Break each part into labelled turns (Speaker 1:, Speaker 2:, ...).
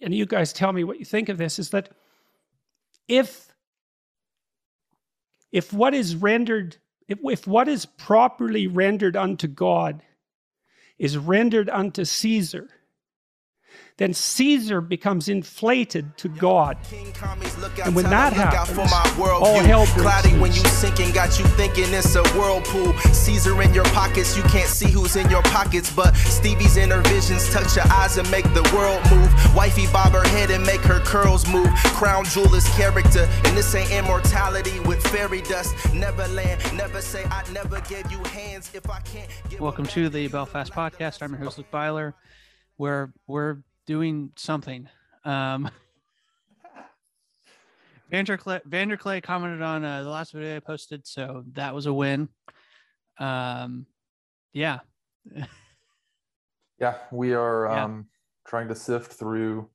Speaker 1: and you guys tell me what you think of this, is that if if what is rendered, if, if what is properly rendered unto God is rendered unto Caesar, then Caesar becomes inflated to God. And when that happens, all hell breaks
Speaker 2: when you sinking, got you thinking it's a whirlpool. Caesar in your pockets, you can't see who's in your pockets, but Stevie's inner visions touch your eyes and make the world move. Wifey bob her head and make her curls move. Crown jewel is character, and this ain't immortality with fairy dust. Neverland, never say I never gave you hands if I can't.
Speaker 3: Welcome to the Belfast podcast. I'm your host Luke Byler. We're we're doing something. Um, VanderKlay, VanderKlay commented on uh, the last video I posted, so that was a win. Um, yeah.
Speaker 4: yeah, we are
Speaker 3: Yeah.
Speaker 4: um, trying to sift through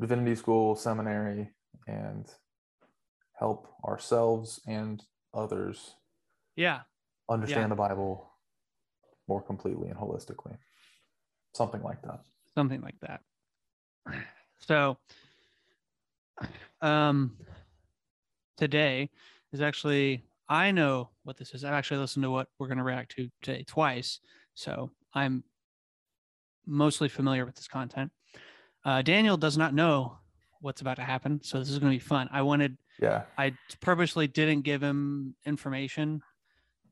Speaker 4: divinity school, seminary, and help ourselves and others
Speaker 3: Yeah.
Speaker 4: understand
Speaker 3: Yeah.
Speaker 4: the Bible more completely and holistically. Something like that.
Speaker 3: something like that. So, um, today is actually I know what this is. I've actually listened to what we're going to react to today twice, so I'm mostly familiar with this content. Uh, Daniel does not know what's about to happen, so this is going to be fun. I wanted
Speaker 4: Yeah.
Speaker 3: I purposely didn't give him information,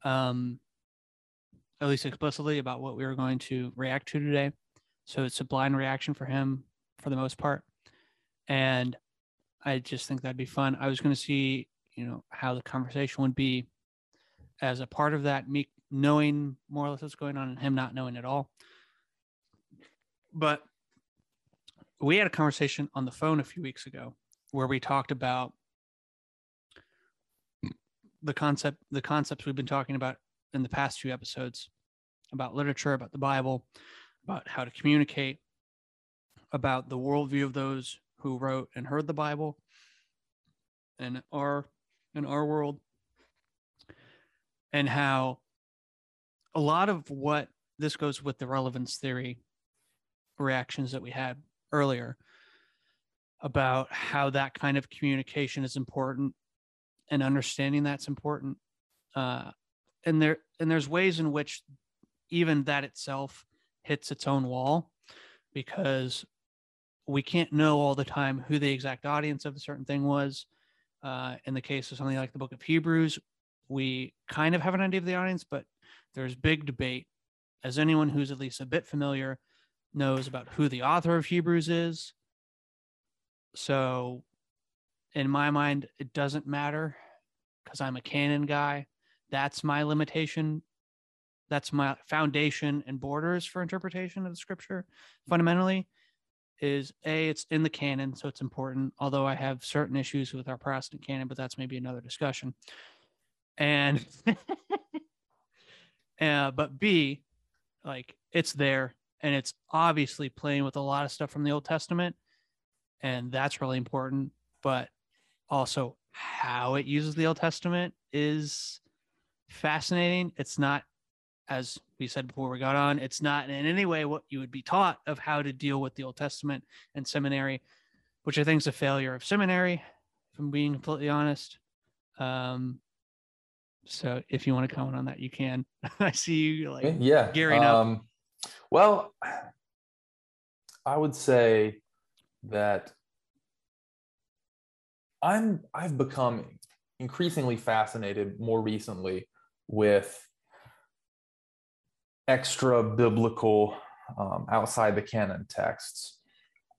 Speaker 3: um, at least explicitly about what we were going to react to today. So it's a blind reaction for him for the most part. And I just think that'd be fun. I was going to see, you know, how the conversation would be as a part of that, me knowing more or less what's going on and him not knowing at all. But we had a conversation on the phone a few weeks ago where we talked about the concept the concepts we've been talking about in the past few episodes about literature about the bible about how to communicate about the worldview of those who wrote and heard the bible and our in our world and how a lot of what this goes with the relevance theory reactions that we had earlier about how that kind of communication is important and understanding that's important uh, and there and there's ways in which even that itself hits its own wall because we can't know all the time who the exact audience of a certain thing was uh, in the case of something like the book of hebrews we kind of have an idea of the audience but there's big debate as anyone who's at least a bit familiar knows about who the author of hebrews is so in my mind, it doesn't matter because I'm a canon guy. That's my limitation. That's my foundation and borders for interpretation of the scripture. Fundamentally, is a it's in the canon, so it's important. Although I have certain issues with our Protestant canon, but that's maybe another discussion. And uh, but B, like it's there, and it's obviously playing with a lot of stuff from the Old Testament, and that's really important. But also how it uses the Old Testament is fascinating. It's not, as we said before we got on, it's not in any way what you would be taught of how to deal with the Old Testament and seminary, which I think is a failure of seminary, if I'm being completely honest. Um, so if you want to comment on that, you can. I see you like
Speaker 4: yeah
Speaker 3: gearing up.
Speaker 4: um, well i would say that i'm i've become increasingly fascinated more recently with extra biblical um, outside the canon texts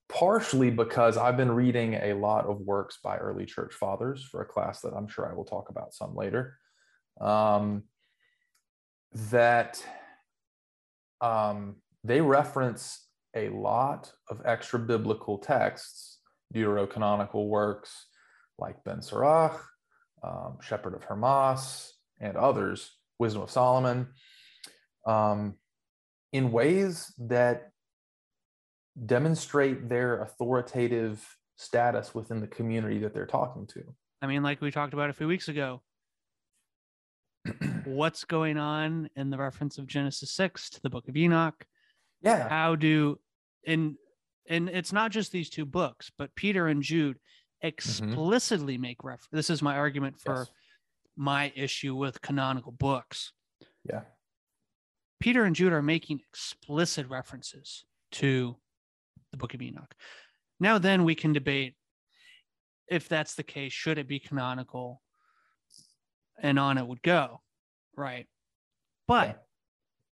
Speaker 4: partially because i've been reading a lot of works by early church fathers for a class that i'm sure i will talk about some later um, that um, they reference a lot of extra biblical texts, deuterocanonical works like Ben Sirach, um, Shepherd of Hermas, and others, Wisdom of Solomon, um, in ways that demonstrate their authoritative status within the community that they're talking to.
Speaker 3: I mean, like we talked about a few weeks ago, what's going on in the reference of Genesis 6 to the book of Enoch?
Speaker 4: Yeah.
Speaker 3: How do in and it's not just these two books, but Peter and Jude explicitly make reference. This is my argument for
Speaker 4: Yes.
Speaker 3: my issue with canonical books.
Speaker 4: Yeah.
Speaker 3: Peter and Jude are making explicit references to the book of Enoch. Now, then we can debate if that's the case, should it be canonical? And on it would go, right? But
Speaker 4: Yeah.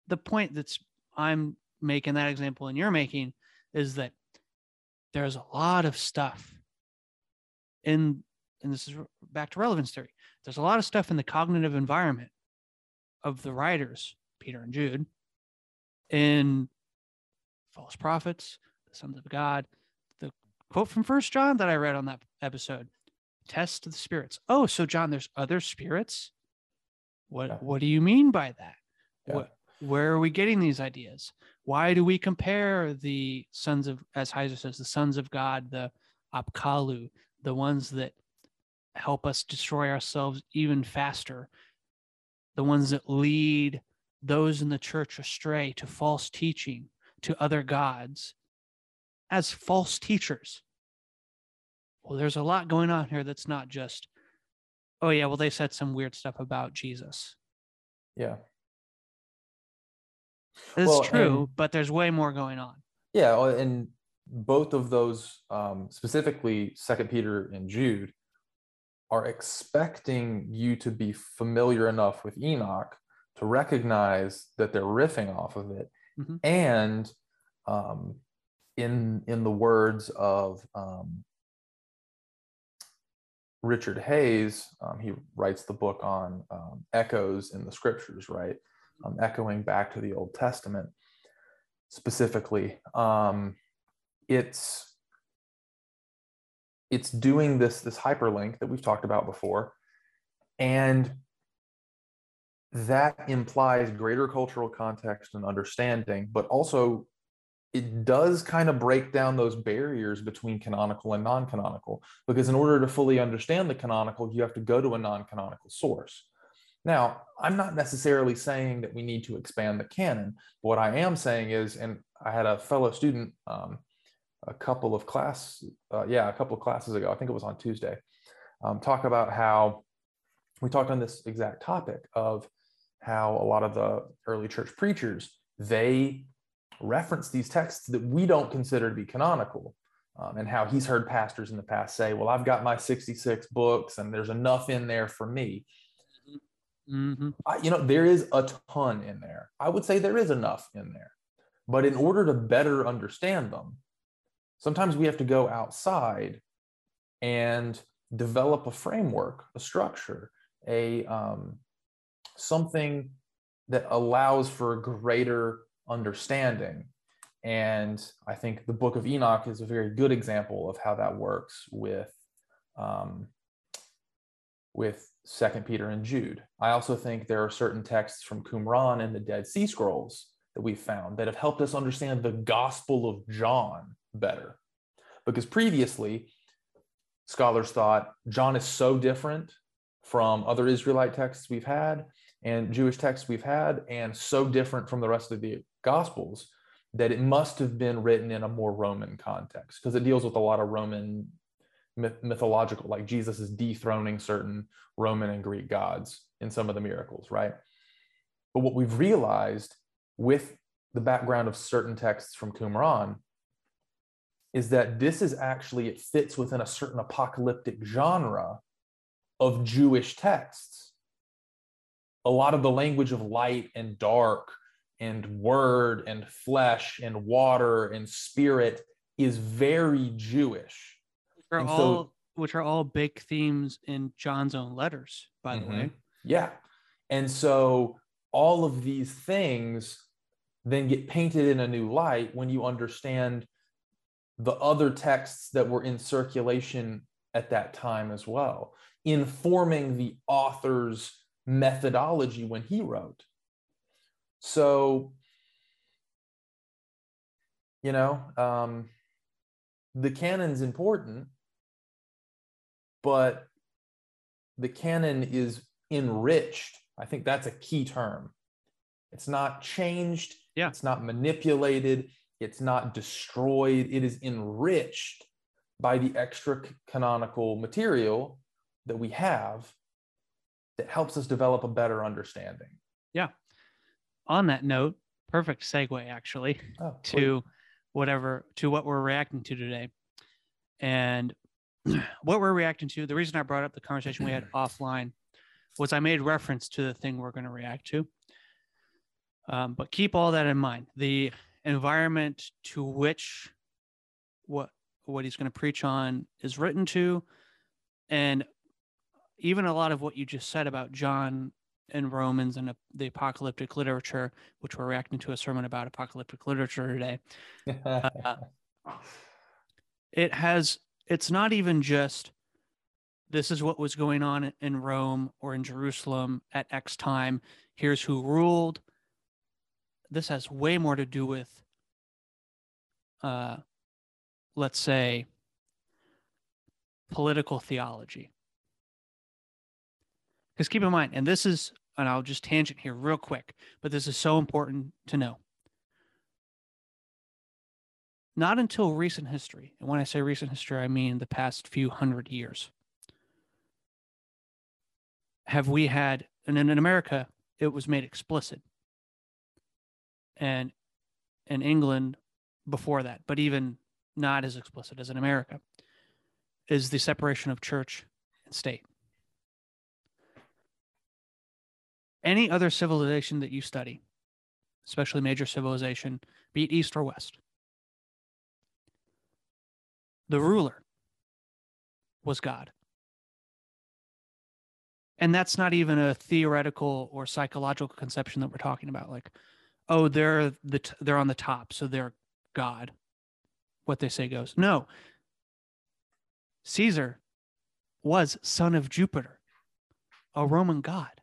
Speaker 3: the point that's I'm making that example and you're making is that there's a lot of stuff in, and this is back to relevance theory. There's a lot of stuff in the cognitive environment of the writers, Peter and Jude, in false prophets, the sons of God, the quote from First John that I read on that episode, test the spirits. Oh, so John, there's other spirits. What
Speaker 4: Yeah.
Speaker 3: what do you mean by that?
Speaker 4: Yeah.
Speaker 3: What where are we getting these ideas? Why do we compare the sons of, as Heiser says, the sons of God, the Apkallu, the ones that help us destroy ourselves even faster, the ones that lead those in the church astray to false teaching, to other gods, as false teachers? Well, there's a lot going on here that's not just, oh, yeah, well, they said some weird stuff about Jesus.
Speaker 4: Yeah.
Speaker 3: It's
Speaker 4: Well,
Speaker 3: true,
Speaker 4: and-
Speaker 3: but there's way more going on.
Speaker 4: Yeah, and both of those, um, specifically Second Peter and Jude, are expecting you to be familiar enough with Enoch to recognize that they're riffing off of it,
Speaker 3: Mhm.
Speaker 4: and um, in in the words of um, Richard Hays, um, he writes the book on um, echoes in the scriptures, right? Um, echoing back to the Old Testament specifically. Um, it's it's doing this this hyperlink that we've talked about before, and that implies greater cultural context and understanding, but also it does kind of break down those barriers between canonical and non-canonical because in order to fully understand the canonical you have to go to a non-canonical source. Now i'm not necessarily saying that we need to expand the canon. What i am saying is and i had a fellow student um, a couple of class uh, yeah a couple of classes ago i think it was on tuesday um, talk about how we talked on this exact topic of how a lot of the early church preachers they reference these texts that we don't consider to be canonical um, and how he's heard pastors in the past say well i've got my 66 books and there's enough in there for me.
Speaker 3: Hmm
Speaker 4: I, you know there is a ton in there. I would say there is enough in there. But in order to better understand them sometimes we have to go outside and develop a framework a structure a um, something that allows for greater understanding. And i think the book of enoch is a very good example of how that works with um, with second peter and jude. I also think there are certain texts from qumran and the dead sea scrolls that we've found that have helped us understand the gospel of john better. Because previously scholars thought john is so different from other israelite texts we've had and jewish texts we've had and so different from the rest of the gospels that it must have been written in a more roman context because it deals with a lot of roman myth- mythological like jesus is dethroning certain roman and greek gods in some of the miracles right? But what we've realized with the background of certain texts from qumran is that this is actually it fits within a certain apocalyptic genre of jewish texts a lot of the language of light and dark and word and flesh and water and spirit is very jewish
Speaker 3: Which are
Speaker 4: And so-
Speaker 3: all which are all big themes in John's own letters, by the mm-hmm.
Speaker 4: way. Yeah. And so all of these things then get painted in a new light when you understand the other texts that were in circulation at that time as well, informing the author's methodology when he wrote. So, you know, um, the canon's important, but the canon is enriched. I think that's a key term. It's not changed.
Speaker 3: Yeah.
Speaker 4: It's not manipulated. it's not destroyed, it is enriched by the extra canonical material that we have that helps us develop a better understanding.
Speaker 3: Yeah. On that note, perfect segue actually
Speaker 4: Oh,
Speaker 3: to whatever to what we're reacting to today. And what we're reacting to, the reason I brought up the conversation we had offline was I made reference to the thing we're going to react to. Um, but keep all that in mind. The environment to which what what he's going to preach on is written to, and even a lot of what you just said about John and Romans and the apocalyptic literature, which we're reacting to a sermon about apocalyptic literature today. Uh, it has it's not even just this is what was going on in Rome or in Jerusalem at X time. Here's who ruled. This has way more to do with, uh, let's say, political theology. Because keep in mind, and this is, and I'll just tangent here real quick, but this is so important to know. Not until recent history, and when I say recent history, I mean the past few hundred years, have we had, and in America, it was made explicit. And in England before that, but even not as explicit as in America, is the separation of church and state. Any other civilization that you study, especially major civilization, be it East or West, the ruler was God. And that's not even a theoretical or psychological conception that we're talking about. Like, oh, they're the t- they're on the top, so they're God. What they say goes. No. Caesar was son of Jupiter, a Roman god.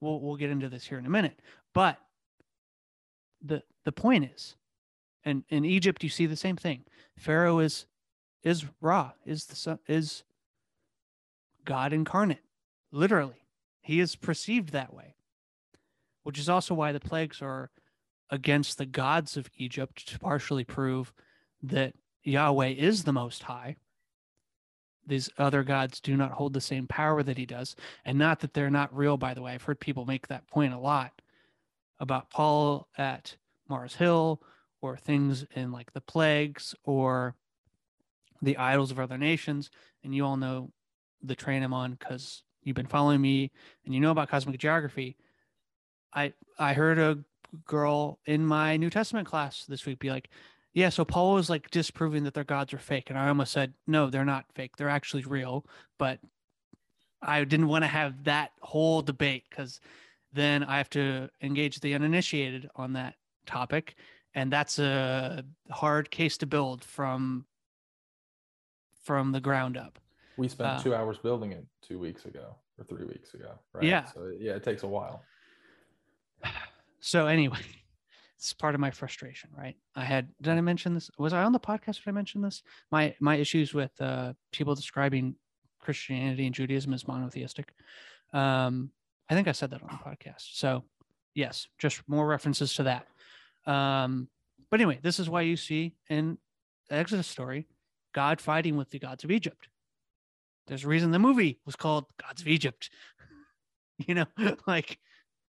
Speaker 3: We'll we'll get into this here in a minute, but the the point is, and in Egypt you see the same thing. Pharaoh is is Ra, is the is God incarnate, literally. He is perceived that way, which is also why the plagues are against the gods of Egypt to partially prove that Yahweh is the Most High. These other gods do not hold the same power that he does. And not that they're not real, by the way. I've heard people make that point a lot about Paul at Mars Hill or things in like the plagues or the idols of other nations. And you all know the train I'm on because you've been following me and you know about cosmic geography. I I heard a girl in my New Testament class this week be like, yeah, so Paul was like disproving that their gods are fake. And I almost said, no, they're not fake. They're actually real. But I didn't want to have that whole debate because then I have to engage the uninitiated on that topic. And that's a hard case to build from from the ground up.
Speaker 4: We spent
Speaker 3: Uh,
Speaker 4: two hours building it two weeks ago or three weeks ago, right?
Speaker 3: Yeah.
Speaker 4: So yeah, it takes a while.
Speaker 3: So anyway, it's part of my frustration, right? I had did I mention this? Was I on the podcast? Did I mention this? My my issues with uh, people describing Christianity and Judaism as monotheistic. Um, I think I said that on the podcast. So yes, just more references to that. Um, but anyway, this is why you see in the Exodus story God fighting with the gods of Egypt. There's a reason the movie was called Gods of Egypt. you know, like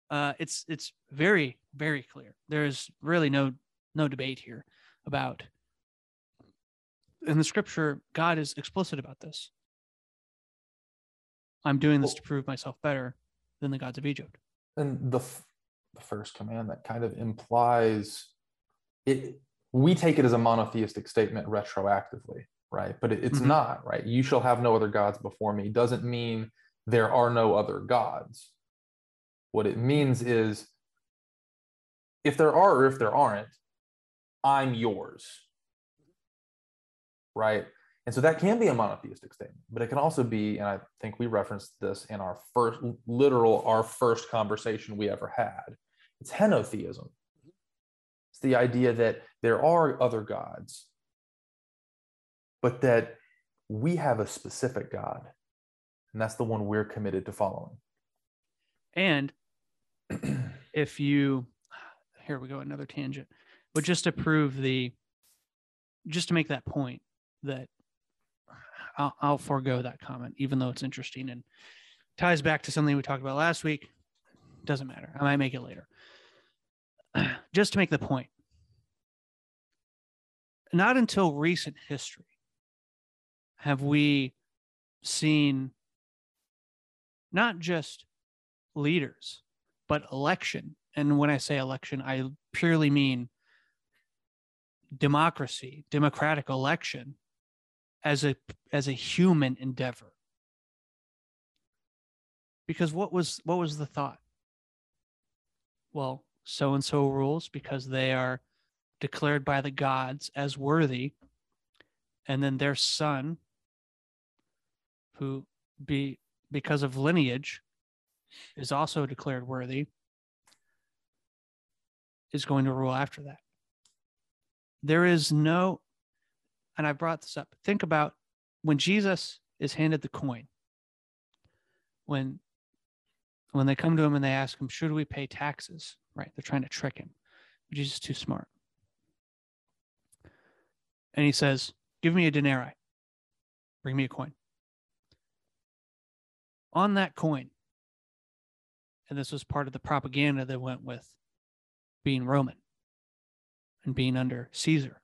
Speaker 3: uh, it's it's very very clear. There's really no no debate here about. In the scripture, God is explicit about this. I'm doing this to prove myself better than the gods of Egypt.
Speaker 4: and the f- the first command that kind of implies it we take it as a monotheistic statement retroactively right but it, it's
Speaker 3: Mhm.
Speaker 4: not right you shall have no other gods before me doesn't mean there are no other gods what it means is if there are or if there aren't i'm yours right and so that can be a monotheistic statement, but it can also be, and I think we referenced this in our first literal, our first conversation we ever had. It's henotheism. It's the idea that there are other gods, but that we have a specific God, and that's the one we're committed to following.
Speaker 3: And if you, here we go, another tangent. but just to prove the, just to make that point that I'll, I'll forego that comment, even though it's interesting and ties back to something we talked about last week. Doesn't matter. I might make it later. just to make the point, not until recent history have we seen not just leaders, but election. And when I say election, I purely mean democracy, democratic election as a as a human endeavor. Because what was what was the thought? Well, so and so rules because they are declared by the gods as worthy and then their son who be because of lineage is also declared worthy is going to rule after that. There is no and i brought this up think about when jesus is handed the coin when when they come to him and they ask him should we pay taxes? Right they're trying to trick him. Jesus is too smart. And he says give me a denarii. Bring me a coin. On that coin, and this was part of the propaganda that went with being Roman and being under Caesar.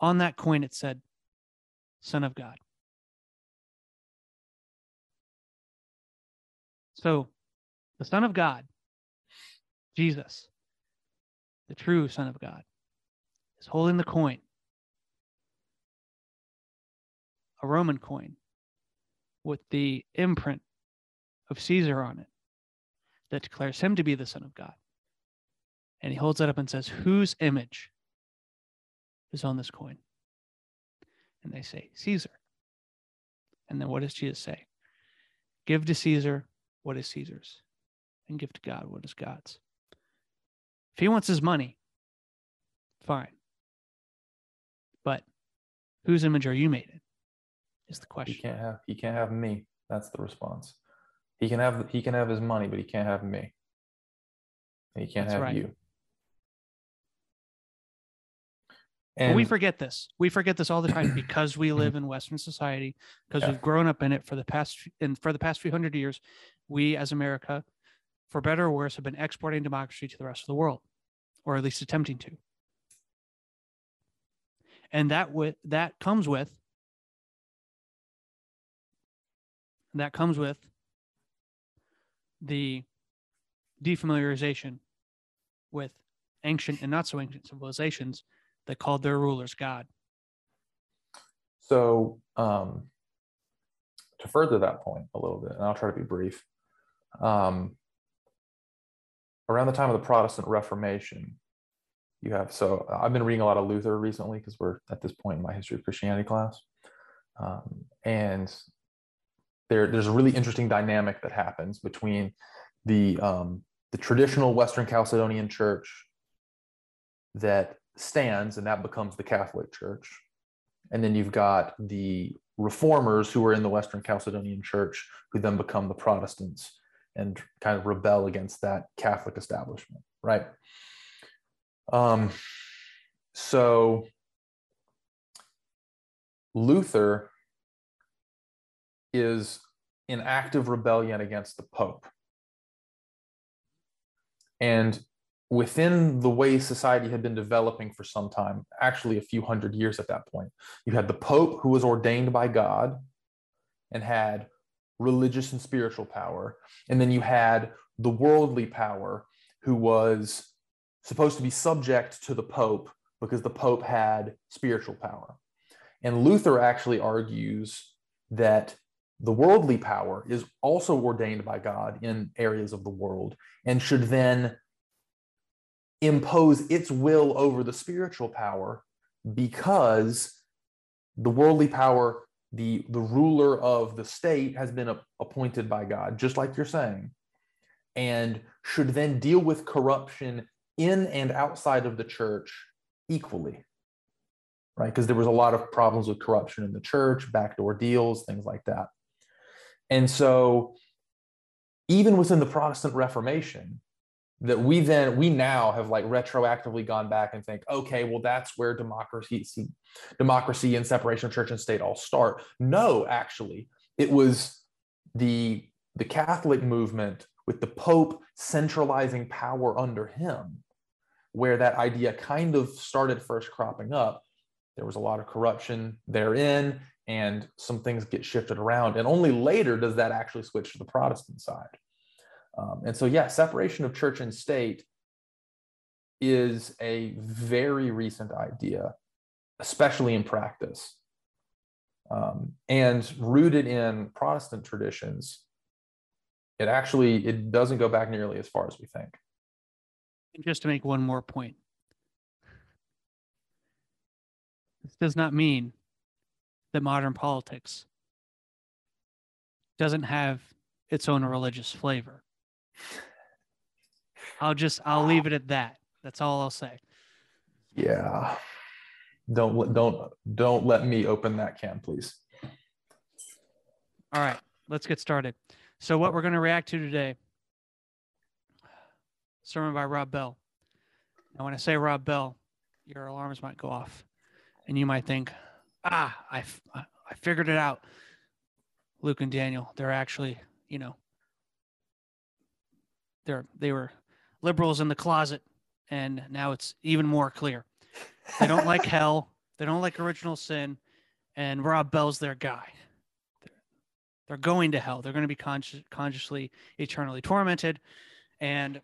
Speaker 3: On that coin, it said, Son of God. So, the Son of God, Jesus, the true Son of God, is holding the coin, a Roman coin, with the imprint of Caesar on it that declares him to be the Son of God. And he holds it up and says, Whose image is on this coin? And they say, Caesar. And then what does Jesus say? Give to Caesar what is Caesar's, and give to God what is God's. If he wants his money, fine. But whose image are you made in? is the question.
Speaker 4: He can't have he can't have me. That's the response. He can have he can have his money, but he can't have me. And he can't That's have right. you.
Speaker 3: And we forget this. We forget this all the time because we live in Western society, because yeah. we've grown up in it for the past and for the past few hundred years. We, as America, for better or worse, have been exporting democracy to the rest of the world, or at least attempting to. And that with that comes with that comes with the defamiliarization with ancient and not so ancient civilizations that called their rulers God.
Speaker 4: So, um, to further that point a little bit, and I'll try to be brief, um, around the time of the Protestant Reformation, you have so I've been reading a lot of Luther recently because we're at this point in my history of Christianity class, um, and there, there's a really interesting dynamic that happens between the um, the traditional Western Chalcedonian Church that stands, and that becomes the Catholic Church, and then you've got the reformers who are in the Western Chalcedonian Church who then become the Protestants and kind of rebel against that Catholic establishment, right? Um, so Luther is in active rebellion against the Pope. And within the way society had been developing for some time, actually a few hundred years at that point, you had the Pope who was ordained by God and had religious and spiritual power. And then you had the worldly power who was supposed to be subject to the Pope because the Pope had spiritual power. And Luther actually argues that the worldly power is also ordained by God in areas of the world and should then impose its will over the spiritual power because the worldly power the the ruler of the state has been appointed by God just like you're saying and should then deal with corruption in and outside of the church equally right? Because there was a lot of problems with corruption in the church backdoor deals things like that and so, even within the Protestant Reformation, that we then we now have like retroactively gone back and think okay well that's where democracy democracy and separation of church and state all start. No actually it was the the catholic movement with the pope centralizing power under him where that idea kind of started first cropping up. There was a lot of corruption therein and some things get shifted around and only later does that actually switch to the protestant side um, and so, yeah, separation of church and state is a very recent idea, especially in practice. Um, and rooted in Protestant traditions, it actually it doesn't go back nearly as far as we think.
Speaker 3: And just to make one more point, this does not mean that modern politics doesn't have its own religious flavor. I'll just I'll leave it at that. That's all I'll say.
Speaker 4: Yeah. Don't don't don't let me open that can, please.
Speaker 3: All right, let's get started. So what we're going to react to today sermon by Rob Bell. Now when I say Rob Bell, your alarms might go off and you might think, "Ah, I I figured it out." Luke and Daniel, they're actually, you know, they're they were liberals in the closet, and now it's even more clear. They don't like hell. They don't like original sin, and Rob Bell's their guy. They're, they're going to hell. They're going to be conscious, consciously, eternally tormented, and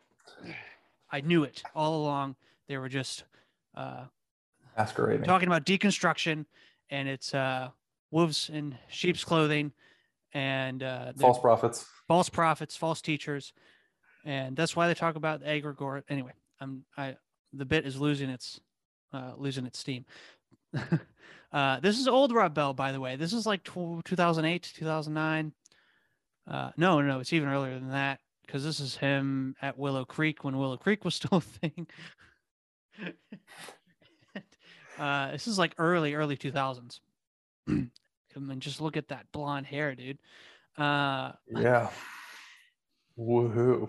Speaker 3: I knew it all along. They were just uh,
Speaker 4: masquerading,
Speaker 3: talking about deconstruction, and it's uh, wolves in sheep's clothing, and uh,
Speaker 4: false prophets,
Speaker 3: false prophets, false teachers, and that's why they talk about the egregore. Anyway, I'm I the bit is losing its uh, losing its steam. uh, this is old Rob Bell, by the way. This is like 2008, 2009. Uh, no, no, it's even earlier than that because this is him at Willow Creek when Willow Creek was still a thing. uh, this is like early, early 2000s. I mean, just look at that blonde hair, dude. Uh,
Speaker 4: yeah. Woohoo.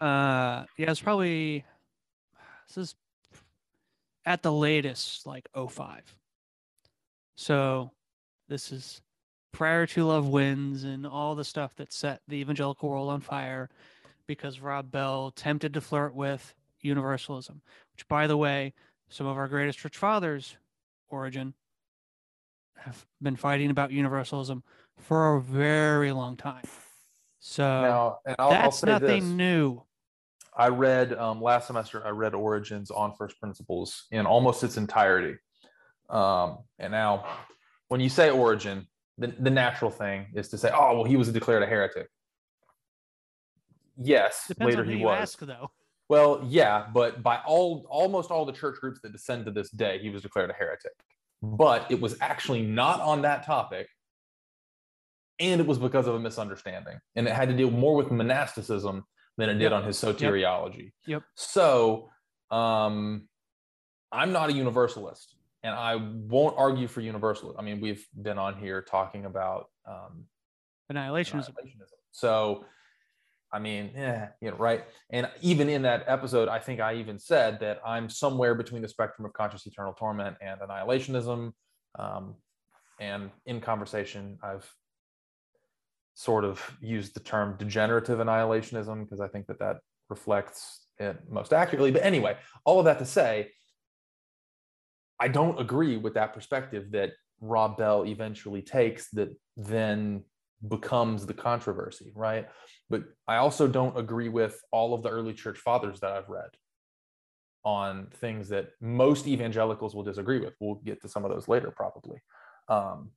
Speaker 3: Uh, yeah, it's probably this is at the latest like 05. So this is prior to Love Wins and all the stuff that set the evangelical world on fire because Rob Bell tempted to flirt with universalism, which, by the way, some of our greatest church fathers, Origen, have been fighting about universalism for a very long time. So now, I'll, that's I'll nothing this. new.
Speaker 4: I read um, last semester. I read Origen's on First Principles in almost its entirety. Um, and now, when you say Origen, the, the natural thing is to say, "Oh, well, he was declared a heretic." Yes,
Speaker 3: Depends
Speaker 4: later
Speaker 3: he
Speaker 4: was.
Speaker 3: Ask, though.
Speaker 4: Well, yeah, but by all almost all the church groups that descend to this day, he was declared a heretic. But it was actually not on that topic and it was because of a misunderstanding and it had to deal more with monasticism than it did yep. on his soteriology
Speaker 3: yep. yep.
Speaker 4: so um, i'm not a universalist and i won't argue for universalism i mean we've been on here talking about um,
Speaker 3: annihilationism.
Speaker 4: annihilationism so i mean yeah you know right and even in that episode i think i even said that i'm somewhere between the spectrum of conscious eternal torment and annihilationism um, and in conversation i've sort of used the term degenerative annihilationism because I think that that reflects it most accurately. But anyway, all of that to say, I don't agree with that perspective that Rob Bell eventually takes that then becomes the controversy, right? But I also don't agree with all of the early church fathers that I've read on things that most evangelicals will disagree with. We'll get to some of those later, probably. Um,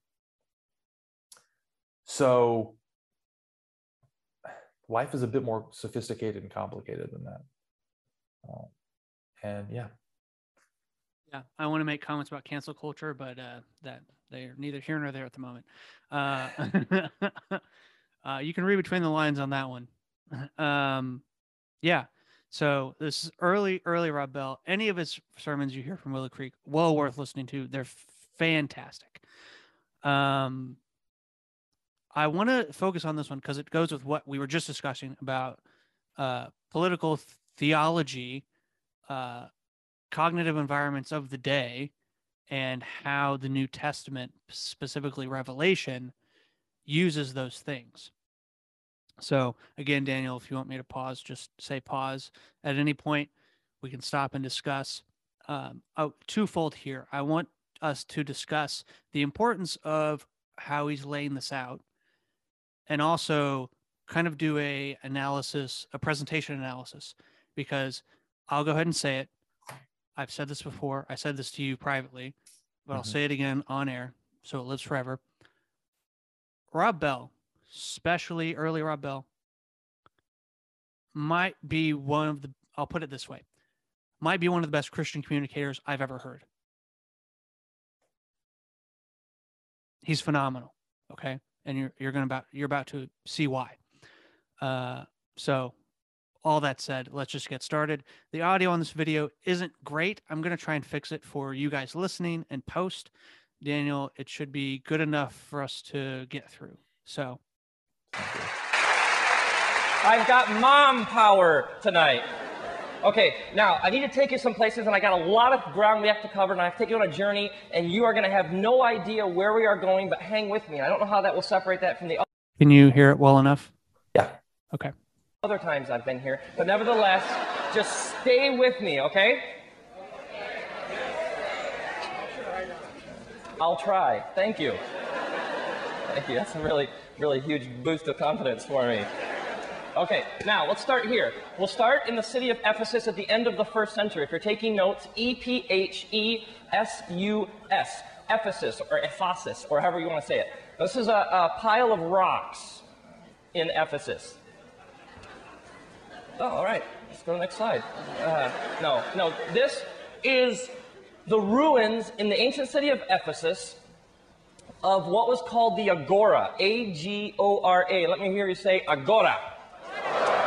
Speaker 4: so life is a bit more sophisticated and complicated than that. Uh, and yeah.
Speaker 3: Yeah, I want to make comments about cancel culture, but uh, that they're neither here nor there at the moment. Uh, uh, you can read between the lines on that one. Um, yeah. So this is early, early Rob Bell. Any of his sermons you hear from Willow Creek, well worth listening to. They're fantastic. Um, I want to focus on this one because it goes with what we were just discussing about uh, political theology, uh, cognitive environments of the day, and how the New Testament, specifically Revelation, uses those things. So, again, Daniel, if you want me to pause, just say pause. At any point, we can stop and discuss. Um, oh, twofold here. I want us to discuss the importance of how he's laying this out and also kind of do a analysis a presentation analysis because i'll go ahead and say it i've said this before i said this to you privately but i'll
Speaker 4: Mhm.
Speaker 3: say it again on air so it lives forever. Rob bell especially early rob bell might be one of the i'll put it this way might be one of the best christian communicators i've ever heard. He's phenomenal okay? And you're you're gonna about you're about to see why. Uh so all that said let's just get started. The audio on this video isn't great. I'm gonna try and fix it for you guys listening and post. Daniel it should be good enough for us to get through. So.
Speaker 5: I've got mom power tonight. Okay, now I need to take you some places, and I got a lot of ground we have to cover, and I have to take you on a journey, and you are going to have no idea where we are going, but hang with me. I don't know how that will separate that from the
Speaker 3: can you hear it well enough?
Speaker 4: Yeah.
Speaker 3: okay
Speaker 5: other times I've been here, but nevertheless, just stay with me, okay? I'll try. Thank you. Thank you. That's a really, really huge boost of confidence for me. Okay, now let's start here. We'll start in the city of Ephesus at the end of the first century. If you're taking notes, E P H E S U S, Ephesus or Ephesus, or however you want to say it. This is a, a pile of rocks in Ephesus. Oh, all right. Let's go to the next slide. Uh, no, no. This is the ruins in the ancient city of Ephesus of what was called the Agora. A G O R A. Let me hear you say Agora.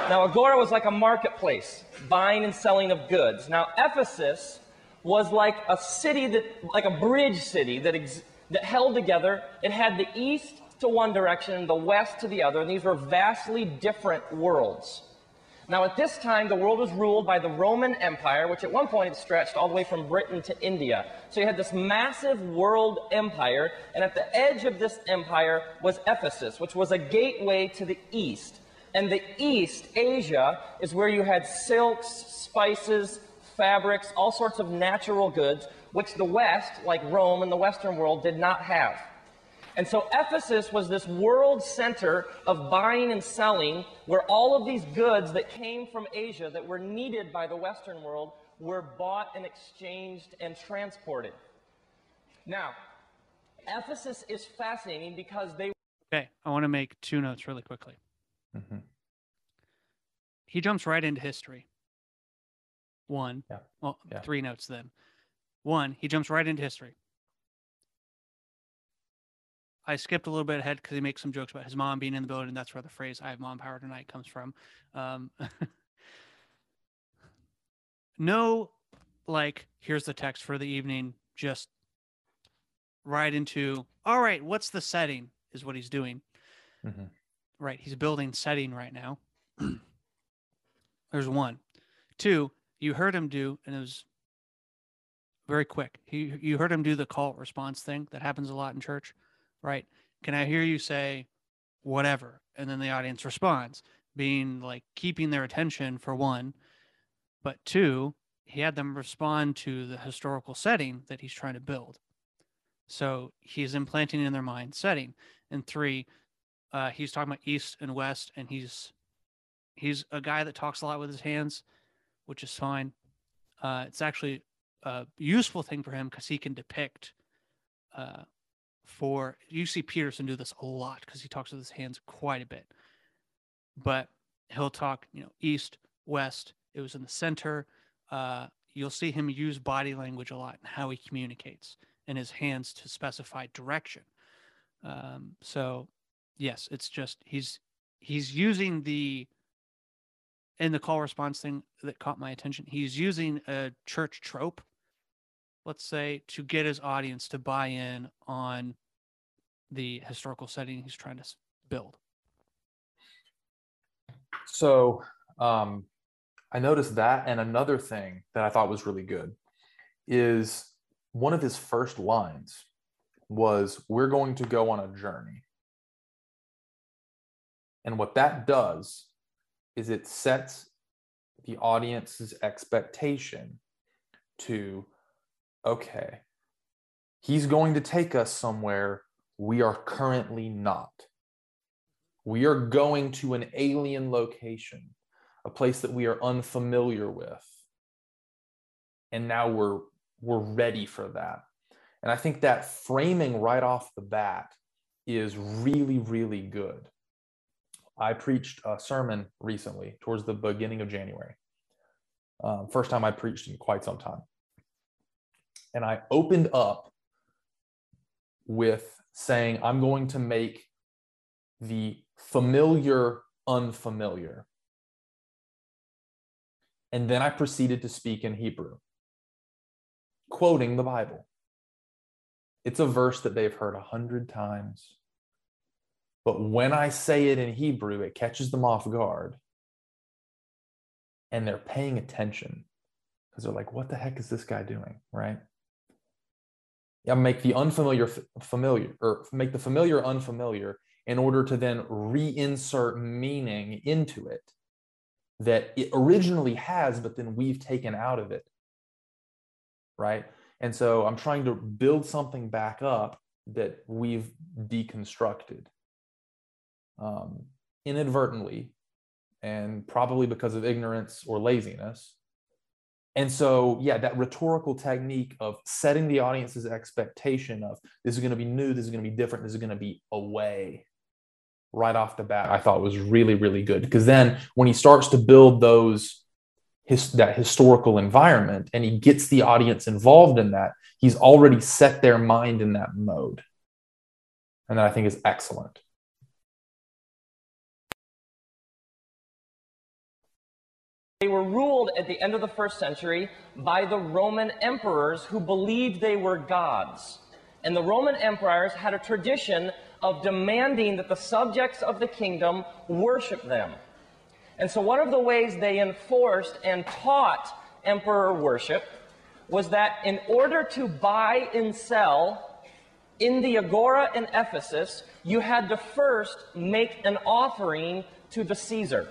Speaker 5: Now, Agora was like a marketplace, buying and selling of goods. Now, Ephesus was like a city that, like a bridge city that, ex- that held together. It had the east to one direction and the west to the other, and these were vastly different worlds. Now, at this time, the world was ruled by the Roman Empire, which at one point stretched all the way from Britain to India. So you had this massive world empire, and at the edge of this empire was Ephesus, which was a gateway to the east. And the east, Asia, is where you had silks, spices, fabrics, all sorts of natural goods, which the West, like Rome and the Western world, did not have. And so Ephesus was this world center of buying and selling where all of these goods that came from Asia that were needed by the Western world were bought and exchanged and transported. Now, Ephesus is fascinating because they
Speaker 3: okay i want to make two notes really quickly
Speaker 4: Mhm.
Speaker 3: he jumps right into history. One,
Speaker 4: Yeah.
Speaker 3: well,
Speaker 4: Yeah.
Speaker 3: three notes then. One, he jumps right into history. I skipped a little bit ahead because he makes some jokes about his mom being in the building. That's where the phrase "I have mom power tonight" comes from. Um, no, like here's the text for the evening. Just right into all right. What's the setting? Is what he's doing
Speaker 4: Mhm.
Speaker 3: right he's building setting right now there's one two you heard him do and it was very quick he you heard him do the call response thing that happens a lot in church right can i hear you say whatever and then the audience responds being like keeping their attention for one but two he had them respond to the historical setting that he's trying to build so he's implanting in their mind setting and three uh, he's talking about east and west, and he's he's a guy that talks a lot with his hands, which is fine. Uh, it's actually a useful thing for him because he can depict. Uh, for you see Peterson do this a lot because he talks with his hands quite a bit, but he'll talk you know east, west. It was in the center. Uh, you'll see him use body language a lot and how he communicates and his hands to specify direction. Um, so yes it's just he's he's using the in the call response thing that caught my attention he's using a church trope let's say to get his audience to buy in on the historical setting he's trying to build
Speaker 4: So Um, I noticed that, and another thing that I thought was really good is one of his first lines was, We're going to go on a journey. And what that does is it sets the audience's expectation to, okay, he's going to take us somewhere we are currently not. We are going to an alien location, a place that we are unfamiliar with. And now we're we're ready for that. And I think that framing right off the bat is really, really good. I preached a sermon recently towards the beginning of January. Um, first time I preached in quite some time. And I opened up with saying, I'm going to make the familiar unfamiliar. And then I proceeded to speak in Hebrew, quoting the Bible. It's a verse that they've heard a hundred times. But when I say it in Hebrew, it catches them off guard. And they're paying attention because they're like, what the heck is this guy doing? Right? Yeah, make the unfamiliar familiar or make the familiar unfamiliar in order to then reinsert meaning into it that it originally has, but then we've taken out of it. Right. And so I'm trying to build something back up that we've deconstructed um, inadvertently and probably because of ignorance or laziness. And so, yeah, that rhetorical technique of setting the audience's expectation of this is going to be new, this is going to be different, this is going to be away right off the bat, I thought was really, really good. Because then when he starts to build those, his, that historical environment and he gets the audience involved in that, he's already set their mind in that mode. And that I think is excellent.
Speaker 5: They were ruled at the end of the first century by the Roman emperors who believed they were gods. And the Roman emperors had a tradition of demanding that the subjects of the kingdom worship them. And so, one of the ways they enforced and taught emperor worship was that in order to buy and sell in the agora in Ephesus, you had to first make an offering to the Caesar.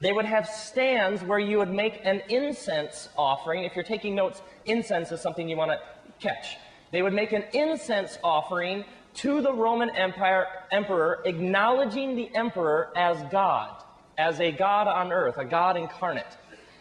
Speaker 5: They would have stands where you would make an incense offering. If you're taking notes, incense is something you want to catch. They would make an incense offering to the Roman Empire emperor, acknowledging the emperor as God, as a God on earth, a God incarnate.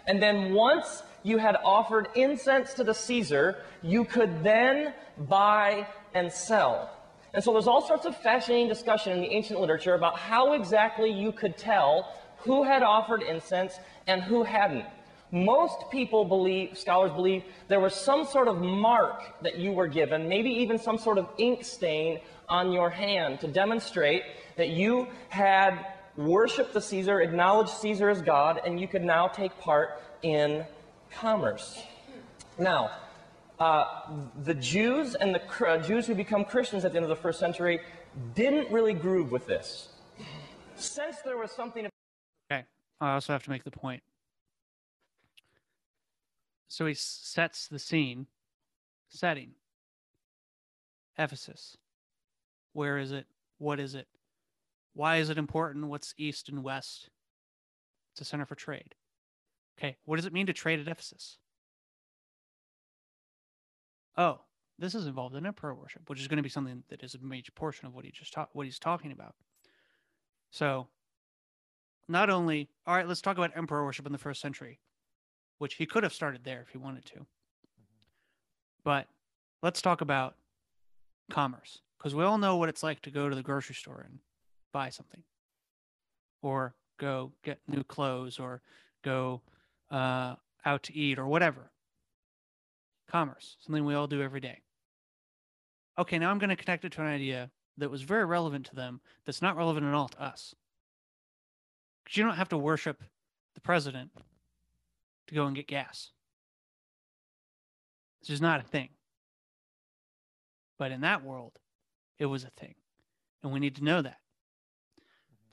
Speaker 5: And then once you had offered incense to the Caesar, you could then buy and sell. And so there's all sorts of fascinating discussion in the ancient literature about how exactly you could tell who had offered incense and who hadn't. Most people believe, scholars believe, there was some sort of mark that you were given, maybe even some sort of ink stain on your hand to demonstrate that you had worshiped the Caesar, acknowledged Caesar as God, and you could now take part in commerce. Now, uh, the Jews and the uh, Jews who become Christians at the end of the first century didn't really groove with this. Since there was something
Speaker 3: I also have to make the point. So he sets the scene, setting. Ephesus. Where is it? What is it? Why is it important? What's east and west? It's a center for trade. Okay, what does it mean to trade at Ephesus? Oh, this is involved in emperor worship, which is going to be something that is a major portion of what he just taught, what he's talking about. So not only, all right, let's talk about emperor worship in the first century, which he could have started there if he wanted to. But let's talk about commerce because we all know what it's like to go to the grocery store and buy something or go get new clothes or go uh, out to eat or whatever. Commerce, something we all do every day. Okay, now I'm going to connect it to an idea that was very relevant to them that's not relevant at all to us because you don't have to worship the president to go and get gas. This is not a thing. But in that world, it was a thing. And we need to know that.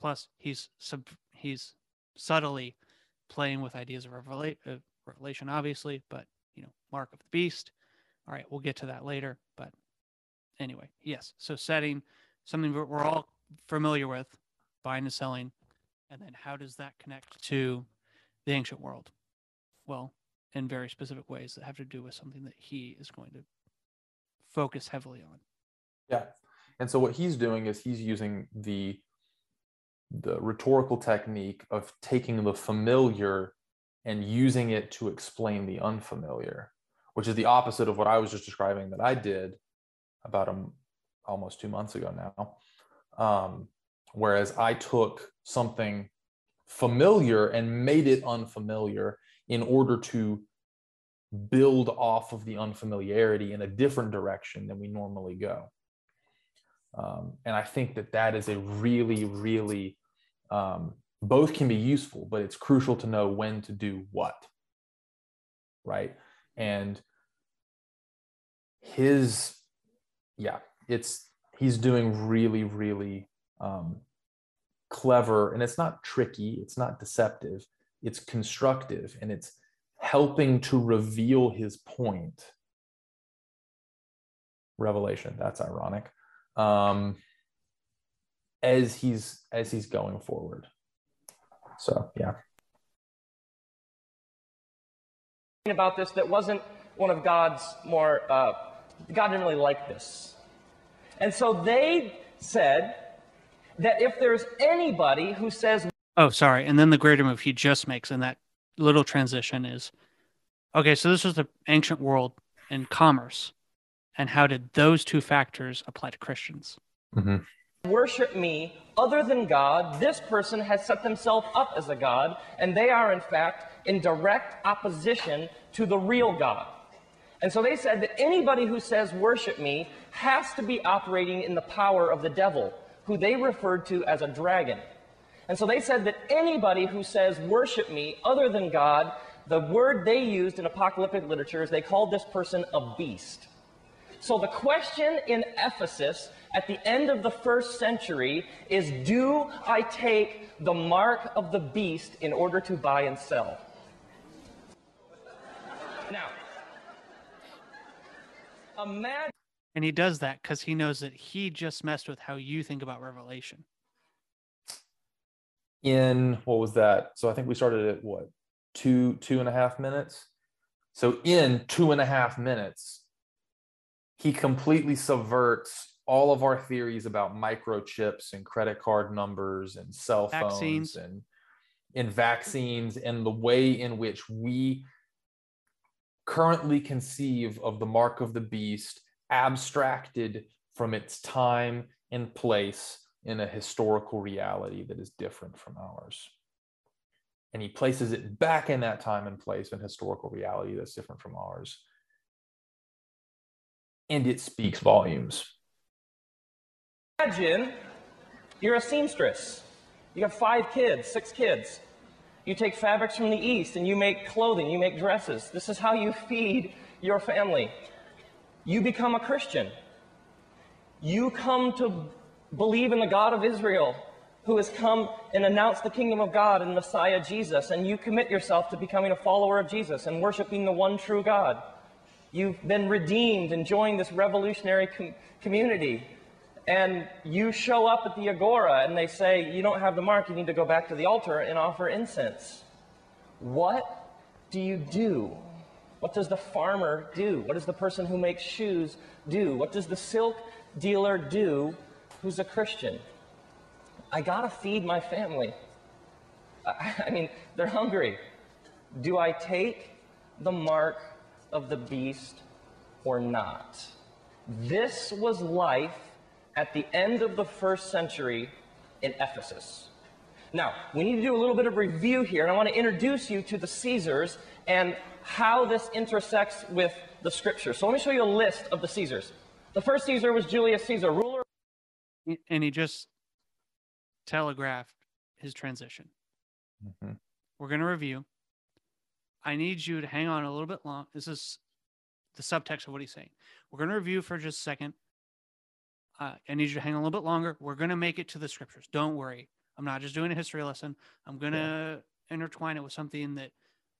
Speaker 3: Plus, he's sub- he's subtly playing with ideas of revela- uh, revelation, obviously, but you know, mark of the beast. All right, we'll get to that later. But anyway, yes. So setting something we're we're all familiar with, buying and selling, and then how does that connect to the ancient world? Well, in very specific ways that have to do with something that he is going to focus heavily on.
Speaker 4: Yeah. And so what he's doing is he's using the the rhetorical technique of taking the familiar and using it to explain the unfamiliar, which is the opposite of what I was just describing that I did about a, almost two months ago now. Um, whereas I took something familiar and made it unfamiliar in order to build off of the unfamiliarity in a different direction than we normally go. Um, and I think that that is a really, really, um, both can be useful, but it's crucial to know when to do what. Right. And his, yeah, it's, he's doing really, really um, clever, and it's not tricky, it's not deceptive, it's constructive, and it's helping to reveal his point. Revelation, that's ironic. Um, as he's as he's going forward. So yeah.
Speaker 5: About this that wasn't one of God's more uh, God didn't really like this. And so they said that if there's anybody who says
Speaker 3: Oh, sorry. And then the greater move he just makes in that little transition is okay, so this was the ancient world and commerce. And how did those two factors apply to Christians?
Speaker 4: Mm-hmm.
Speaker 5: worship me other than God, this person has set themselves up as a God, and they are, in fact, in direct opposition to the real God. And so they said that anybody who says, worship me, has to be operating in the power of the devil, who they referred to as a dragon. And so they said that anybody who says, worship me, other than God, the word they used in apocalyptic literature is they called this person a beast. So the question in Ephesus at the end of the first century is Do I take the mark of the beast in order to buy and sell? Now, imagine.
Speaker 3: And he does that because he knows that he just messed with how you think about Revelation.
Speaker 4: In what was that? So I think we started at what two two and a half minutes. So in two and a half minutes, he completely subverts all of our theories about microchips and credit card numbers and cell phones
Speaker 3: Vaccines.
Speaker 4: and in vaccines and the way in which we currently conceive of the mark of the beast abstracted from its time and place in a historical reality that is different from ours and he places it back in that time and place and historical reality that's different from ours and it speaks volumes
Speaker 5: Imagine you're a seamstress. You have five kids, six kids. You take fabrics from the East and you make clothing, you make dresses. This is how you feed your family. You become a Christian. You come to believe in the God of Israel who has come and announced the kingdom of God and Messiah Jesus, and you commit yourself to becoming a follower of Jesus and worshiping the one true God. You've been redeemed and joined this revolutionary com- community and you show up at the agora and they say you don't have the mark you need to go back to the altar and offer incense what do you do what does the farmer do? What does the person who makes shoes do? What does the silk dealer do who's a christian? I gotta feed my family. I, I mean they're hungry. Do i take the mark of the beast or not? This was life at the end of the first century in Ephesus. Now, we need to do a little bit of review here, and I want to introduce you to the Caesars and how this intersects with the scripture. So let me show you a list of the Caesars. The first Caesar was Julius Caesar, ruler.
Speaker 3: And he just telegraphed his transition.
Speaker 4: Mhm.
Speaker 3: We're going to review. I need you to hang on a little bit long. This is the subtext of what he's saying. We're going to review for just a second. Uh, I need you to hang on a little bit longer. We're going to make it to the scriptures. Don't worry. I'm not just doing a history lesson. I'm going to intertwine it with something that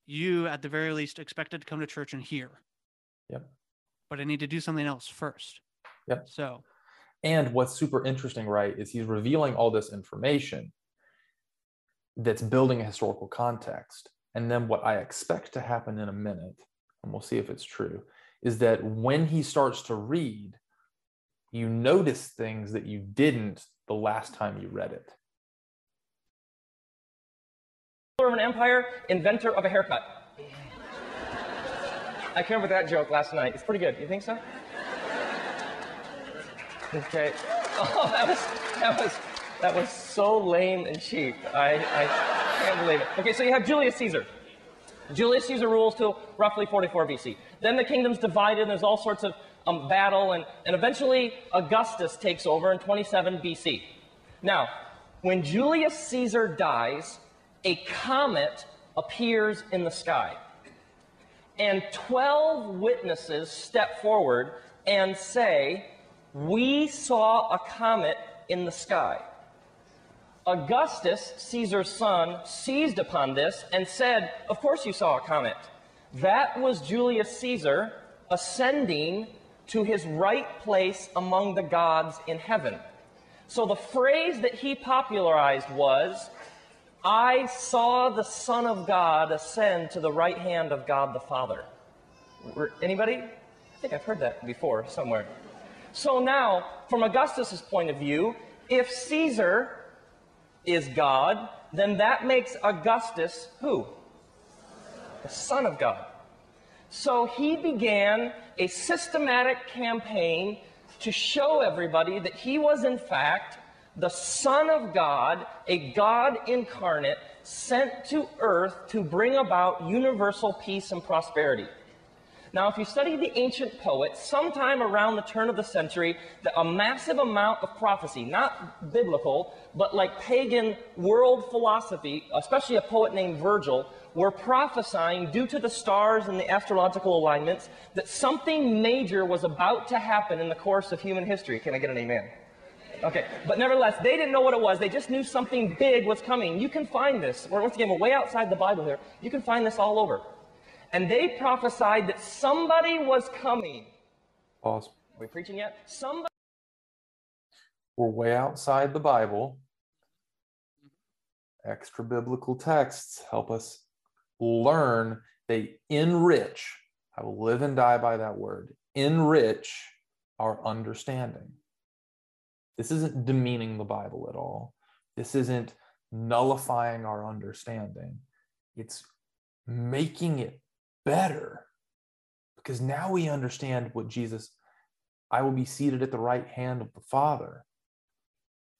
Speaker 3: you, at the very least, expected to come to church and hear.
Speaker 4: Yep.
Speaker 3: But I need to do something else first.
Speaker 4: Yep.
Speaker 3: So,
Speaker 4: And what's super interesting, right, is he's revealing all this information that's building a historical context. And then what I expect to happen in a minute, and we'll see if it's true, is that when he starts to read, you notice things that you didn't the last time you read it.
Speaker 5: Of an empire, inventor of a haircut. I came up with that joke last night. It's pretty good. You think so? Okay. Oh, that was that was that was so lame and cheap. I, I can't believe it. Okay, so you have Julius Caesar. Julius Caesar rules till roughly 44 BC. Then the kingdom's divided, and there's all sorts of um, battle, and, and eventually Augustus takes over in 27 BC. Now, when Julius Caesar dies, a comet appears in the sky. And 12 witnesses step forward and say, We saw a comet in the sky. Augustus, Caesar's son, seized upon this and said, Of course you saw a comet. That was Julius Caesar ascending to his right place among the gods in heaven. So the phrase that he popularized was, I saw the Son of God ascend to the right hand of God the Father. Anybody? I think I've heard that before somewhere. So now, from Augustus's point of view, if Caesar is God, then that makes Augustus who? The Son of God. So he began a systematic campaign to show everybody that he was, in fact, the Son of God, a God incarnate, sent to earth to bring about universal peace and prosperity. Now, if you study the ancient poets, sometime around the turn of the century, a massive amount of prophecy, not biblical, but like pagan world philosophy, especially a poet named Virgil, were prophesying due to the stars and the astrological alignments that something major was about to happen in the course of human history. Can I get an amen? Okay, but nevertheless, they didn't know what it was. They just knew something big was coming. You can find this. Once again, we're way outside the Bible here. You can find this all over. And they prophesied that somebody was coming.
Speaker 4: Pause.
Speaker 5: Are we preaching yet? Somebody.
Speaker 4: We're way outside the Bible. Extra biblical texts help us learn, they enrich. I will live and die by that word. Enrich our understanding. This isn't demeaning the Bible at all. This isn't nullifying our understanding. It's making it better because now we understand what Jesus, I will be seated at the right hand of the Father.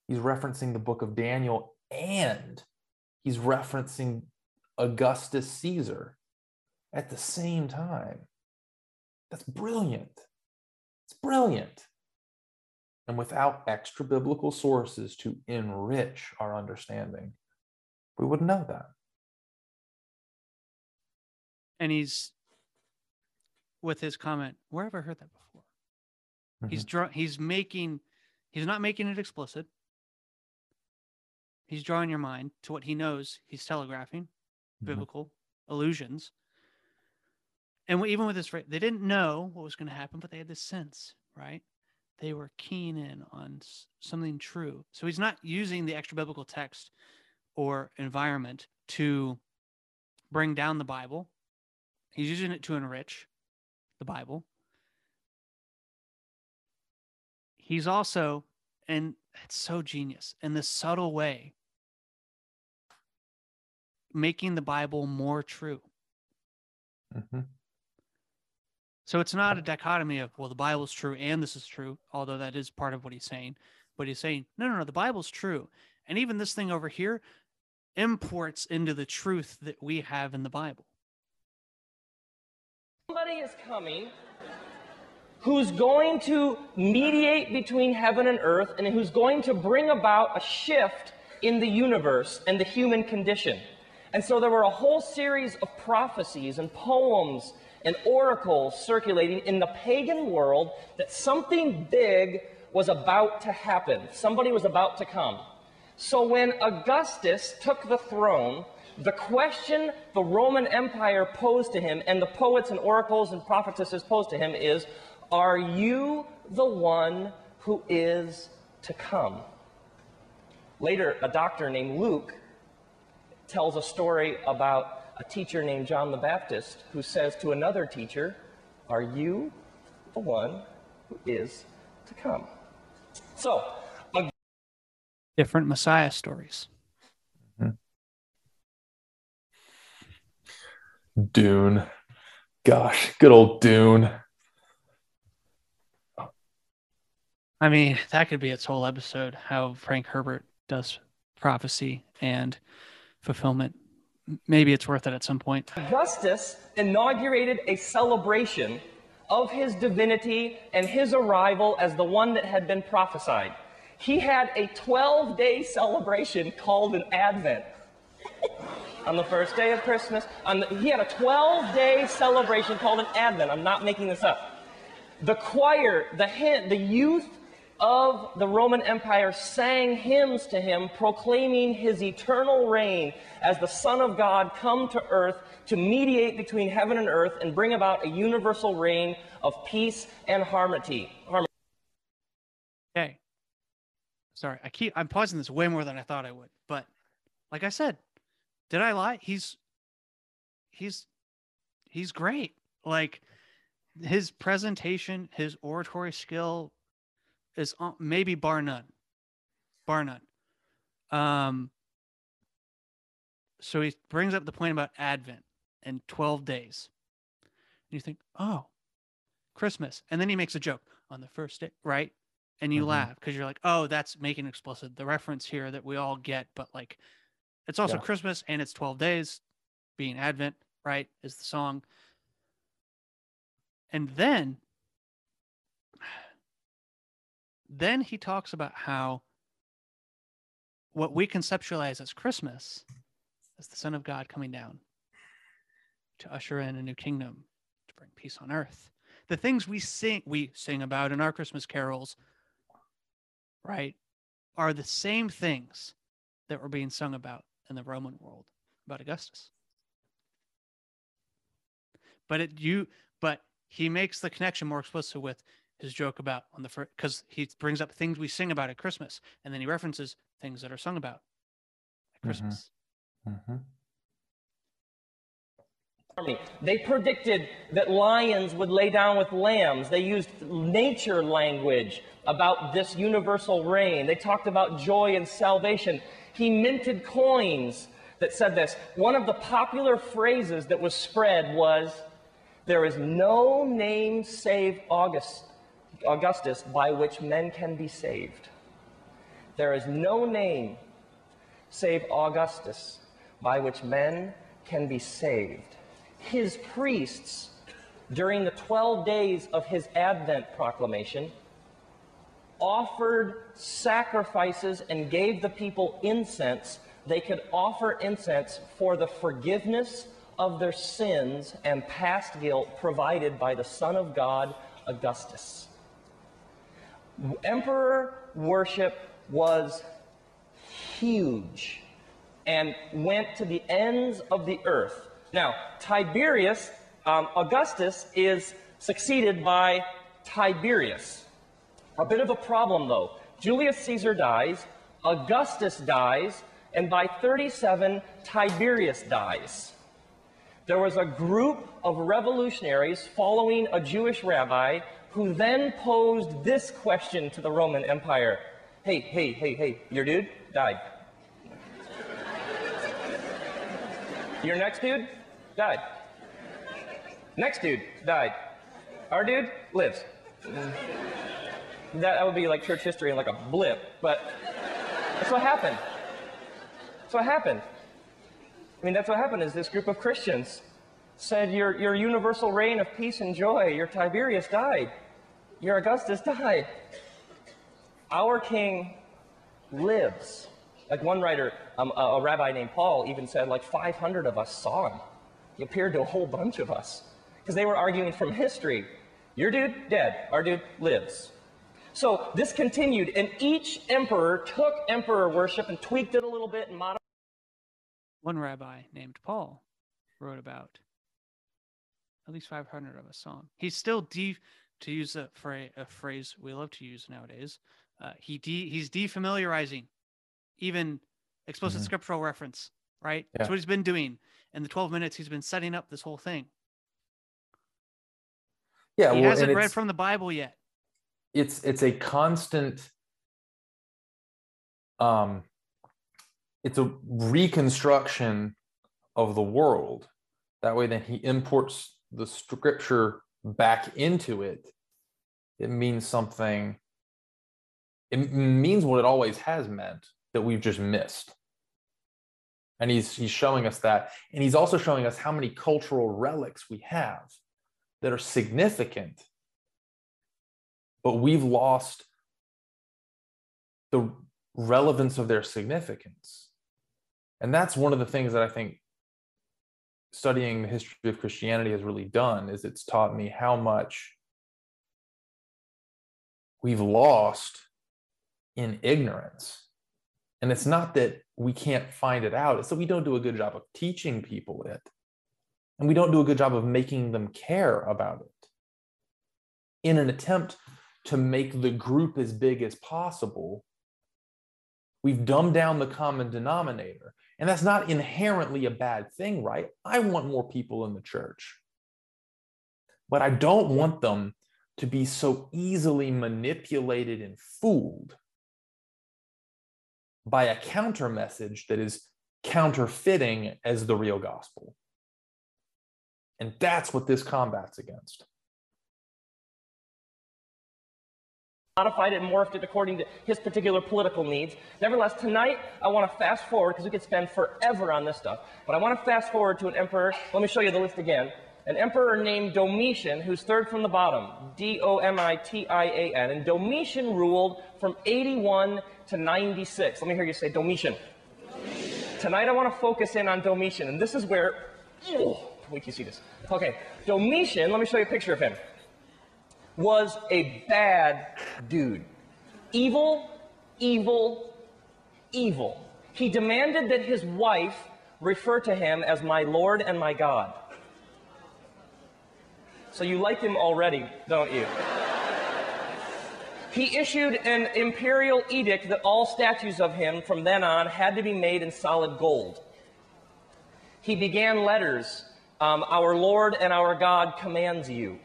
Speaker 4: He's referencing the book of Daniel and he's referencing Augustus Caesar at the same time. That's brilliant. It's brilliant. And without extra biblical sources to enrich our understanding, we wouldn't know that.
Speaker 3: and he's with his comment, where have I heard that before? He's
Speaker 4: Mm-hmm.
Speaker 3: draw he's making he's not making it explicit. He's drawing your mind to what he knows he's telegraphing,
Speaker 4: Mhm.
Speaker 3: biblical allusions. And even with this, they didn't know what was going to happen, but they had this sense, right? They were keen in on something true. So he's not using the extra biblical text or environment to bring down the Bible. He's using it to enrich the Bible. He's also, and it's so genius, in this subtle way, making the Bible more true.
Speaker 4: Mhm.
Speaker 3: So it's not a dichotomy of, well, the Bible's true and this is true, although that is part of what he's saying. But he's saying, no, no, no, the Bible's true. And even this thing over here imports into the truth that we have in the Bible.
Speaker 5: Somebody is coming who's going to mediate between heaven and earth and who's going to bring about a shift in the universe and the human condition. And so there were a whole series of prophecies and poems and oracle circulating in the pagan world that something big was about to happen. Somebody was about to come. So when Augustus took the throne, The question the Roman Empire posed to him, and the poets and oracles and prophetesses posed to him, is Are you the one who is to come? Later, a doctor named Luke tells a story about a teacher named John the Baptist who says to another teacher, Are you the one who is to come? So,
Speaker 3: Different Messiah stories. Mm-hmm.
Speaker 4: Dune. Gosh, good old Dune.
Speaker 3: I mean, that could be its whole episode how Frank Herbert does prophecy and fulfillment. Maybe it's worth it at some point.
Speaker 5: Augustus inaugurated a celebration of his divinity and his arrival as the one that had been prophesied. He had a 12 day celebration called an Advent. on the first day of Christmas, on the, he had a 12 day celebration called an Advent. I'm not making this up. The choir, the hymn, the youth of the Roman Empire sang hymns to him, proclaiming his eternal reign as the Son of God come to earth to mediate between heaven and earth and bring about a universal reign of peace and harmony.
Speaker 3: Okay. Sorry, I keep I'm pausing this way more than I thought I would. But like I said, did I lie? He's he's he's great. Like his presentation, his oratory skill is uh, maybe bar none. Bar none. Um so he brings up the point about Advent and 12 days. And you think, "Oh, Christmas." And then he makes a joke on the first day, right? and you
Speaker 4: Mhm.
Speaker 3: laugh because you're like, oh, that's making explicit the reference here that we all get, but like, it's also
Speaker 4: Yeah.
Speaker 3: Christmas and it's 12 days, being Advent, right? Is the song. And then, then he talks about how what we conceptualize as Christmas is the Son of God coming down to usher in a new kingdom, to bring peace on earth. The things we sing, we sing about in our Christmas carols, right, are the same things that were being sung about in the Roman world about Augustus. But it you but he makes the connection more explicit with his joke about on the first because he brings up things we sing about at Christmas, and then he references things that are sung about at
Speaker 4: Mhm.
Speaker 3: Christmas.
Speaker 4: Mhm.
Speaker 5: They predicted that lions would lay down with lambs. They used nature language about this universal reign. They talked about joy and salvation. He minted coins that said this. One of the popular phrases that was spread was there is no name save August, Augustus by which men can be saved. There is no name save Augustus by which men can be saved. His priests, during the 12 days of his Advent proclamation, offered sacrifices and gave the people incense. They could offer incense for the forgiveness of their sins and past guilt provided by the Son of God, Augustus. Emperor worship was huge and went to the ends of the earth. Now, Tiberius, um, Augustus, is succeeded by Tiberius. A bit of a problem, though. Julius Caesar dies, Augustus dies, and by 37, Tiberius dies. There was a group of revolutionaries following a Jewish rabbi who then posed this question to the Roman Empire Hey, hey, hey, hey, your dude died. Your next dude died. Next dude died. Our dude lives. That, that would be like church history and like a blip, but that's what happened. That's what happened. I mean, that's what happened is this group of Christians said, your, your universal reign of peace and joy, your Tiberius died. Your Augustus died. Our king lives. Like one writer, um, a, a rabbi named Paul, even said, like 500 of us saw him. He appeared to a whole bunch of us. Because they were arguing from history. Your dude, dead. Our dude lives. So this continued, and each emperor took emperor worship and tweaked it a little bit and modified.
Speaker 3: one rabbi named Paul wrote about at least 500 of a song. He's still de to use a, fra- a phrase we love to use nowadays. Uh, he de- he's defamiliarizing even explicit
Speaker 4: Mhm.
Speaker 3: scriptural reference. Right,
Speaker 4: Yeah.
Speaker 3: that's what he's been doing. In the 12 minutes, he's been setting up this whole thing.
Speaker 4: Yeah,
Speaker 3: he
Speaker 4: well,
Speaker 3: hasn't read from the Bible yet.
Speaker 4: it's it's a constant um it's a reconstruction of the world that way then he imports the scripture back into it it means something. It means what it always has meant that we've just missed. And he's he's showing us that. And he's also showing us how many cultural relics we have that are significant but we've lost the relevance of their significance. And that's one of the things that I think studying the history of Christianity has really done is it's taught me how much we've lost in ignorance. And it's not that we can't find it out, it's that we don't do a good job of teaching people it. And we don't do a good job of making them care about it in an attempt to make the group as big as possible, we've dumbed down the common denominator. And that's not inherently a bad thing, right? I want more people in the church. But I don't want them to be so easily manipulated and fooled by a counter message that is counterfeiting as the real gospel. And that's what this combats against.
Speaker 5: Modified it and morphed it according to his particular political needs. Nevertheless, tonight I want to fast forward because we could spend forever on this stuff. But I want to fast forward to an emperor. Let me show you the list again. An emperor named Domitian, who's third from the bottom, D O M I T I A N. And Domitian ruled from 81 to 96. Let me hear you say Domitian. Tonight I want to focus in on Domitian, and this is where. Oh, wait you see this. Okay, Domitian, let me show you a picture of him was a bad dude. Evil, evil, evil. He demanded that his wife refer to him as my Lord and my God. So you like him already, don't you? He issued an imperial edict that all statues of him from then on had to be made in solid gold. He began letters um, Our Lord and our God commands you.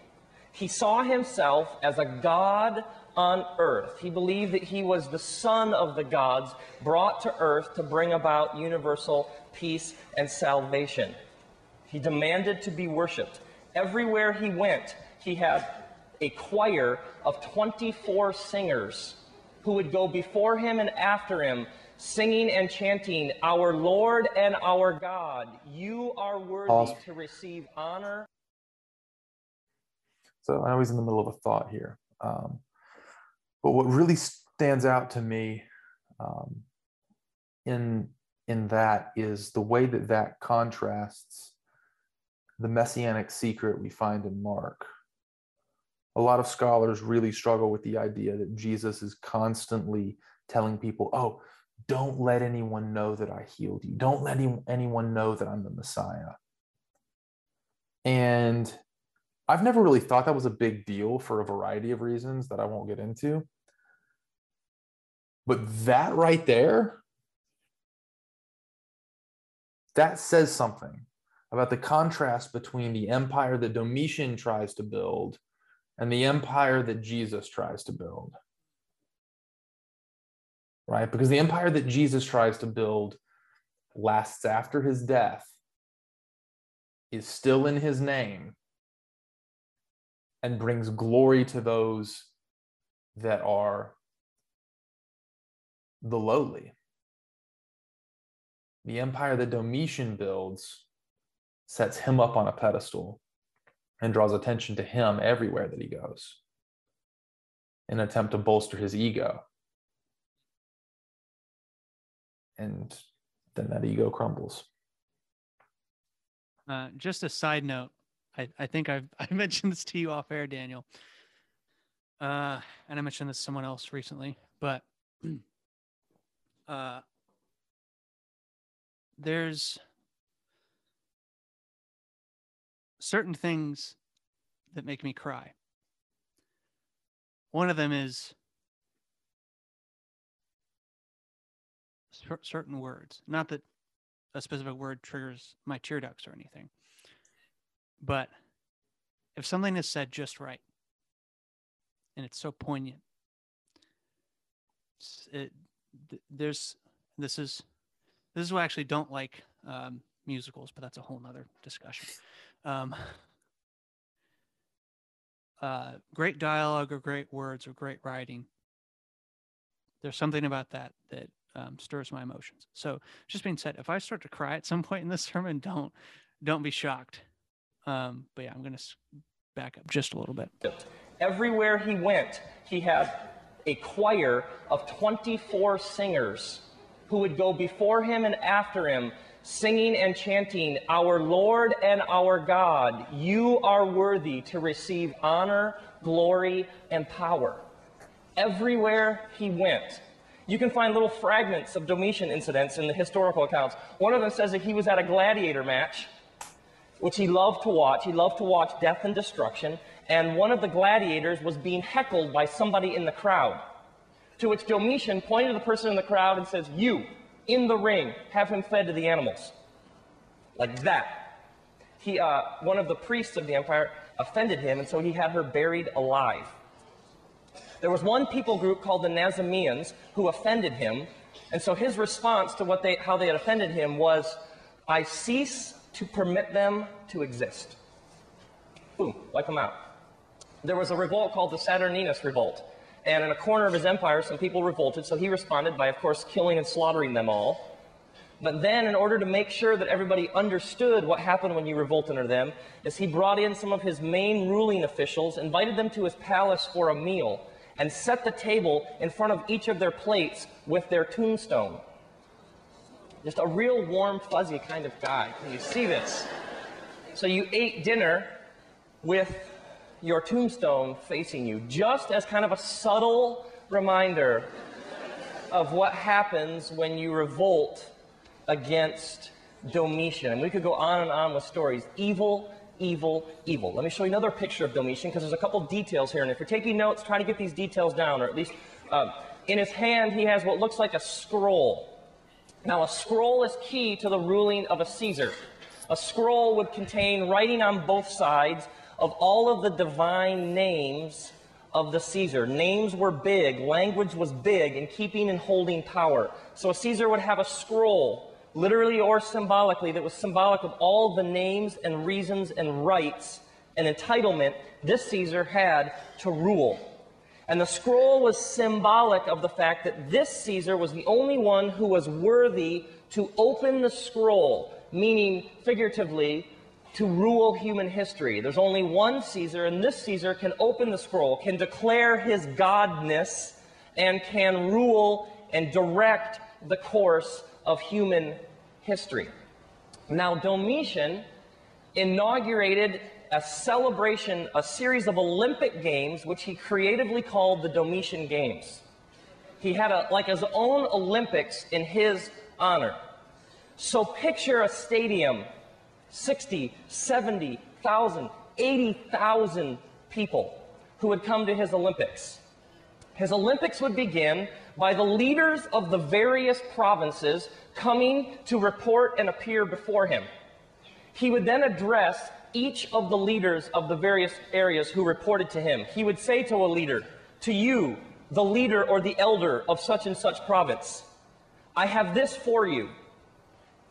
Speaker 5: He saw himself as a God on earth. He believed that he was the son of the gods brought to earth to bring about universal peace and salvation. He demanded to be worshiped. Everywhere he went, he had a choir of 24 singers who would go before him and after him, singing and chanting, Our Lord and our God, you are worthy
Speaker 4: Pause.
Speaker 5: to receive honor
Speaker 4: So I he's in the middle of a thought here. Um, but what really stands out to me um, in in that is the way that that contrasts the messianic secret we find in Mark. A lot of scholars really struggle with the idea that Jesus is constantly telling people, "Oh, don't let anyone know that I healed you. Don't let any- anyone know that I'm the Messiah." And I've never really thought that was a big deal for a variety of reasons that I won't get into. But that right there, that says something about the contrast between the empire that Domitian tries to build and the empire that Jesus tries to build. Right? Because the empire that Jesus tries to build lasts after his death, is still in his name, and brings glory to those that are the lowly. The empire that Domitian builds sets him up on a pedestal and draws attention to him everywhere that he goes in an attempt to bolster his ego. And then that ego crumbles.
Speaker 3: Uh, just a side note, I, I think I've I mentioned this to you off air, Daniel. Uh, and I mentioned this to someone else recently, but uh, there's certain things that make me cry. One of them is certain words. Not that a specific word triggers my tear ducts or anything, but if something is said just right and it's so poignant, it, th- there's this is this is who I actually don't like um, musicals, but that's a whole nother discussion. Um, uh, great dialogue or great words or great writing. There's something about that that um, stirs my emotions. So, just being said, if I start to cry at some point in this sermon, don't don't be shocked. Um, but yeah, I'm gonna s- back up just a little bit.
Speaker 5: Everywhere he went, he had a choir of 24 singers who would go before him and after him, singing and chanting, Our Lord and our God, you are worthy to receive honor, glory, and power. Everywhere he went. You can find little fragments of Domitian incidents in the historical accounts. One of them says that he was at a gladiator match which he loved to watch. He loved to watch death and destruction. And one of the gladiators was being heckled by somebody in the crowd. To which Domitian pointed to the person in the crowd and says, You, in the ring, have him fed to the animals. Like that. He, uh, one of the priests of the empire offended him, and so he had her buried alive. There was one people group called the Nazameans who offended him, and so his response to what they, how they had offended him was, I cease to permit them to exist. Boom, wipe them out. There was a revolt called the Saturninus Revolt, and in a corner of his empire, some people revolted, so he responded by, of course, killing and slaughtering them all. But then, in order to make sure that everybody understood what happened when you revolt under them, is he brought in some of his main ruling officials, invited them to his palace for a meal, and set the table in front of each of their plates with their tombstone. Just a real warm, fuzzy kind of guy. Can you see this? So you ate dinner with your tombstone facing you, just as kind of a subtle reminder of what happens when you revolt against Domitian. And we could go on and on with stories. Evil, evil, evil. Let me show you another picture of Domitian because there's a couple details here. And if you're taking notes, try to get these details down, or at least uh, in his hand, he has what looks like a scroll. Now, a scroll is key to the ruling of a Caesar. A scroll would contain writing on both sides of all of the divine names of the Caesar. Names were big, language was big in keeping and holding power. So a Caesar would have a scroll, literally or symbolically, that was symbolic of all the names and reasons and rights and entitlement this Caesar had to rule. And the scroll was symbolic of the fact that this Caesar was the only one who was worthy to open the scroll, meaning figuratively, to rule human history. There's only one Caesar, and this Caesar can open the scroll, can declare his godness, and can rule and direct the course of human history. Now, Domitian inaugurated a celebration, a series of Olympic Games, which he creatively called the Domitian Games. He had a, like his own Olympics in his honor. So picture a stadium 60, 70,000, 80,000 people who would come to his Olympics. His Olympics would begin by the leaders of the various provinces coming to report and appear before him. He would then address each of the leaders of the various areas who reported to him. He would say to a leader, To you, the leader or the elder of such and such province, I have this for you,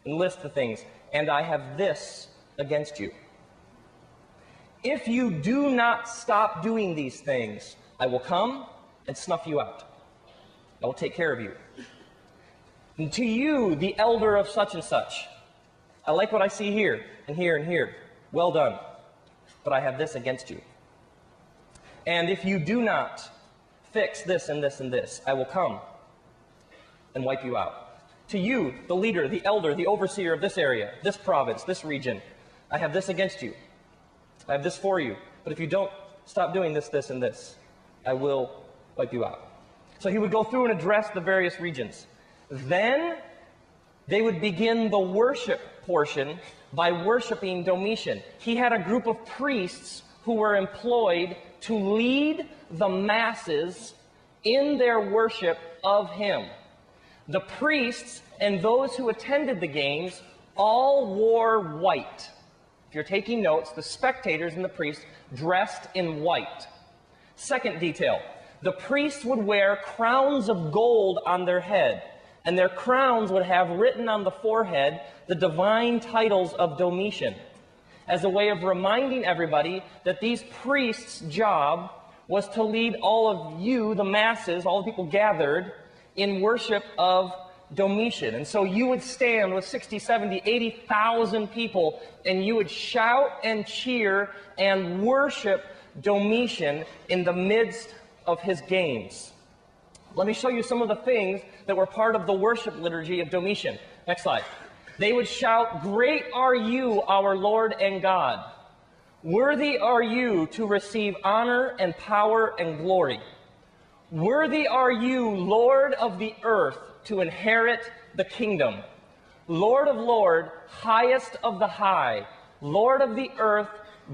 Speaker 5: and list the things, and I have this against you. If you do not stop doing these things, I will come and snuff you out. I will take care of you. And to you, the elder of such and such, I like what I see here and here and here. Well done. But I have this against you. And if you do not fix this and this and this, I will come and wipe you out. To you, the leader, the elder, the overseer of this area, this province, this region, I have this against you. I have this for you. But if you don't stop doing this, this, and this, I will wipe you out. So he would go through and address the various regions. Then they would begin the worship portion by worshiping Domitian. He had a group of priests who were employed to lead the masses in their worship of him. The priests and those who attended the games all wore white. If you're taking notes, the spectators and the priests dressed in white. Second detail the priests would wear crowns of gold on their head, and their crowns would have written on the forehead the divine titles of Domitian, as a way of reminding everybody that these priests' job was to lead all of you, the masses, all the people gathered, in worship of Domitian. And so you would stand with 60, 70, 80,000 people, and you would shout and cheer and worship Domitian in the midst of his games. Let me show you some of the things that were part of the worship liturgy of Domitian. Next slide. They would shout, Great are you, our Lord and God. Worthy are you to receive honor and power and glory. Worthy are you, Lord of the earth, to inherit the kingdom. Lord of Lord, highest of the high, Lord of the earth,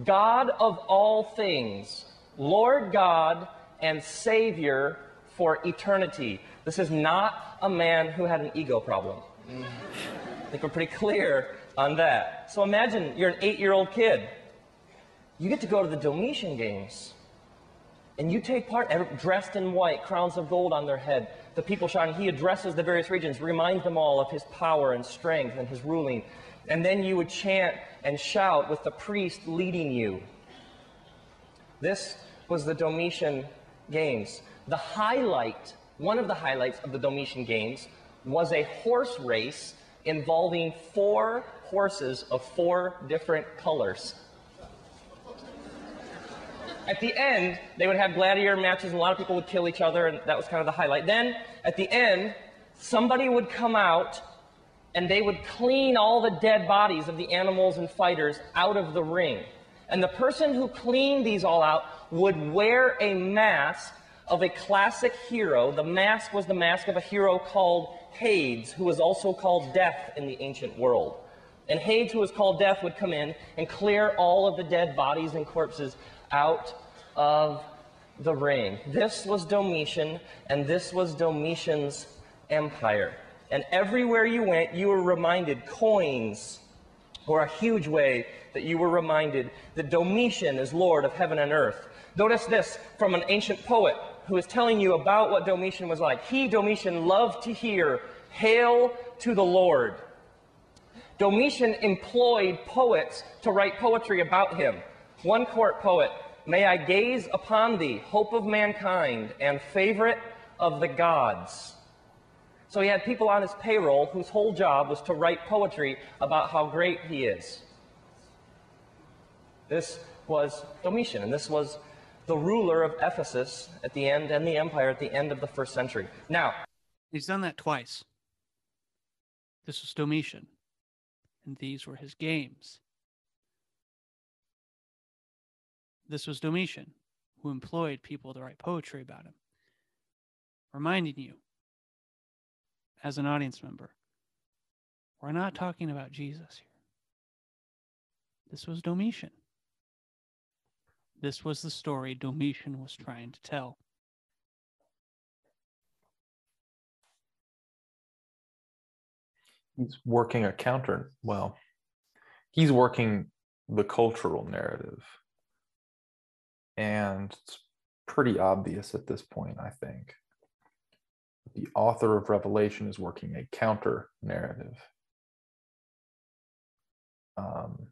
Speaker 5: God of all things, Lord God and Savior for eternity. This is not a man who had an ego problem. Mm. I think we're pretty clear on that. So imagine you're an eight year old kid you get to go to the Domitian Games. And you take part, dressed in white, crowns of gold on their head. The people shouting, he addresses the various regions, reminds them all of his power and strength and his ruling. And then you would chant and shout with the priest leading you. This was the Domitian Games. The highlight, one of the highlights of the Domitian Games, was a horse race involving four horses of four different colors at the end, they would have gladiator matches, and a lot of people would kill each other, and that was kind of the highlight. Then, at the end, somebody would come out and they would clean all the dead bodies of the animals and fighters out of the ring. And the person who cleaned these all out would wear a mask of a classic hero. The mask was the mask of a hero called Hades, who was also called Death in the ancient world. And Hades, who was called Death, would come in and clear all of the dead bodies and corpses out of the ring. This was Domitian, and this was Domitian's empire. And everywhere you went, you were reminded coins were a huge way that you were reminded that Domitian is Lord of heaven and earth. Notice this from an ancient poet who is telling you about what Domitian was like. He, Domitian, loved to hear, Hail to the Lord. Domitian employed poets to write poetry about him. One court poet, may I gaze upon thee, hope of mankind and favorite of the gods. So he had people on his payroll whose whole job was to write poetry about how great he is. This was Domitian, and this was the ruler of Ephesus at the end and the empire at the end of the first century. Now,
Speaker 3: he's done that twice. This was Domitian, and these were his games. This was Domitian, who employed people to write poetry about him, reminding you, as an audience member, we're not talking about Jesus here. This was Domitian. This was the story Domitian was trying to tell.
Speaker 4: He's working a counter. Well, he's working the cultural narrative and it's pretty obvious at this point, I think. The author of Revelation is working a counter narrative. Um,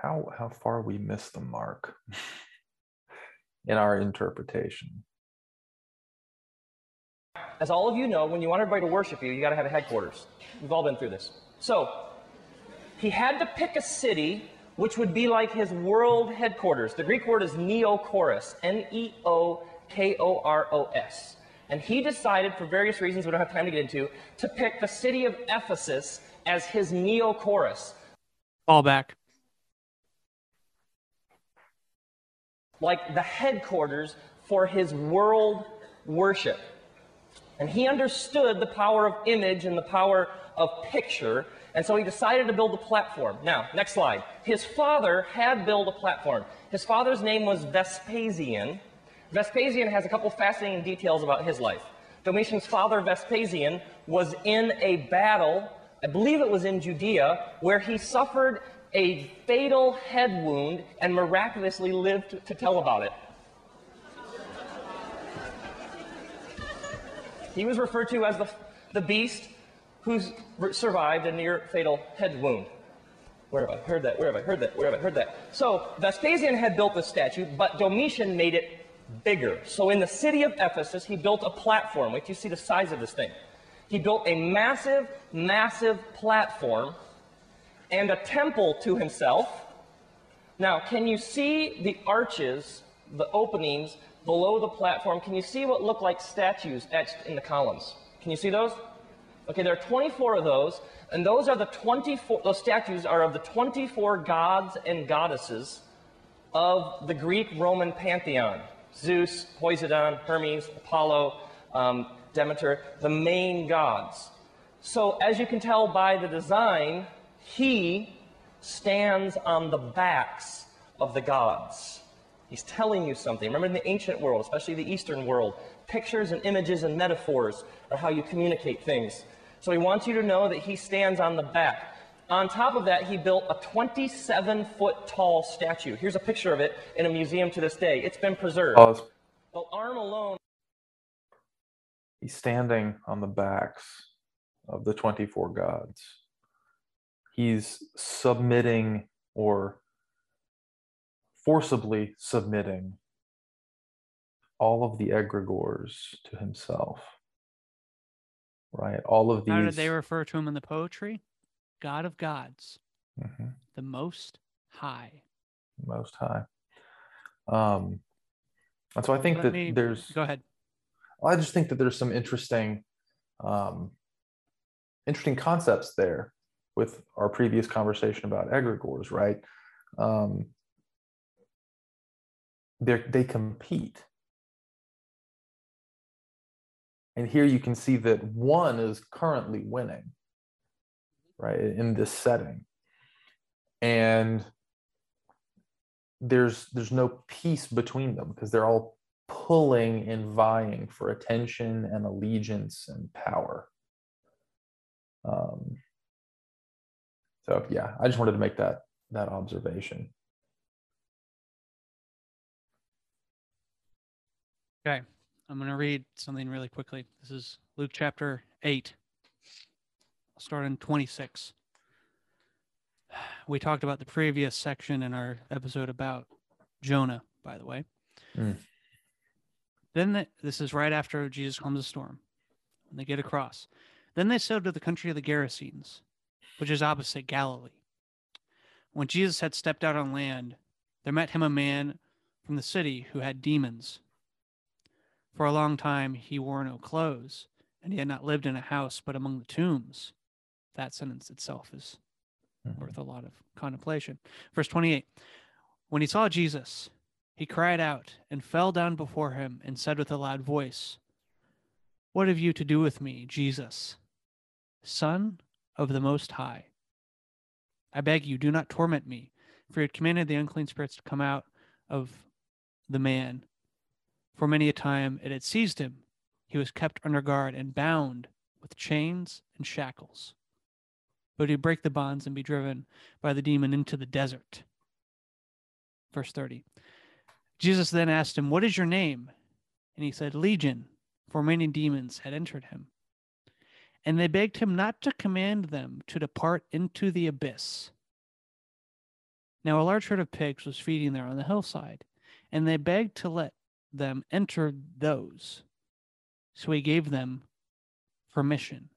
Speaker 4: how, how far we miss the mark in our interpretation.
Speaker 5: As all of you know, when you want everybody to worship you, you got to have a headquarters. We've all been through this. So, he had to pick a city which would be like his world headquarters. The Greek word is Neokoros, N E O K O R O S. And he decided, for various reasons we don't have time to get into, to pick the city of Ephesus as his Neokoros.
Speaker 3: Fall back.
Speaker 5: Like the headquarters for his world worship. And he understood the power of image and the power of picture. And so he decided to build a platform. Now, next slide. His father had built a platform. His father's name was Vespasian. Vespasian has a couple fascinating details about his life. Domitian's father, Vespasian, was in a battle, I believe it was in Judea, where he suffered a fatal head wound and miraculously lived to tell about it. He was referred to as the, the beast who survived a near fatal head wound. Where have I heard that? Where have I heard that? Where have I heard that? So Vespasian had built the statue, but Domitian made it bigger. So in the city of Ephesus, he built a platform. Wait you see the size of this thing. He built a massive, massive platform and a temple to himself. Now, can you see the arches, the openings below the platform? Can you see what look like statues etched in the columns? Can you see those? Okay, there are 24 of those, and those are the 24, those statues are of the 24 gods and goddesses of the Greek Roman pantheon. Zeus, Poseidon, Hermes, Apollo, um, Demeter, the main gods. So, as you can tell by the design, he stands on the backs of the gods. He's telling you something. Remember, in the ancient world, especially the Eastern world, pictures and images and metaphors are how you communicate things. So he wants you to know that he stands on the back. On top of that, he built a 27 foot tall statue. Here's a picture of it in a museum to this day. It's been preserved. The arm alone.
Speaker 4: He's standing on the backs of the 24 gods. He's submitting or forcibly submitting all of the egregores to himself. Right? All of these.
Speaker 3: How did they refer to him in the poetry? God of gods,
Speaker 4: Mhm.
Speaker 3: the most high.
Speaker 4: Most High. Um, and so I think
Speaker 3: Let
Speaker 4: that
Speaker 3: me-
Speaker 4: there's.
Speaker 3: Go ahead.
Speaker 4: I just think that there's some interesting, um, interesting concepts there with our previous conversation about egregores, right? Um, they compete, and here you can see that one is currently winning, right, in this setting, and there's there's no peace between them because they're all pulling and vying for attention and allegiance and power. Um, so yeah, I just wanted to make that that observation.
Speaker 3: Okay. I'm going to read something really quickly. This is Luke chapter 8. I'll start in 26. We talked about the previous section in our episode about Jonah, by the way.
Speaker 4: Mm.
Speaker 3: Then the, this is right after Jesus calms the storm. And they get across. Then they sailed to the country of the Gerasenes, which is opposite Galilee. When Jesus had stepped out on land, there met him a man from the city who had demons. For a long time he wore no clothes, and he had not lived in a house but among the tombs. That sentence itself is
Speaker 4: Mhm.
Speaker 3: worth a lot of contemplation. Verse 28 When he saw Jesus, he cried out and fell down before him and said with a loud voice, What have you to do with me, Jesus, Son of the Most High? I beg you, do not torment me, for you had commanded the unclean spirits to come out of the man. For many a time it had seized him. He was kept under guard and bound with chains and shackles. But he'd break the bonds and be driven by the demon into the desert. Verse 30. Jesus then asked him, What is your name? And he said, Legion, for many demons had entered him. And they begged him not to command them to depart into the abyss. Now a large herd of pigs was feeding there on the hillside, and they begged to let them enter those. So he gave them permission.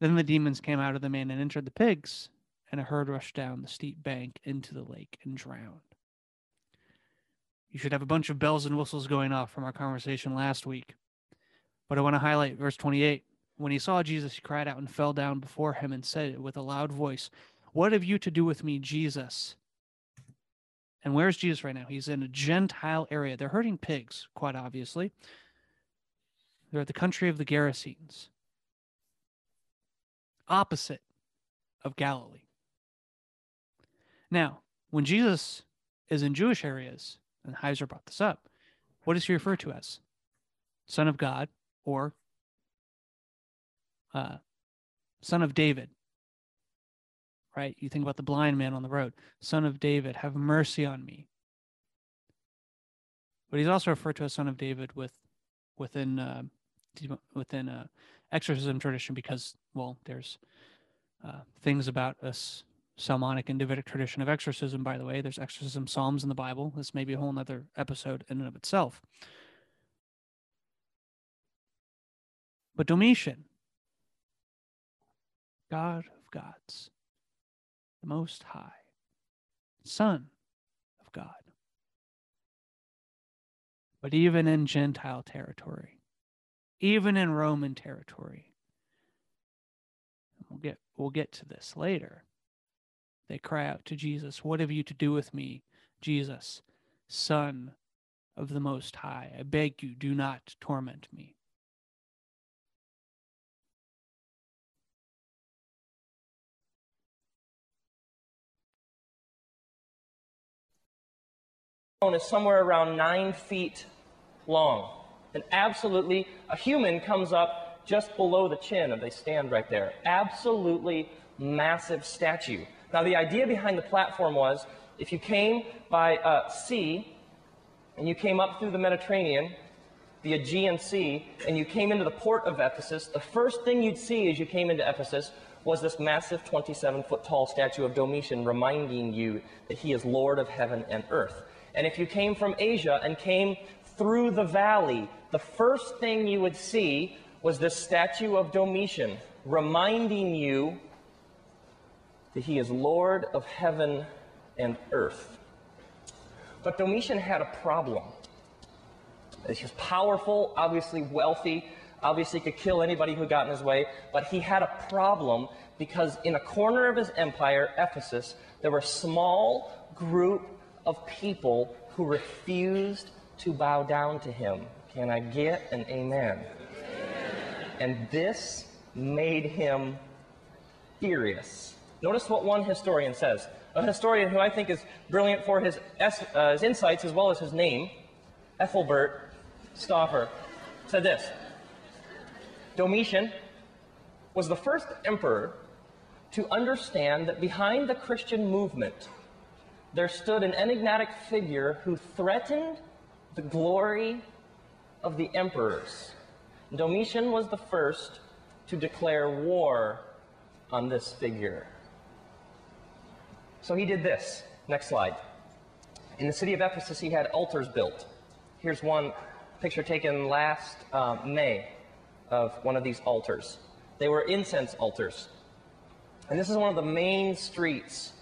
Speaker 3: Then the demons came out of the man and entered the pigs, and a herd rushed down the steep bank into the lake and drowned. You should have a bunch of bells and whistles going off from our conversation last week. But I want to highlight verse 28. When he saw Jesus, he cried out and fell down before him and said with a loud voice, What have you to do with me, Jesus? And where's Jesus right now? He's in a Gentile area. They're herding pigs, quite obviously. They're at the country of the Gerasenes. opposite of Galilee. Now, when Jesus is in Jewish areas, and Heiser brought this up, what does he refer to as? Son of God or uh, Son of David. Right? You think about the blind man on the road. Son of David, have mercy on me. But he's also referred to as Son of David with within uh, within uh, exorcism tradition because well, there's uh, things about us Solomonic and Davidic tradition of exorcism. By the way, there's exorcism psalms in the Bible. This may be a whole other episode in and of itself. But Domitian, God of gods, the Most High, Son of God. But even in Gentile territory, even in Roman territory, we'll get we'll get to this later. They cry out to Jesus, What have you to do with me, Jesus, Son of the Most High? I beg you, do not torment me.
Speaker 5: Is somewhere around nine feet long. And absolutely, a human comes up just below the chin, and they stand right there. Absolutely massive statue. Now, the idea behind the platform was if you came by uh, sea and you came up through the Mediterranean, the Aegean Sea, and you came into the port of Ephesus, the first thing you'd see as you came into Ephesus was this massive 27 foot tall statue of Domitian reminding you that he is Lord of heaven and earth. And if you came from Asia and came through the valley, the first thing you would see was the statue of Domitian, reminding you that he is Lord of heaven and earth. But Domitian had a problem. He was powerful, obviously wealthy, obviously could kill anybody who got in his way, but he had a problem because in a corner of his empire, Ephesus, there were a small group of people who refused to bow down to him. Can I get an amen? And this made him furious. Notice what one historian says. A historian who I think is brilliant for his, uh, his insights as well as his name, Ethelbert Stauffer, said this Domitian was the first emperor to understand that behind the Christian movement, there stood an enigmatic figure who threatened the glory of the emperors. Domitian was the first to declare war on this figure. So he did this. Next slide. In the city of Ephesus, he had altars built. Here's one picture taken last uh, May of one of these altars. They were incense altars. And this is one of the main streets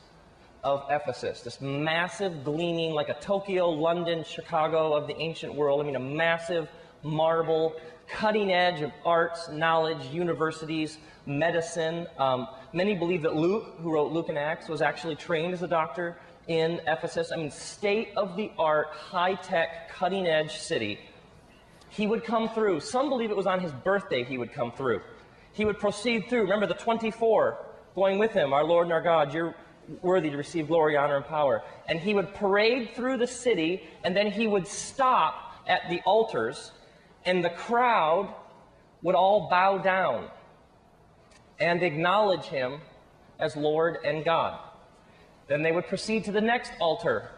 Speaker 5: of Ephesus. This massive, gleaming, like a Tokyo, London, Chicago of the ancient world. I mean, a massive marble, cutting edge of arts, knowledge, universities, medicine. Um, many believe that Luke, who wrote Luke and Acts, was actually trained as a doctor in Ephesus. I mean, state of the art, high tech, cutting edge city. He would come through. Some believe it was on his birthday he would come through. He would proceed through. Remember the 24 going with him, our Lord and our God. You're worthy to receive glory, honor, and power. And he would parade through the city, and then he would stop at the altars, and the crowd would all bow down and acknowledge him as Lord and God. Then they would proceed to the next altar,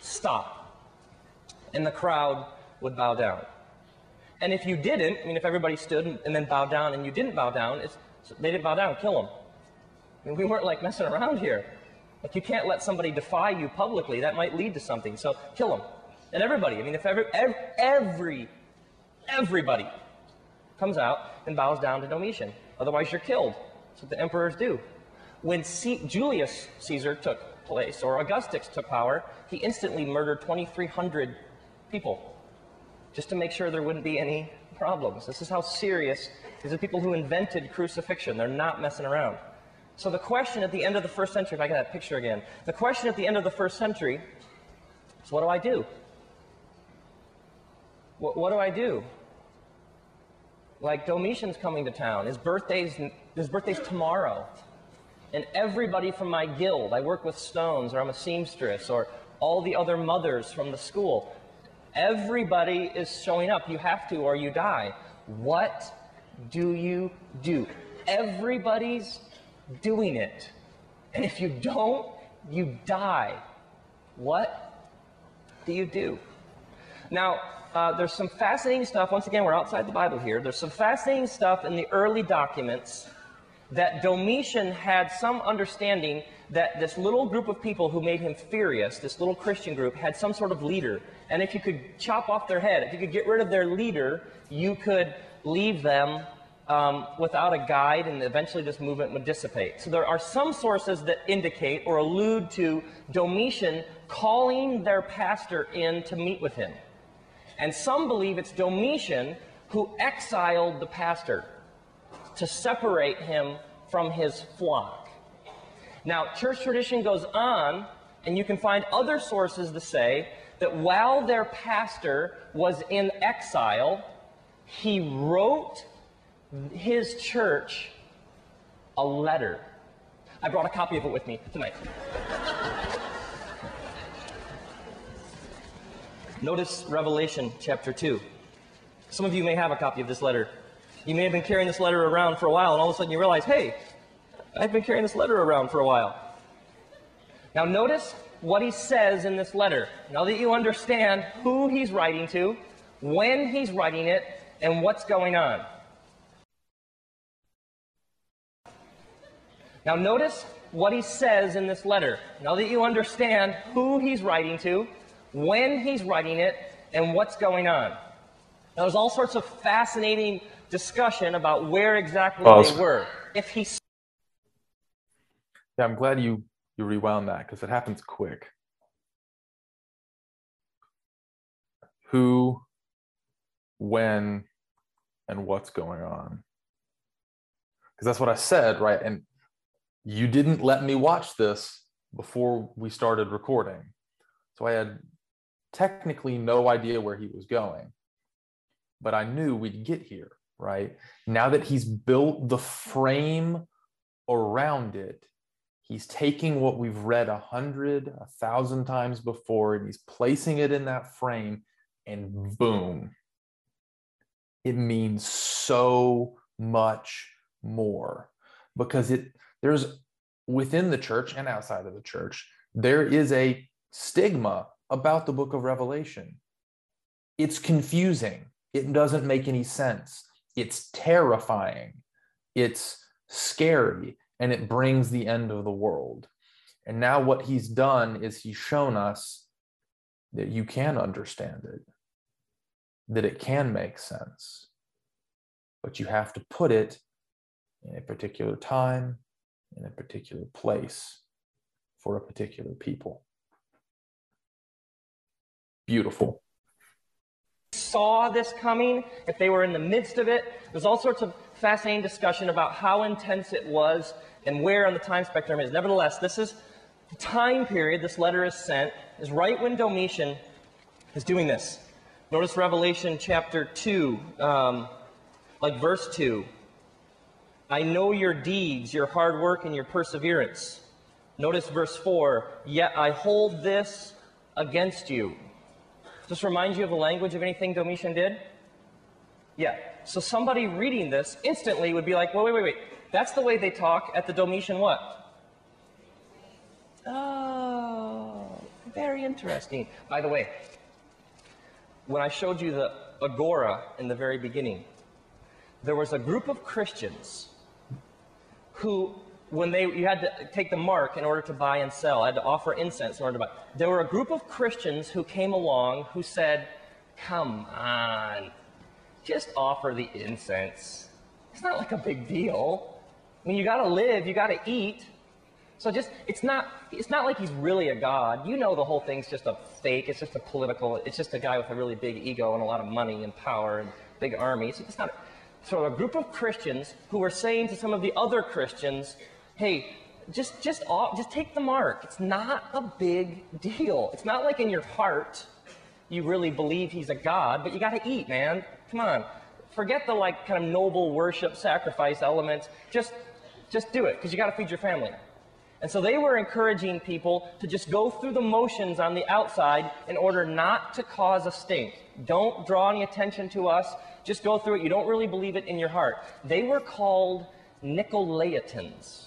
Speaker 5: stop, and the crowd would bow down. And if you didn't, I mean, if everybody stood and, then bowed down and you didn't bow down, they didn't bow down, kill them. I mean, we weren't like messing around here. Like you can't let somebody defy you publicly. That might lead to something. So kill them. And everybody, I mean, if every, every, every everybody comes out and bows down to Domitian. Otherwise, you're killed. That's what the emperors do. When C- Julius Caesar took place, or Augustus took power, he instantly murdered 2,300 people just to make sure there wouldn't be any problems. This is how serious these are people who invented crucifixion. They're not messing around. So the question at the end of the first century, if I get that picture again, the question at the end of the first century is what do I do? What, what do I do? Like Domitian's coming to town. His birthday's his birthday's tomorrow. And everybody from my guild, I work with stones or I'm a seamstress or all the other mothers from the school. Everybody is showing up. You have to or you die. What do you do? Everybody's doing it. And if you don't, you die. What do you do? Now, uh, there's some fascinating stuff. Once again, we're outside the Bible here. There's some fascinating stuff in the early documents that Domitian had some understanding that this little group of people who made him furious, this little Christian group, had some sort of leader. And if you could chop off their head, if you could get rid of their leader, you could leave them um, without a guide, and eventually this movement would dissipate. So there are some sources that indicate or allude to Domitian calling their pastor in to meet with him. And some believe it's Domitian who exiled the pastor to separate him from his flock. Now, church tradition goes on, and you can find other sources to say that while their pastor was in exile, he wrote his church a letter. I brought a copy of it with me tonight. Notice Revelation chapter 2. Some of you may have a copy of this letter. You may have been carrying this letter around for a while, and all of a sudden you realize, hey, I've been carrying this letter around for a while. Now, notice what he says in this letter. Now that you understand who he's writing to, when he's writing it, and what's going on. Now, notice what he says in this letter. Now that you understand who he's writing to, when he's writing it, and what's going on. Now, there's all sorts of fascinating discussion about where exactly
Speaker 4: Pause.
Speaker 5: they were. If he
Speaker 4: Yeah, I'm glad you you rewound that because it happens quick. Who, when, and what's going on? Because that's what I said, right? And you didn't let me watch this before we started recording. So I had technically no idea where he was going, but I knew we'd get here, right? Now that he's built the frame around it, he's taking what we've read a hundred, a thousand times before, and he's placing it in that frame, and boom, it means so much more because it there's within the church and outside of the church there is a stigma about the book of revelation. It's confusing. It doesn't make any sense. It's terrifying. It's scary and it brings the end of the world. And now what he's done is he's shown us that you can understand it that it can make sense but you have to put it in a particular time, in a particular place, for a particular people. Beautiful.
Speaker 5: saw this coming, if they were in the midst of it. There's all sorts of fascinating discussion about how intense it was and where on the time spectrum is. Nevertheless, this is the time period this letter is sent, is right when Domitian is doing this. Notice Revelation chapter 2, um, like verse 2. I know your deeds, your hard work, and your perseverance. Notice verse 4 Yet I hold this against you. Does this remind you of the language of anything Domitian did? Yeah. So somebody reading this instantly would be like, wait, wait, wait, wait. That's the way they talk at the Domitian what? Oh, very interesting. By the way, when I showed you the agora in the very beginning, there was a group of Christians who, when they you had to take the mark in order to buy and sell, had to offer incense in order to buy. There were a group of Christians who came along who said, "Come on, just offer the incense. It's not like a big deal. I mean, you got to live, you got to eat. So just it's not it's not like he's really a god. You know the whole thing's just a fake. It's just a political. It's just a guy with a really big ego and a lot of money and power and big armies. It's not. So a group of Christians who were saying to some of the other Christians, "Hey, just just just take the mark. It's not a big deal. It's not like in your heart you really believe he's a god, but you got to eat, man. Come on. Forget the like kind of noble worship sacrifice elements. Just just do it because you got to feed your family. And so they were encouraging people to just go through the motions on the outside in order not to cause a stink. Don't draw any attention to us. Just go through it. You don't really believe it in your heart. They were called Nicolaitans.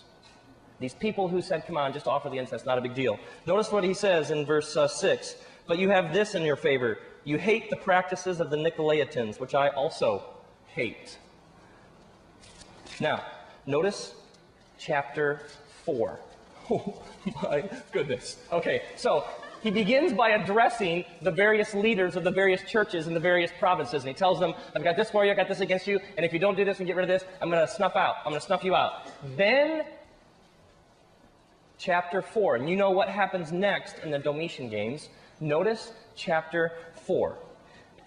Speaker 5: These people who said, come on, just offer the incense, not a big deal. Notice what he says in verse uh, 6. But you have this in your favor. You hate the practices of the Nicolaitans, which I also hate. Now, notice chapter 4. Oh my goodness. Okay, so he begins by addressing the various leaders of the various churches in the various provinces. And he tells them, I've got this for you, I've got this against you, and if you don't do this and get rid of this, I'm going to snuff out. I'm going to snuff you out. Then, chapter 4. And you know what happens next in the Domitian Games. Notice chapter 4.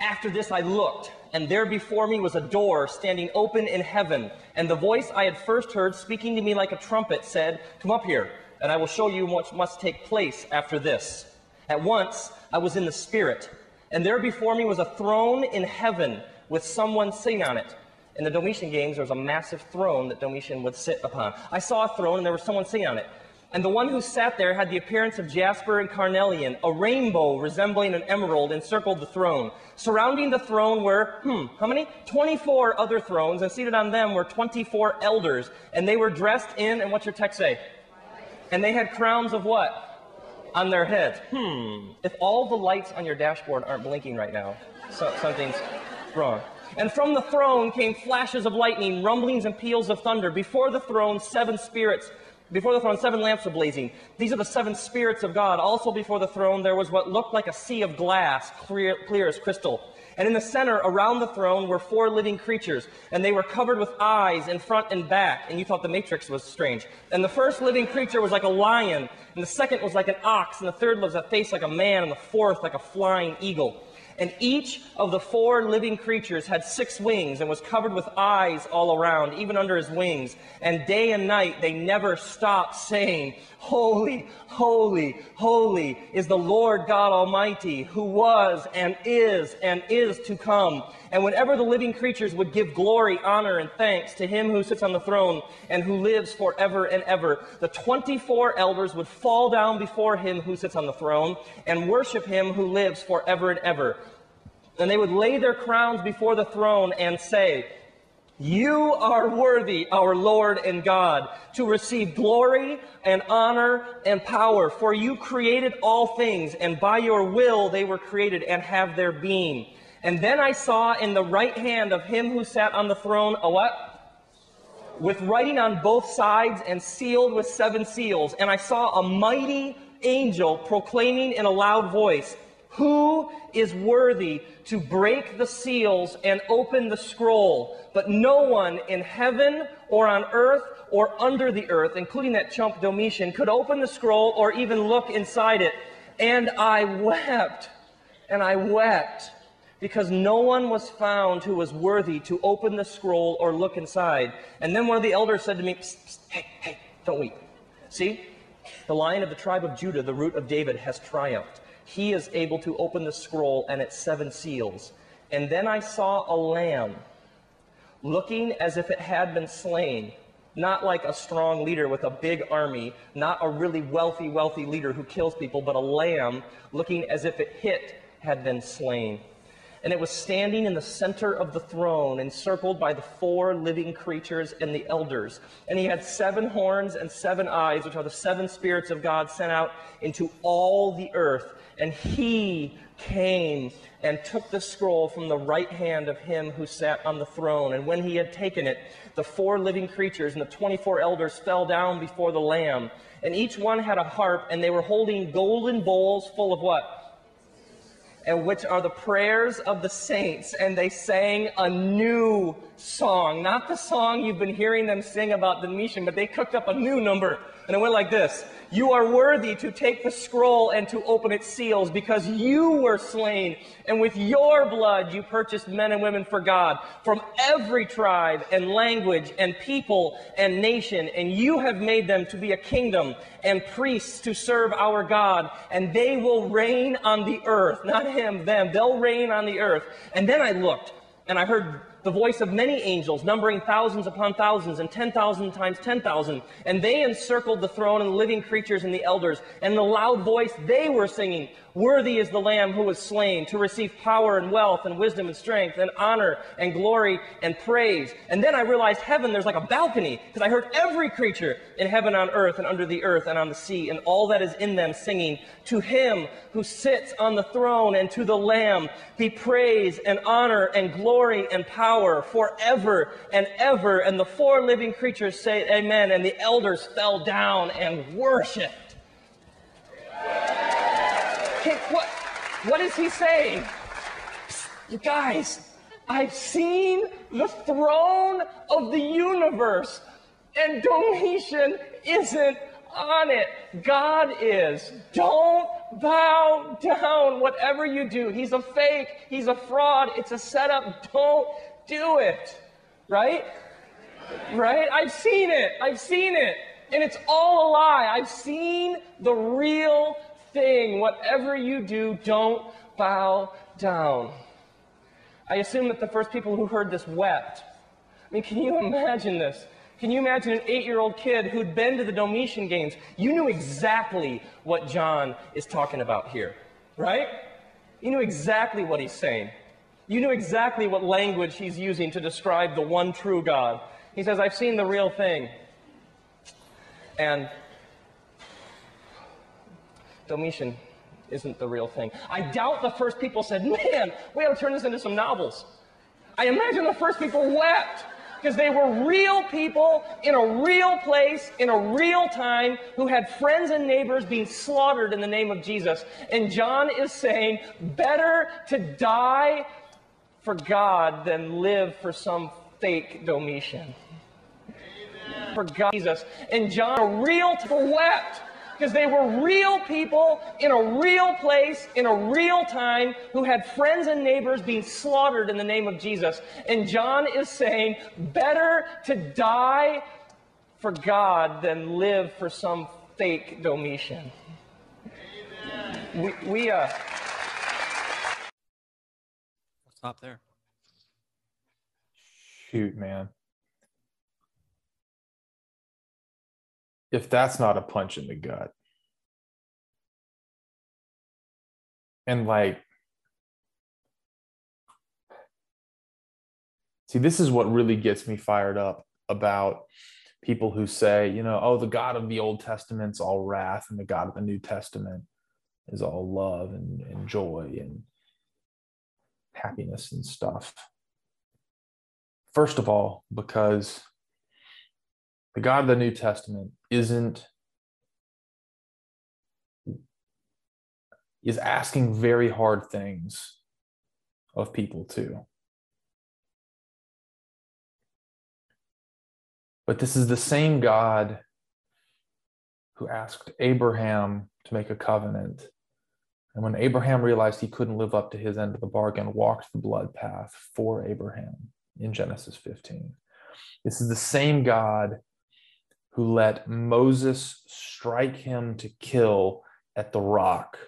Speaker 5: After this I looked, and there before me was a door standing open in heaven. And the voice I had first heard speaking to me like a trumpet said, Come up here, and I will show you what must take place after this. At once I was in the Spirit, and there before me was a throne in heaven with someone sitting on it. In the Domitian Games, there was a massive throne that Domitian would sit upon. I saw a throne, and there was someone sitting on it. And the one who sat there had the appearance of jasper and carnelian. A rainbow resembling an emerald encircled the throne. Surrounding the throne were, hmm, how many? 24 other thrones, and seated on them were 24 elders. And they were dressed in, and what's your text say? And they had crowns of what? On their heads. Hmm. If all the lights on your dashboard aren't blinking right now, so, something's wrong. And from the throne came flashes of lightning, rumblings, and peals of thunder. Before the throne, seven spirits. Before the throne, seven lamps were blazing. These are the seven spirits of God. Also before the throne, there was what looked like a sea of glass, clear, clear as crystal. And in the center, around the throne, were four living creatures, and they were covered with eyes in front and back. And you thought the Matrix was strange. And the first living creature was like a lion, and the second was like an ox, and the third was a face like a man, and the fourth like a flying eagle. And each of the four living creatures had six wings and was covered with eyes all around, even under his wings. And day and night they never stopped saying, Holy, holy, holy is the Lord God Almighty, who was and is and is to come. And whenever the living creatures would give glory, honor, and thanks to him who sits on the throne and who lives forever and ever, the 24 elders would fall down before him who sits on the throne and worship him who lives forever and ever. And they would lay their crowns before the throne and say, you are worthy, our Lord and God, to receive glory and honor and power, for you created all things, and by your will they were created and have their being. And then I saw in the right hand of him who sat on the throne a what? With writing on both sides and sealed with seven seals. And I saw a mighty angel proclaiming in a loud voice, who is worthy to break the seals and open the scroll? But no one in heaven or on earth or under the earth, including that chump Domitian, could open the scroll or even look inside it. And I wept, and I wept, because no one was found who was worthy to open the scroll or look inside. And then one of the elders said to me, psst, psst, Hey, hey, don't weep. See, the lion of the tribe of Judah, the root of David, has triumphed he is able to open the scroll and its seven seals. And then I saw a lamb looking as if it had been slain. Not like a strong leader with a big army, not a really wealthy, wealthy leader who kills people, but a lamb looking as if it hit had been slain and it was standing in the center of the throne, encircled by the four living creatures and the elders. And he had seven horns and seven eyes, which are the seven spirits of God sent out into all the earth. And he came and took the scroll from the right hand of him who sat on the throne. And when he had taken it, the four living creatures and the 24 elders fell down before the Lamb. And each one had a harp, and they were holding golden bowls full of what? And which are the prayers of the saints. And they sang a new song, not the song you've been hearing them sing about Domitian, but they cooked up a new number. And it went like this You are worthy to take the scroll and to open its seals because you were slain, and with your blood you purchased men and women for God from every tribe and language and people and nation, and you have made them to be a kingdom and priests to serve our God, and they will reign on the earth. Not him, them. They'll reign on the earth. And then I looked, and I heard the voice of many angels, numbering thousands upon thousands and 10,000 times 10,000. And they encircled the throne and the living creatures and the elders. And the loud voice they were singing, Worthy is the Lamb who was slain to receive power and wealth and wisdom and strength and honor and glory and praise. And then I realized heaven, there's like a balcony because I heard every creature in heaven, on earth, and under the earth and on the sea and all that is in them singing, To him who sits on the throne and to the Lamb be praise and honor and glory and power forever and ever. And the four living creatures say, Amen. And the elders fell down and worshiped. What, what is he saying? You guys, I've seen the throne of the universe, and Domitian isn't on it. God is. Don't bow down, whatever you do. He's a fake, he's a fraud, it's a setup. Don't do it. Right? Right? I've seen it. I've seen it. And it's all a lie. I've seen the real thing. Whatever you do, don't bow down. I assume that the first people who heard this wept. I mean, can you imagine this? Can you imagine an eight year old kid who'd been to the Domitian Games? You knew exactly what John is talking about here, right? You knew exactly what he's saying. You knew exactly what language he's using to describe the one true God. He says, I've seen the real thing. And Domitian isn't the real thing. I doubt the first people said, man, we ought to turn this into some novels. I imagine the first people wept because they were real people in a real place, in a real time, who had friends and neighbors being slaughtered in the name of Jesus. And John is saying, better to die for God than live for some fake Domitian. Amen. For God, Jesus. And John, a real people wept because they were real people in a real place, in a real time, who had friends and neighbors being slaughtered in the name of Jesus. And John is saying, better to die for God than live for some fake Domitian. We, we, uh,
Speaker 3: stop there.
Speaker 4: Shoot, man. If that's not a punch in the gut. And like, see, this is what really gets me fired up about people who say, you know, oh, the God of the Old Testament's all wrath, and the God of the New Testament is all love and, and joy and happiness and stuff. First of all, because the God of the New Testament isn't is asking very hard things of people too. But this is the same God who asked Abraham to make a covenant. And when Abraham realized he couldn't live up to his end of the bargain, walked the blood path for Abraham in Genesis 15. This is the same God who let Moses strike him to kill at the rock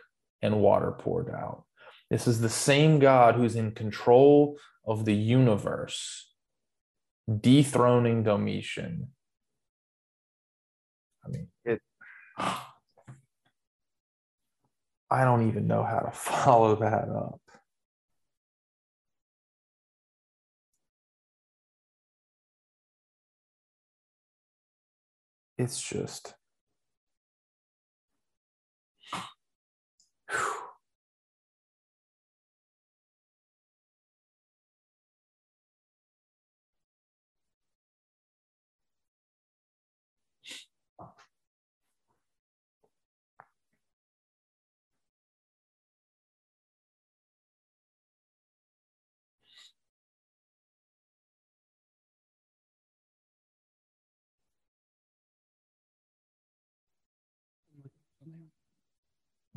Speaker 4: and water poured out. This is the same God who's in control of the universe, dethroning Domitian. I mean, it. I don't even know how to follow that up. It's just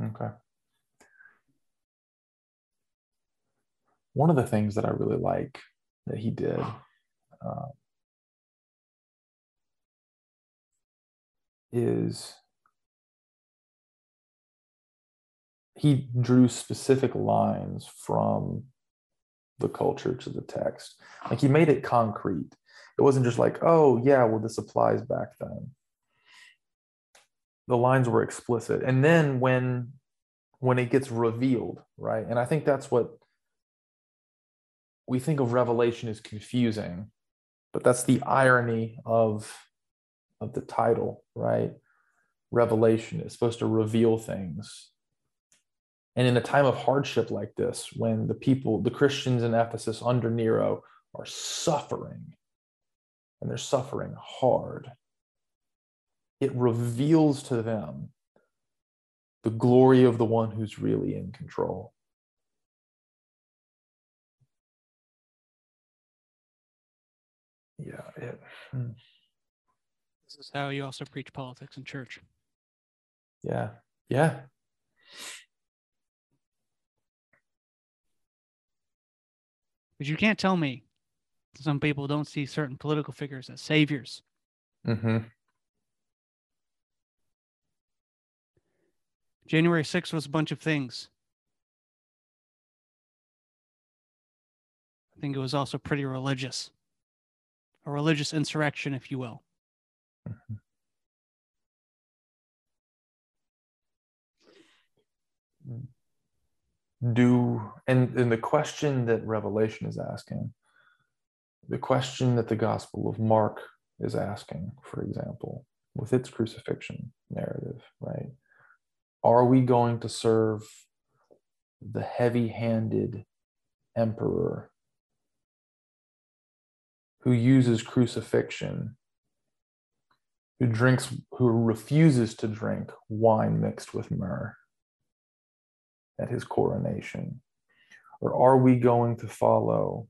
Speaker 4: Okay. One of the things that I really like that he did uh, is he drew specific lines from the culture to the text. Like he made it concrete. It wasn't just like, oh, yeah, well, this applies back then. The lines were explicit. And then when when it gets revealed, right? And I think that's what we think of revelation as confusing, but that's the irony of of the title, right? Revelation is supposed to reveal things. And in a time of hardship like this, when the people, the Christians in Ephesus under Nero are suffering, and they're suffering hard, it reveals to them the glory of the one who's really in control. Yeah. It, hmm.
Speaker 3: This is how you also preach politics in church.
Speaker 4: Yeah. Yeah.
Speaker 3: But you can't tell me some people don't see certain political figures as saviors.
Speaker 4: Mm-hmm.
Speaker 3: January 6th was a bunch of things. I think it was also pretty religious, a religious insurrection, if you will.
Speaker 4: Mm-hmm. Do and, and the question that Revelation is asking the question that the Gospel of Mark is asking, for example, with its crucifixion narrative, right? Are we going to serve the heavy handed emperor who uses crucifixion, who drinks, who refuses to drink wine mixed with myrrh at his coronation? Or are we going to follow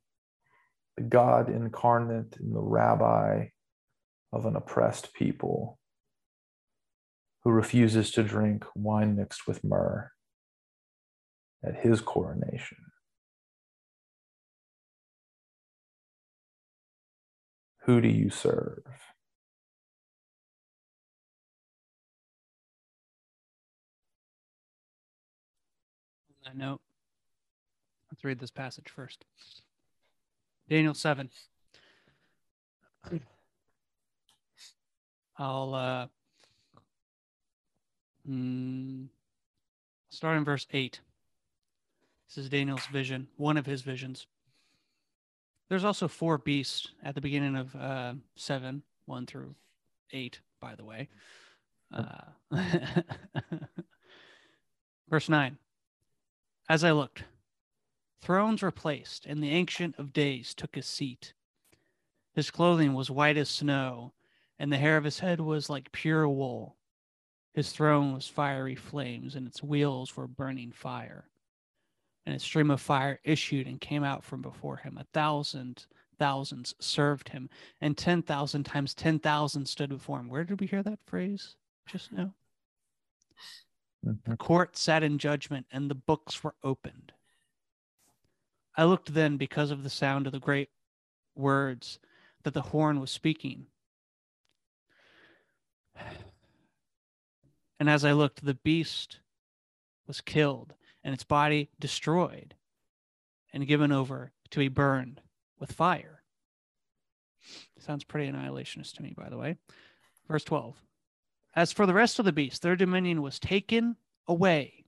Speaker 4: the God incarnate in the rabbi of an oppressed people who refuses to drink wine mixed with myrrh at his coronation. Who do you serve?
Speaker 3: On that note, let's read this passage first. Daniel 7. I'll uh, mm, start in verse 8. This is Daniel's vision, one of his visions. There's also four beasts at the beginning of uh, 7, 1 through 8, by the way. Uh, verse 9. As I looked, Thrones were placed, and the Ancient of Days took his seat. His clothing was white as snow, and the hair of his head was like pure wool. His throne was fiery flames, and its wheels were burning fire. And a stream of fire issued and came out from before him. A thousand thousands served him, and 10,000 times 10,000 stood before him. Where did we hear that phrase just now?
Speaker 4: Mm-hmm.
Speaker 3: The court sat in judgment, and the books were opened. I looked then because of the sound of the great words that the horn was speaking. And as I looked, the beast was killed and its body destroyed and given over to be burned with fire. Sounds pretty annihilationist to me, by the way. Verse 12. As for the rest of the beasts, their dominion was taken away.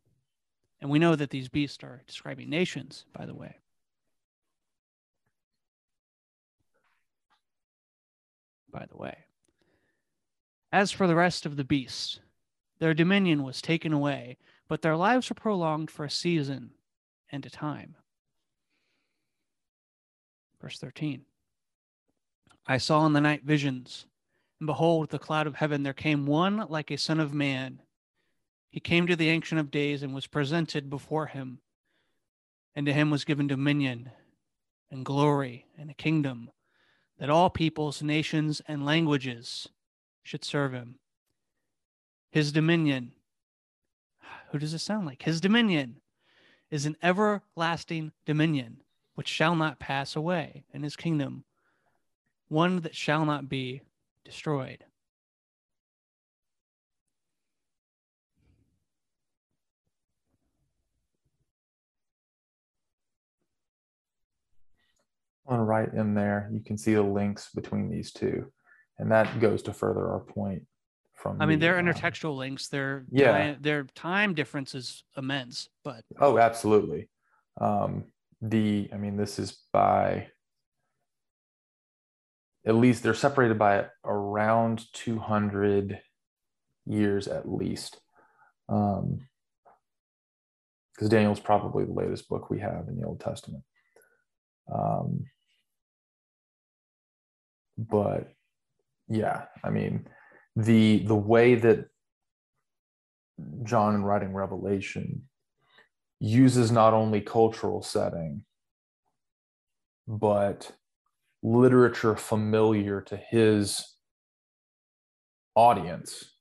Speaker 3: And we know that these beasts are describing nations, by the way. by the way. As for the rest of the beasts, their dominion was taken away, but their lives were prolonged for a season and a time. Verse 13 I saw in the night visions, and behold, the cloud of heaven there came one like a son of man. He came to the Ancient of Days and was presented before him, and to him was given dominion and glory and a kingdom that all peoples, nations, and languages should serve him. His dominion, who does it sound like? His dominion is an everlasting dominion which shall not pass away, and his kingdom, one that shall not be destroyed.
Speaker 4: And right in there, you can see the links between these two. And that goes to further our point from
Speaker 3: I mean,
Speaker 4: the,
Speaker 3: they're
Speaker 4: um,
Speaker 3: intertextual links. Their
Speaker 4: Yeah.
Speaker 3: time, their time difference is immense, but
Speaker 4: Oh, absolutely. Um, the, I mean, this is by at least they're separated by around 200 years at least. Um, because Daniel's probably the latest book we have in the Old Testament. Um, but yeah, I mean, the the way that John in writing Revelation uses not only cultural setting, but literature familiar to his audience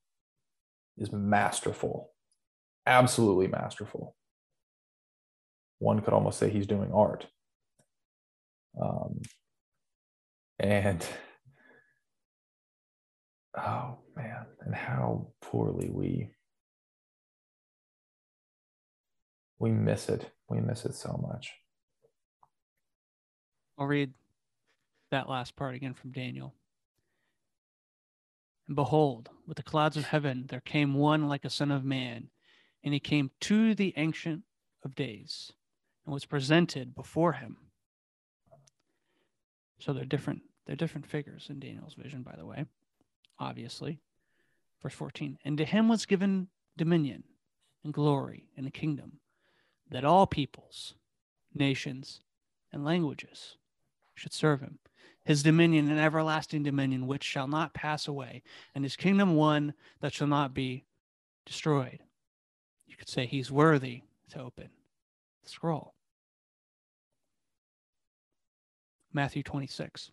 Speaker 4: is masterful, absolutely masterful. One could almost say he's doing art. Um, and oh man, and how poorly we we miss it. We miss it so much.
Speaker 3: I'll read that last part again from Daniel. And behold, with the clouds of heaven there came one like a son of man, and he came to the ancient of days and was presented before him. So they're different, they're different figures in Daniel's vision, by the way, obviously. Verse 14. And to him was given dominion and glory and a kingdom that all peoples, nations, and languages should serve him. His dominion, an everlasting dominion, which shall not pass away, and his kingdom one that shall not be destroyed. You could say he's worthy to open the scroll. Matthew 26.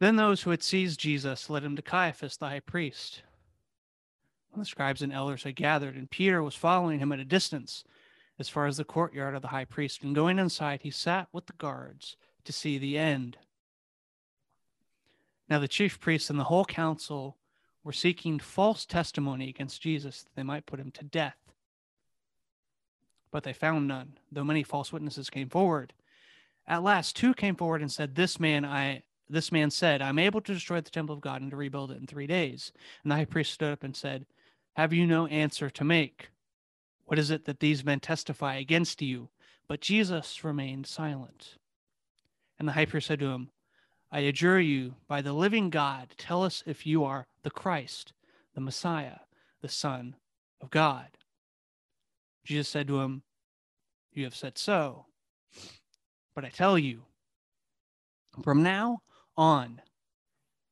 Speaker 3: Then those who had seized Jesus led him to Caiaphas, the high priest. When the scribes and elders had gathered, and Peter was following him at a distance as far as the courtyard of the high priest. And going inside, he sat with the guards to see the end. Now the chief priests and the whole council were seeking false testimony against Jesus that they might put him to death. But they found none, though many false witnesses came forward. At last, two came forward and said, "This man, I." This man said, I'm able to destroy the temple of God and to rebuild it in three days. And the high priest stood up and said, Have you no answer to make? What is it that these men testify against you? But Jesus remained silent. And the high priest said to him, I adjure you by the living God, tell us if you are the Christ, the Messiah, the Son of God. Jesus said to him, You have said so. But I tell you, from now on,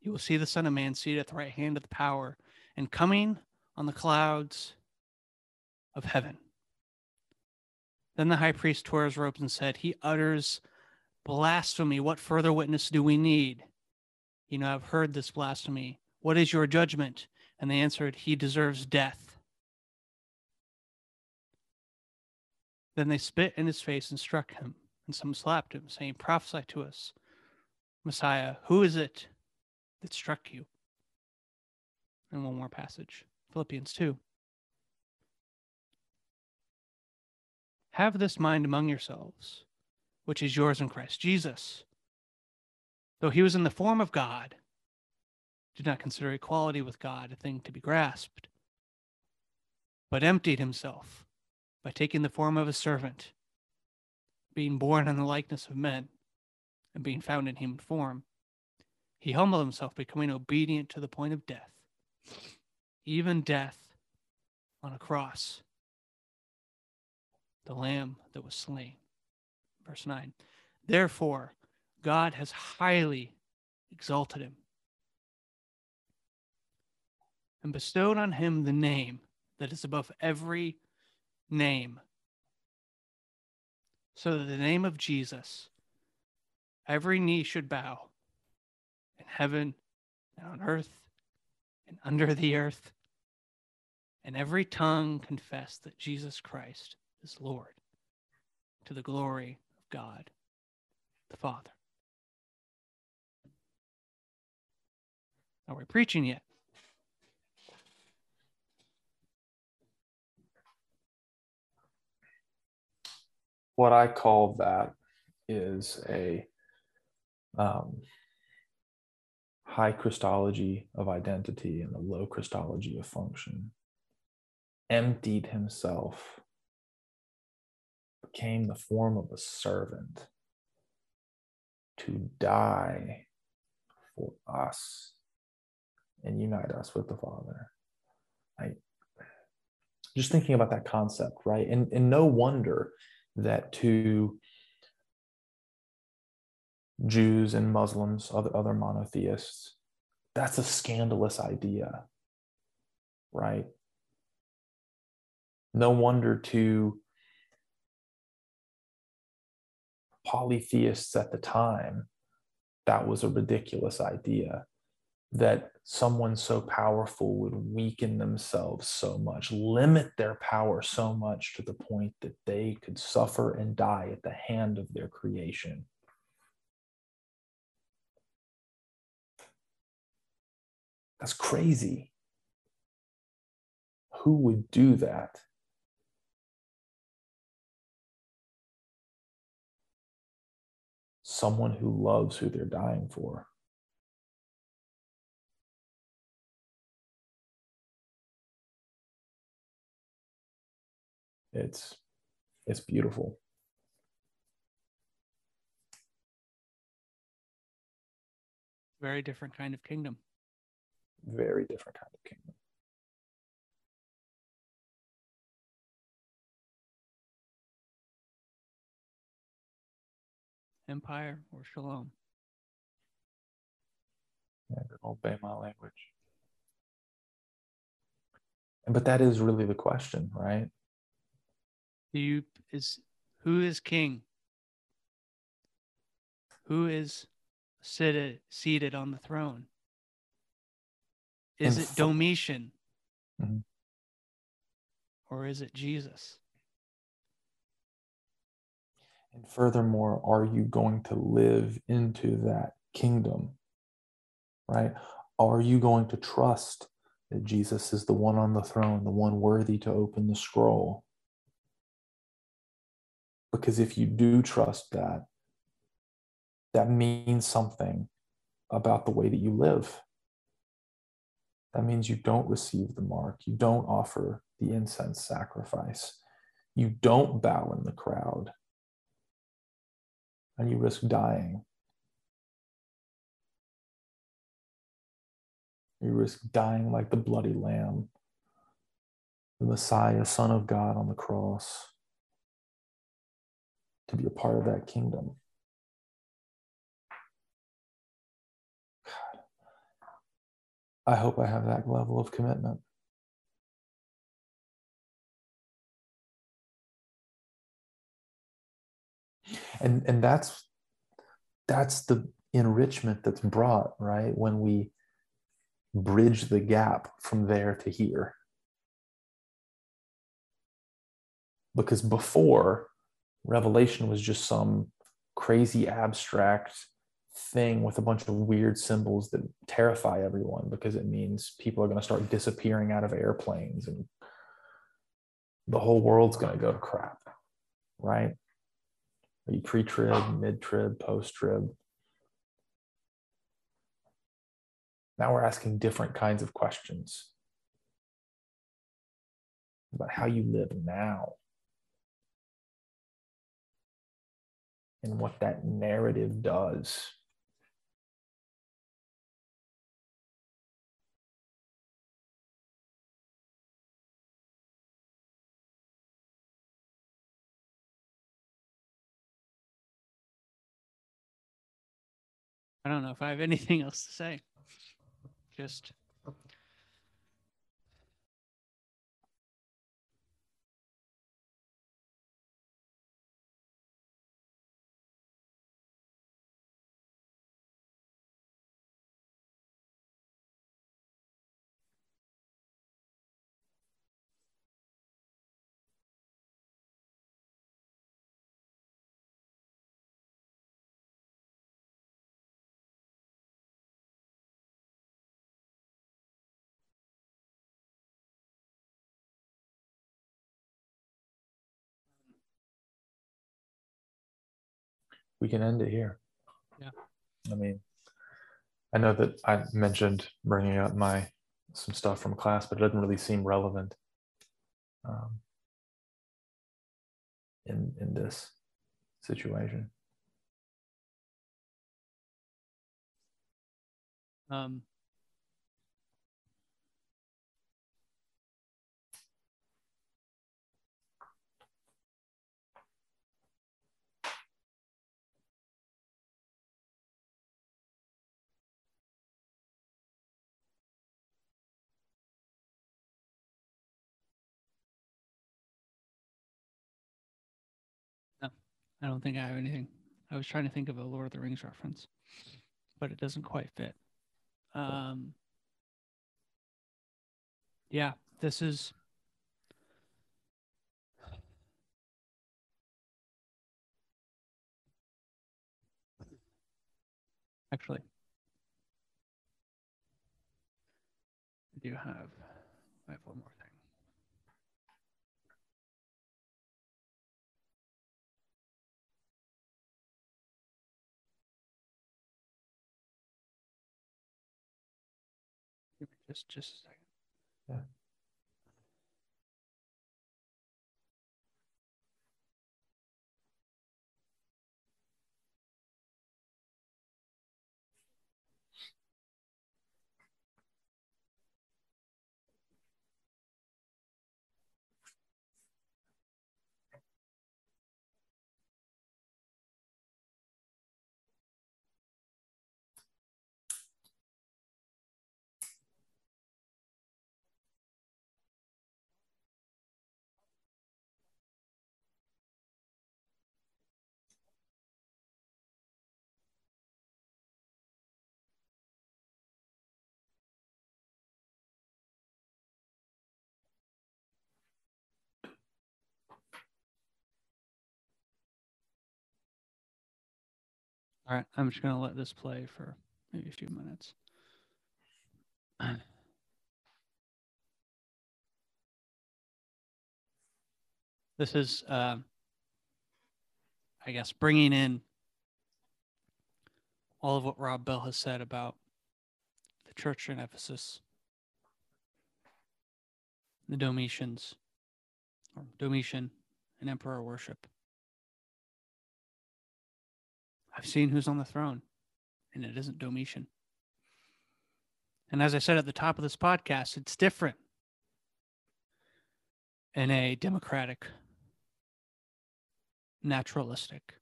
Speaker 3: you will see the Son of Man seated at the right hand of the power and coming on the clouds of heaven. Then the high priest tore his robes and said, He utters blasphemy. What further witness do we need? You know, I've heard this blasphemy. What is your judgment? And they answered, He deserves death. Then they spit in his face and struck him, and some slapped him, saying, Prophesy to us, Messiah, who is it that struck you? And one more passage Philippians 2. Have this mind among yourselves, which is yours in Christ Jesus. Though he was in the form of God, did not consider equality with God a thing to be grasped, but emptied himself by taking the form of a servant, being born in the likeness of men, and being found in human form. He humbled himself, becoming obedient to the point of death, even death on a cross the lamb that was slain. Verse 9. Therefore, God has highly exalted him and bestowed on him the name that is above every name, so that the name of Jesus, every knee should bow in heaven and on earth and under the earth, and every tongue confess that Jesus Christ is Lord, to the glory of God the Father. Are we preaching yet?
Speaker 4: what I call that is a um, high Christology of identity and a low Christology of function. Emptied himself, became the form of a servant to die for us and unite us with the Father. I just thinking about that concept, right? And, and no wonder that to Jews and Muslims, other, other monotheists, that's a scandalous idea, right? No wonder to polytheists at the time, that was a ridiculous idea that someone so powerful would weaken themselves so much, limit their power so much to the point that they could suffer and die at the hand of their creation. That's crazy. Who would do that? Someone who loves who they're dying for. it's it's beautiful
Speaker 3: very different kind of kingdom
Speaker 4: very different kind of kingdom
Speaker 3: empire or shalom
Speaker 4: yeah obey my language but that is really the question right
Speaker 3: do you is who is king? Who is seated seated on the throne? Is it Domitian? Mm-hmm. Or is it Jesus?
Speaker 4: And furthermore, are you going to live into that kingdom? Right? Are you going to trust that Jesus is the one on the throne, the one worthy to open the scroll? Because if you do trust that, that means something about the way that you live. That means you don't receive the mark, you don't offer the incense sacrifice, you don't bow in the crowd, and you risk dying. You risk dying like the bloody lamb, the Messiah, Son of God on the cross to be a part of that kingdom. I hope I have that level of commitment. And and that's that's the enrichment that's brought, right? When we bridge the gap from there to here. Because before Revelation was just some crazy abstract thing with a bunch of weird symbols that terrify everyone because it means people are going to start disappearing out of airplanes and the whole world's going to go to crap, right? Are you pre trib, mid trib, post trib? Now we're asking different kinds of questions about how you live now. and what that narrative does.
Speaker 3: I don't know if I have anything else to say. Just
Speaker 4: we can end it here.
Speaker 3: Yeah.
Speaker 4: I mean, I know that I mentioned bringing up my some stuff from class, but it doesn't really seem relevant um, in in this situation.
Speaker 3: Um, I don't think I have anything. I was trying to think of a Lord of the Rings reference, but it doesn't quite fit. Um, yeah, this is. Actually, I do have. I have one more Just, just a second.
Speaker 4: Yeah.
Speaker 3: All right, I'm just going to let this play for maybe a few minutes. This is, uh, I guess, bringing in all of what Rob Bell has said about the church in Ephesus, the Domitians, or Domitian and emperor worship. I've seen who's on the throne, and it isn't Domitian. And as I said at the top of this podcast, it's different in a democratic, naturalistic,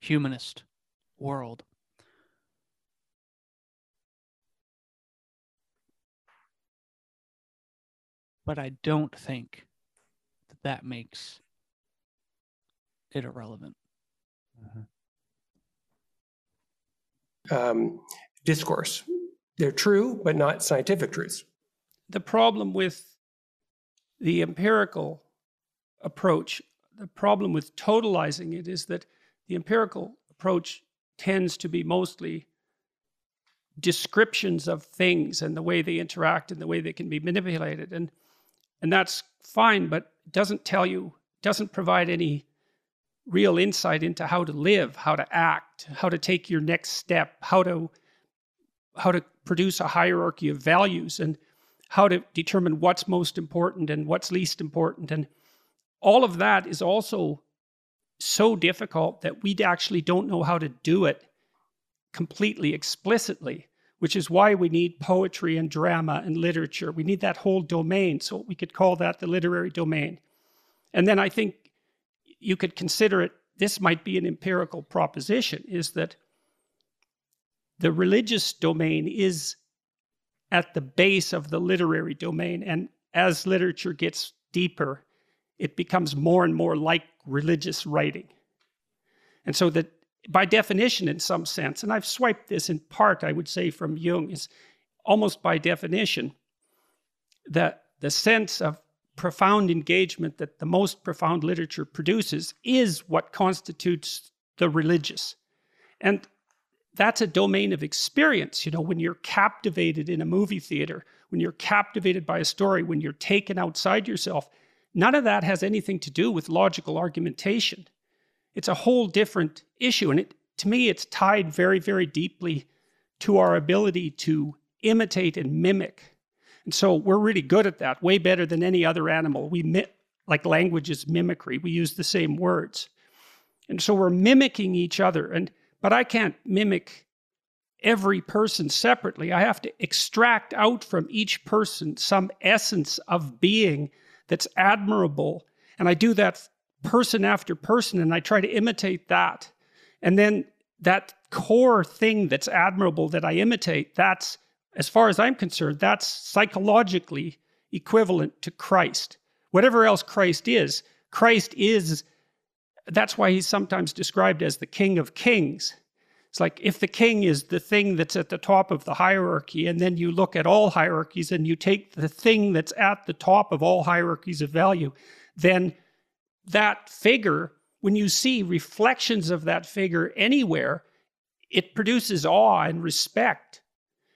Speaker 3: humanist world. But I don't think that that makes it irrelevant. Mm-hmm.
Speaker 6: Um, discourse. They're true, but not scientific truths.
Speaker 1: the problem with the empirical approach, the problem with totalizing it is that the empirical approach tends to be mostly descriptions of things and the way they interact and the way they can be manipulated and and that's fine but doesn't tell you doesn't provide any real insight into how to live how to act how to take your next step how to how to produce a hierarchy of values and how to determine what's most important and what's least important. And all of that is also so difficult that we actually don't know how to do it completely explicitly which is why we need poetry and drama and literature. We need that whole domain. So we could call that the literary domain. And then i think you could consider it this might be an empirical proposition is that the religious domain is at the base of the literary domain and as literature gets deeper it becomes more and more like religious writing. And so that by definition in some sense and i've swiped this in part i would say from jung is almost by definition that the sense of profound engagement that the most profound literature produces is what constitutes the religious and that's a domain of experience you know when you're captivated in a movie theater when you're captivated by a story when you're taken outside yourself none of that has anything to do with logical argumentation it's a whole different issue. And it, to me, it's tied very, very deeply to our ability to imitate and mimic. And so we're really good at that, way better than any other animal. We like language is mimicry. We use the same words. And so we're mimicking each other. And but I can't mimic every person separately. I have to extract out from each person some essence of being that's admirable. And I do that person after person and I try to imitate that. And then that core thing that's admirable that I imitate, that's, as far as I'm concerned, that's psychologically equivalent to Christ. Whatever else Christ is, Christ is, that's why he's sometimes described as the King of Kings. It's like if the king is the thing that's at the top of the hierarchy, and then you look at all hierarchies and you take the thing that's at the top of all hierarchies of value, then that figure, when you see reflections of that figure anywhere, it produces awe and respect.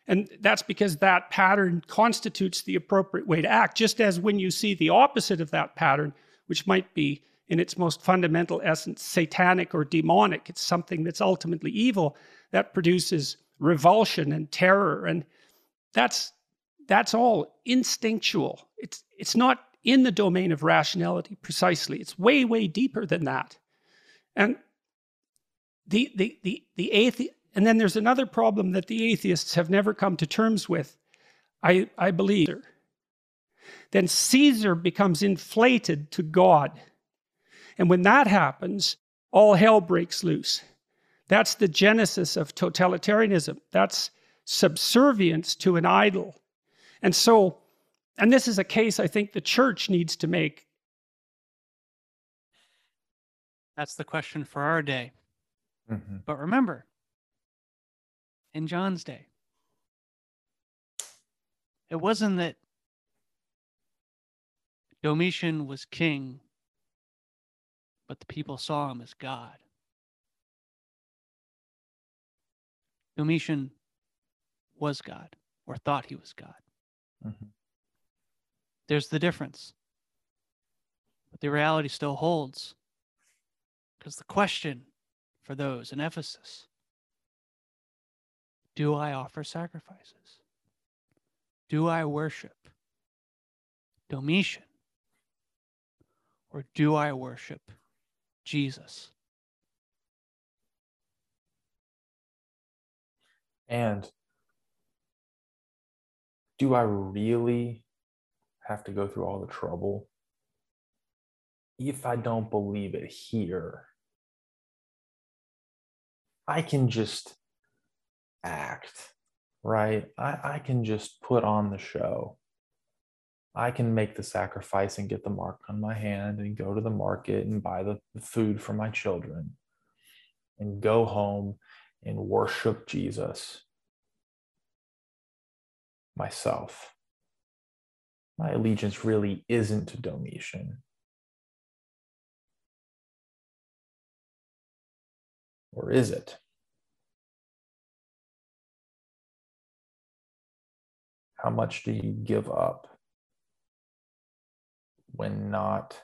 Speaker 1: And that's because that pattern constitutes the appropriate way to act, just as when you see the opposite of that pattern, which might be in its most fundamental essence satanic or demonic, it's something that's ultimately evil, that produces revulsion and terror. And that's that's all instinctual. It's it's not in the domain of rationality precisely. It's way, way deeper than that. And the the the the atheist and then there's another problem that the atheists have never come to terms with, I, I believe. Then Caesar becomes inflated to God. And when that happens, all hell breaks loose. That's the genesis of totalitarianism. That's subservience to an idol. And so and this is a case I think the church needs to make.
Speaker 3: That's the question for our day.
Speaker 4: Mhm.
Speaker 3: But remember, in John's day, it wasn't that Domitian was king, but the people saw him as God. Domitian was God, or thought he was God.
Speaker 4: Mhm.
Speaker 3: There's the difference. But the reality still holds. Because the question for those in Ephesus do I offer sacrifices? Do I worship Domitian? Or do I worship Jesus?
Speaker 4: And do I really have to go through all the trouble if I don't believe it here? I can just act, right? I, I can just put on the show. I can make the sacrifice and get the mark on my hand and go to the market and buy the, food for my children and go home and worship Jesus myself. My allegiance really isn't to Domitian. Or is it? How much do you give up when not?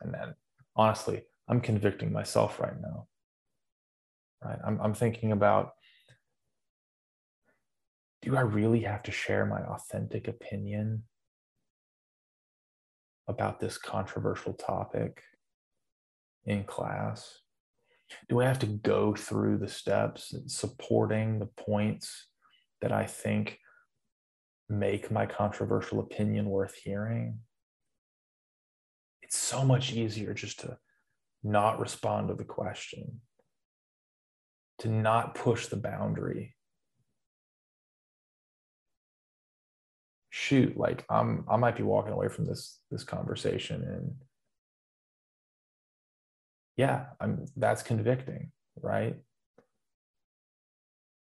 Speaker 4: And then, honestly, I'm convicting myself right now. Right? I'm, I'm thinking about do I really have to share my authentic opinion about this controversial topic in class? Do I have to go through the steps supporting the points that I think make my controversial opinion worth hearing? It's so much easier just to not respond to the question, to not push the boundary. Shoot, like I'm I might be walking away from this this conversation and yeah, I'm that's convicting, right?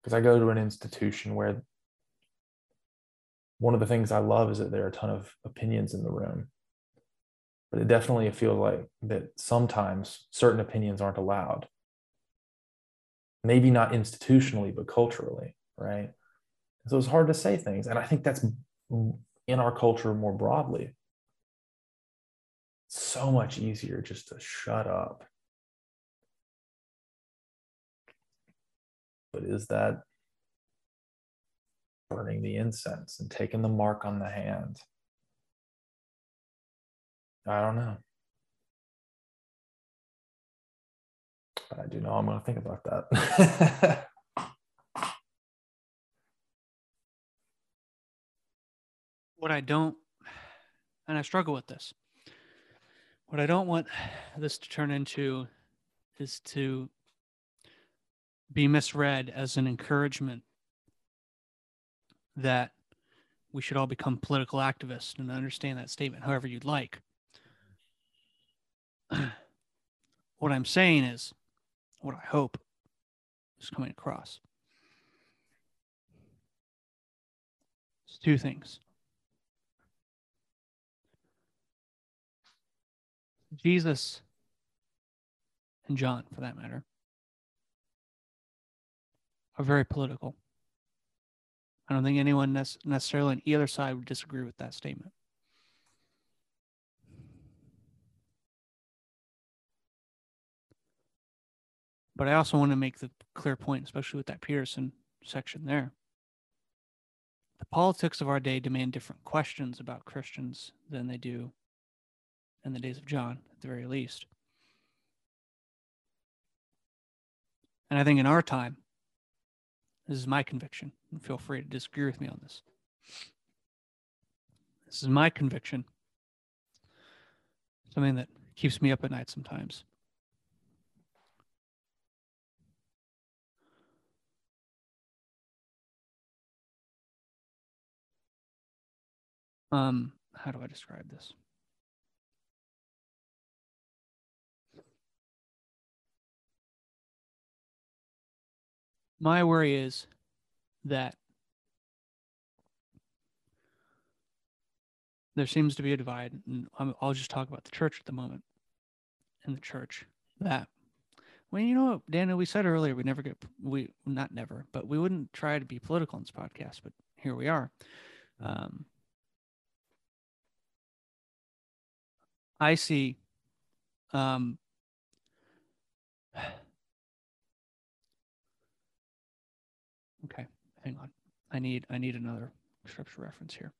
Speaker 4: Because I go to an institution where one of the things I love is that there are a ton of opinions in the room. But it definitely feels like that sometimes certain opinions aren't allowed. Maybe not institutionally, but culturally, right? So it's hard to say things. And I think that's in our culture more broadly. It's so much easier just to shut up. But is that burning the incense and taking the mark on the hand? I don't know. But I do know I'm going to think about that.
Speaker 3: what I don't, and I struggle with this, what I don't want this to turn into is to be misread as an encouragement that we should all become political activists and understand that statement however you'd like. what I'm saying is, what I hope is coming across. It's two things. Jesus and John, for that matter, are very political. I don't think anyone necessarily on either side would disagree with that statement. But I also want to make the clear point, especially with that Peterson section there. The politics of our day demand different questions about Christians than they do in the days of John, at the very least. And I think in our time, this is my conviction, feel free to disagree with me on this. This is my conviction, something that keeps me up at night sometimes. Um, how do I describe this? My worry is that there seems to be a divide, and I'll just talk about the church at the moment. In the church, that well, you know Daniel, we said earlier we never get we not never, but we wouldn't try to be political in this podcast, but here we are. Um, I see um, hang on. I need I need another scripture reference here.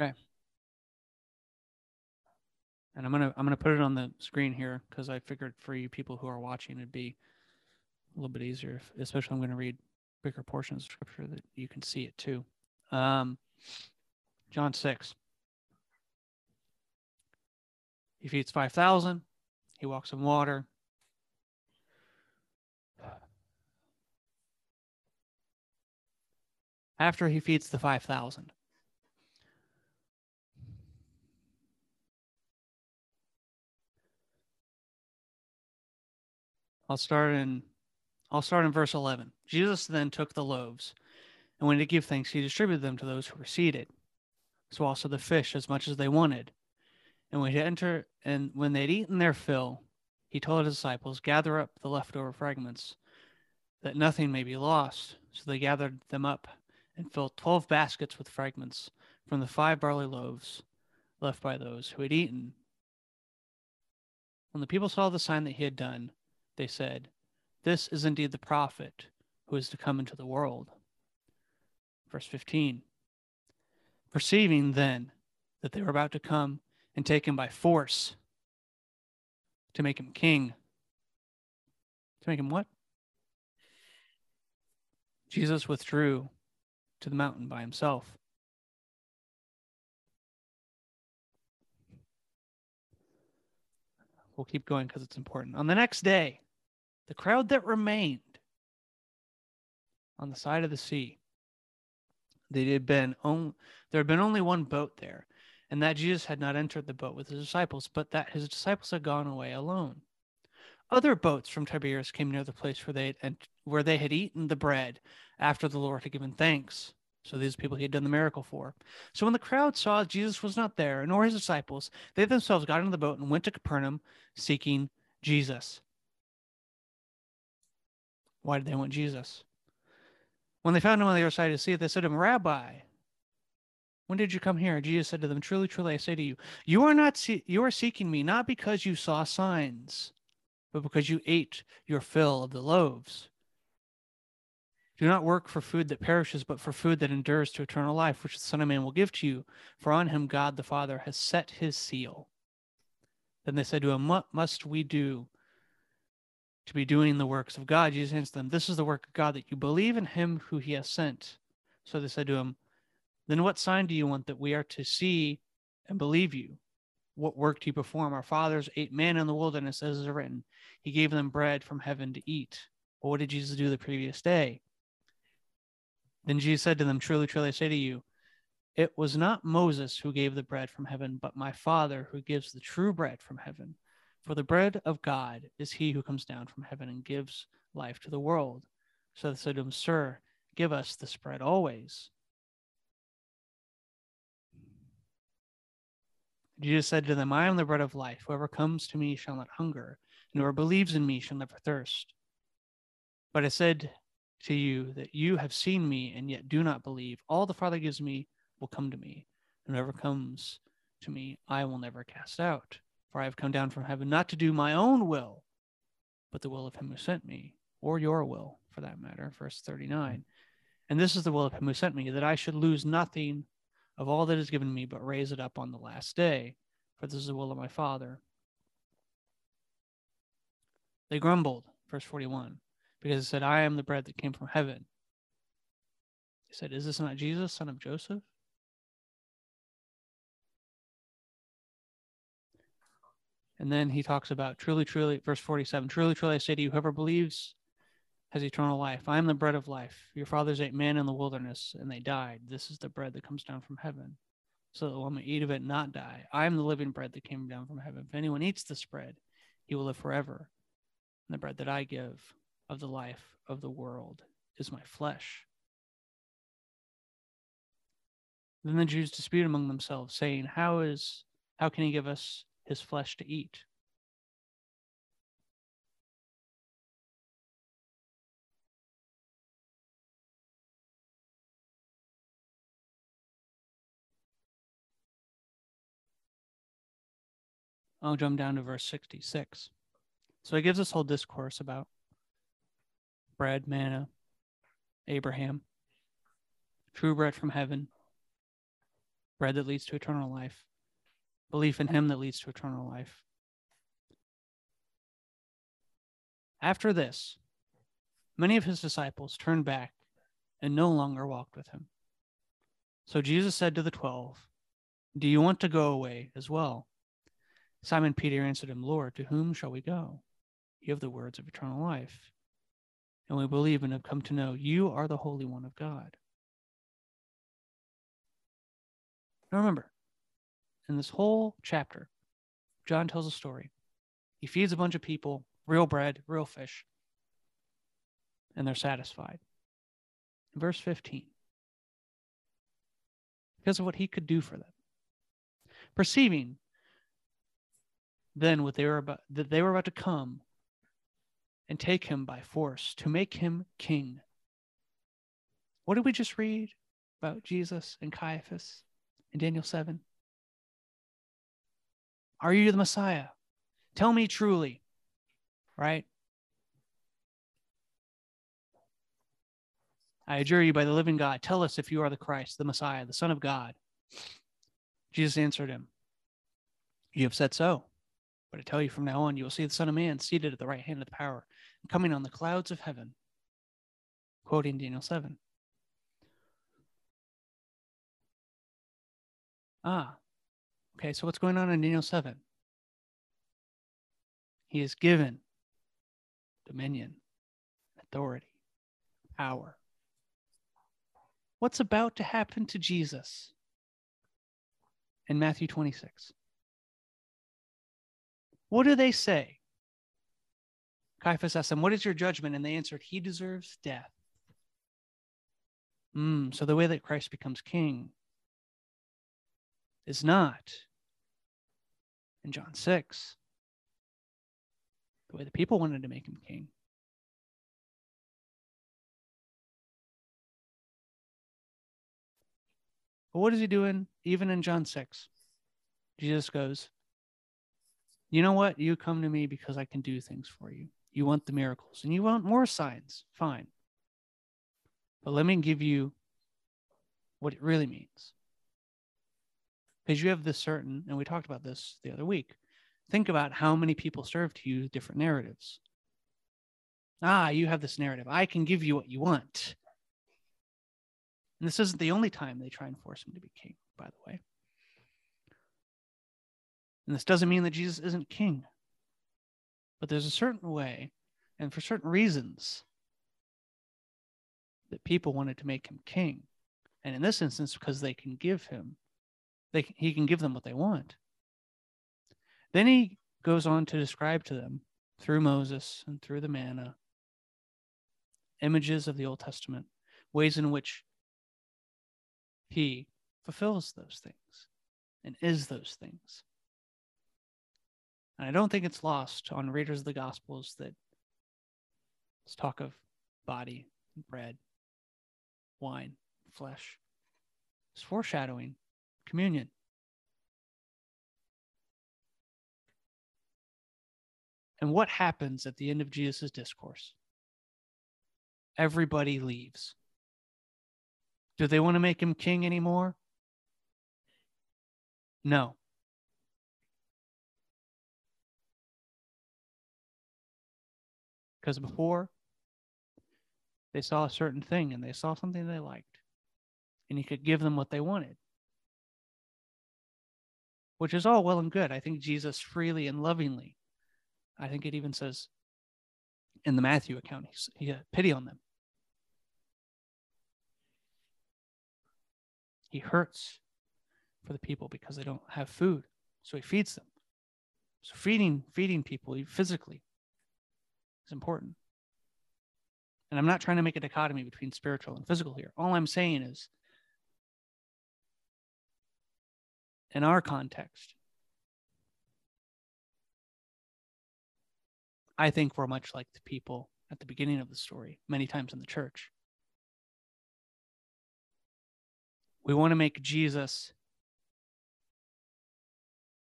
Speaker 3: Okay. And I'm gonna I'm gonna put it on the screen here because I figured for you people who are watching it'd be a little bit easier, if, especially I'm gonna read bigger portions of scripture that you can see it too. Um, John six. He feeds five thousand. He walks on water. After he feeds the five thousand, I'll start in I'll start in verse 11. Jesus then took the loaves, and when he gave thanks, he distributed them to those who were seated. So also the fish, as much as they wanted. And when he entered, and when they'd eaten their fill, he told his disciples, "Gather up the leftover fragments, that nothing may be lost." So they gathered them up and filled twelve baskets with fragments from the five barley loaves left by those who had eaten. When the people saw the sign that he had done, they said, This is indeed the prophet who is to come into the world. Verse 15 Perceiving then that they were about to come and take him by force to make him king. To make him what? Jesus withdrew to the mountain by himself. We'll keep going because it's important. On the next day, the crowd that remained on the side of the sea, they had been only, there had been only one boat there, and that Jesus had not entered the boat with his disciples, but that his disciples had gone away alone. Other boats from Tiberias came near the place where they had, where they had eaten the bread after the Lord had given thanks. So these people he had done the miracle for. So when the crowd saw Jesus was not there, nor his disciples, they themselves got into the boat and went to Capernaum seeking Jesus. Why did they want Jesus? When they found him on the other side of the sea, they said to him, Rabbi, when did you come here? Jesus said to them, Truly, truly, I say to you, you are not see- you are seeking me not because you saw signs, but because you ate your fill of the loaves. Do not work for food that perishes, but for food that endures to eternal life, which the Son of Man will give to you. For on him God the Father has set his seal. Then they said to him, What must we do to be doing the works of God? Jesus answered them, This is the work of God, that you believe in him who he has sent. So they said to him, Then what sign do you want that we are to see and believe you? What work do you perform? Our fathers ate manna in the wilderness, as is written. He gave them bread from heaven to eat. What did Jesus do the previous day? Then Jesus said to them, Truly, truly, I say to you, it was not Moses who gave the bread from heaven, but my Father who gives the true bread from heaven. For the bread of God is he who comes down from heaven and gives life to the world. So they said to him, Sir, give us this bread always. Jesus said to them, I am the bread of life. Whoever comes to me shall not hunger, and whoever believes in me shall never thirst. But I said to you that you have seen me and yet do not believe. All the Father gives me will come to me, and whoever comes to me I will never cast out. For I have come down from heaven not to do my own will, but the will of him who sent me, or your will, for that matter. Verse 39. And this is the will of him who sent me, that I should lose nothing of all that is given me, but raise it up on the last day. For this is the will of my Father. They grumbled, verse 41 because it said, I am the bread that came from heaven. He said, Is this not Jesus, son of Joseph? And then he talks about truly, truly, verse 47 Truly, truly, I say to you, whoever believes has eternal life. I am the bread of life. Your fathers ate man in the wilderness, and they died. This is the bread that comes down from heaven, so that one may eat of it and not die. I am the living bread that came down from heaven. If anyone eats this bread, he will live forever. And the bread that I give of the life of the world is my flesh. Then the Jews dispute among themselves, saying, How is how can he give us his flesh to eat? I'll jump down to verse 66. So he gives this whole discourse about bread, manna, Abraham, true bread from heaven, bread that leads to eternal life, belief in him that leads to eternal life. After this, many of his disciples turned back and no longer walked with him. So Jesus said to the twelve, Do you want to go away as well? Simon Peter answered him, Lord, to whom shall we go? You have the words of eternal life and we believe and have come to know you are the Holy One of God. Now remember, in this whole chapter, John tells a story. He feeds a bunch of people, real bread, real fish, and they're satisfied. Verse 15, because of what he could do for them. Perceiving then what they were about that they were about to come and take him by force to make him king. What did we just read about Jesus and Caiaphas in Daniel 7? Are you the Messiah? Tell me truly, right? I adjure you by the living God, tell us if you are the Christ, the Messiah, the Son of God. Jesus answered him, You have said so. But I tell you from now on, you will see the Son of Man seated at the right hand of the power and coming on the clouds of heaven. Quoting Daniel 7. Ah, okay, so what's going on in Daniel 7? He is given dominion, authority, power. What's about to happen to Jesus in Matthew 26? What do they say? Caiaphas asked them, What is your judgment? And they answered, He deserves death. Mm, so the way that Christ becomes king is not in John 6, the way the people wanted to make him king. But what is he doing even in John 6? Jesus goes, You know what? You come to me because I can do things for you. You want the miracles and you want more signs. Fine. But let me give you what it really means. Because you have this certain, and we talked about this the other week. Think about how many people serve to you different narratives. Ah, you have this narrative. I can give you what you want. And this isn't the only time they try and force him to be king, by the way. And this doesn't mean that Jesus isn't king, but there's a certain way, and for certain reasons, that people wanted to make him king. And in this instance, because they can give him, they he can give them what they want. Then he goes on to describe to them through Moses and through the manna images of the Old Testament, ways in which he fulfills those things and is those things. And I don't think it's lost on readers of the Gospels that let's talk of body, bread, wine, flesh. It's foreshadowing communion. And what happens at the end of Jesus' discourse? Everybody leaves. Do they want to make him king anymore? No. Because before, they saw a certain thing and they saw something they liked, and he could give them what they wanted, which is all well and good. I think Jesus freely and lovingly, I think it even says in the Matthew account, he had pity on them. He hurts for the people because they don't have food, so he feeds them. So feeding feeding people physically is important. And I'm not trying to make a dichotomy between spiritual and physical here. All I'm saying is, in our context, I think we're much like the people at the beginning of the story, many times in the church. We want to make Jesus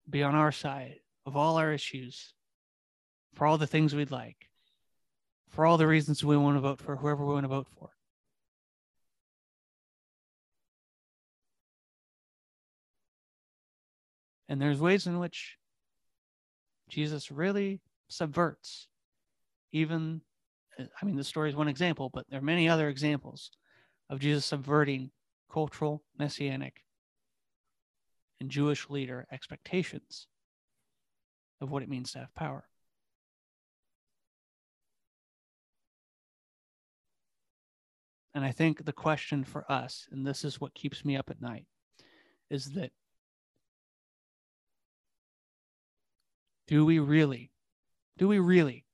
Speaker 3: be on our side of all our issues, for all the things we'd like, for all the reasons we want to vote for whoever we want to vote for. And there's ways in which Jesus really subverts even uh, I mean the story is one example, but there are many other examples of Jesus subverting cultural, messianic, and Jewish leader expectations of what it means to have power. And I think the question for us, and this is what keeps me up at night, is that do we really, do we really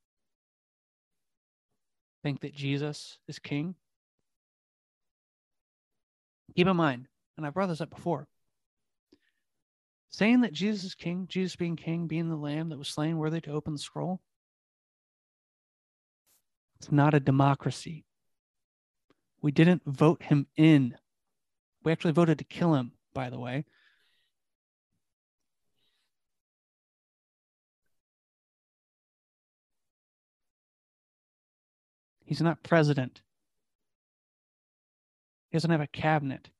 Speaker 3: think that Jesus is king? Keep in mind, and I brought this up before, saying that Jesus is king, Jesus being king, being the lamb that was slain, worthy to open the scroll, it's not a democracy. We didn't vote him in. We actually voted to kill him, by the way. He's not president. He doesn't have a cabinet.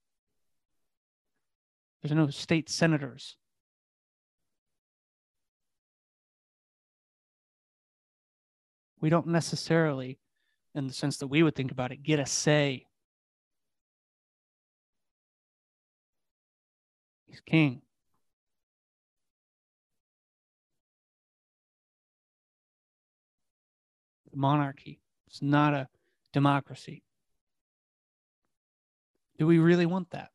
Speaker 3: There's no state senators. We don't necessarily in the sense that we would think about it, get a say. He's king. The monarchy. It's not a democracy. Do we really want that?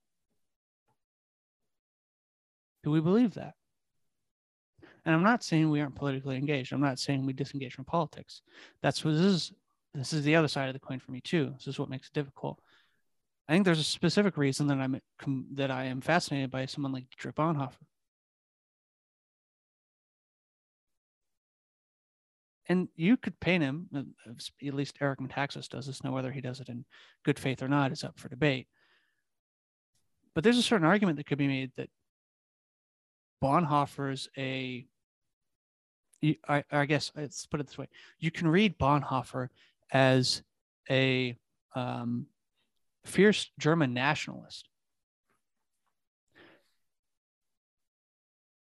Speaker 3: Do we believe that? And I'm not saying we aren't politically engaged. I'm not saying we disengage from politics. That's what this is this is the other side of the coin for me too. This is what makes it difficult. I think there's a specific reason that I'm that I am fascinated by someone like Dietrich Bonhoeffer. And you could paint him, uh, at least Eric Metaxas does this. Now, whether he does it in good faith or not is up for debate. But there's a certain argument that could be made that Bonhoeffer's a I, I guess let's put it this way: you can read Bonhoeffer as a um, fierce German nationalist,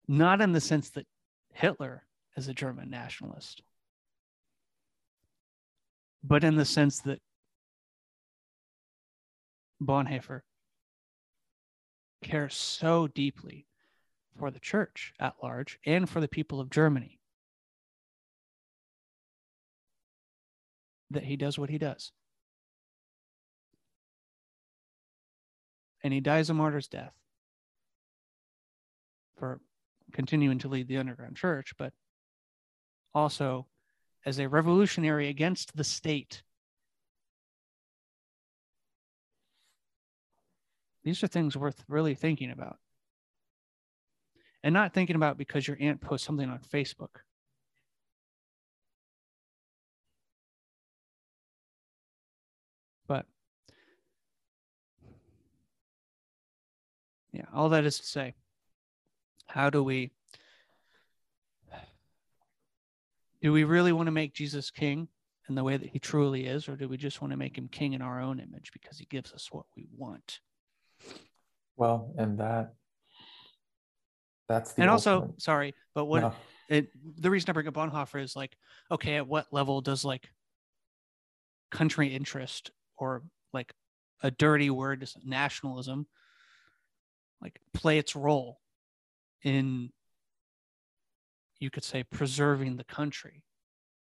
Speaker 3: not in the sense that Hitler is a German nationalist, but in the sense that Bonhoeffer cares so deeply for the church at large and for the people of Germany that he does what he does. And he dies a martyr's death for continuing to lead the underground church, but also as a revolutionary against the state. These are things worth really thinking about. And not thinking about because your aunt posts something on Facebook. But yeah, all that is to say, how do we do we really want to make Jesus king in the way that he truly is, or do we just want to make him king in our own image because he gives us what we want?
Speaker 4: Well, and that that's the
Speaker 3: and
Speaker 4: ultimate.
Speaker 3: also, sorry, but what
Speaker 4: No.
Speaker 3: it the reason I bring up Bonhoeffer is like, okay, at what level does like country interest or like a dirty word nationalism like play its role in you could say preserving the country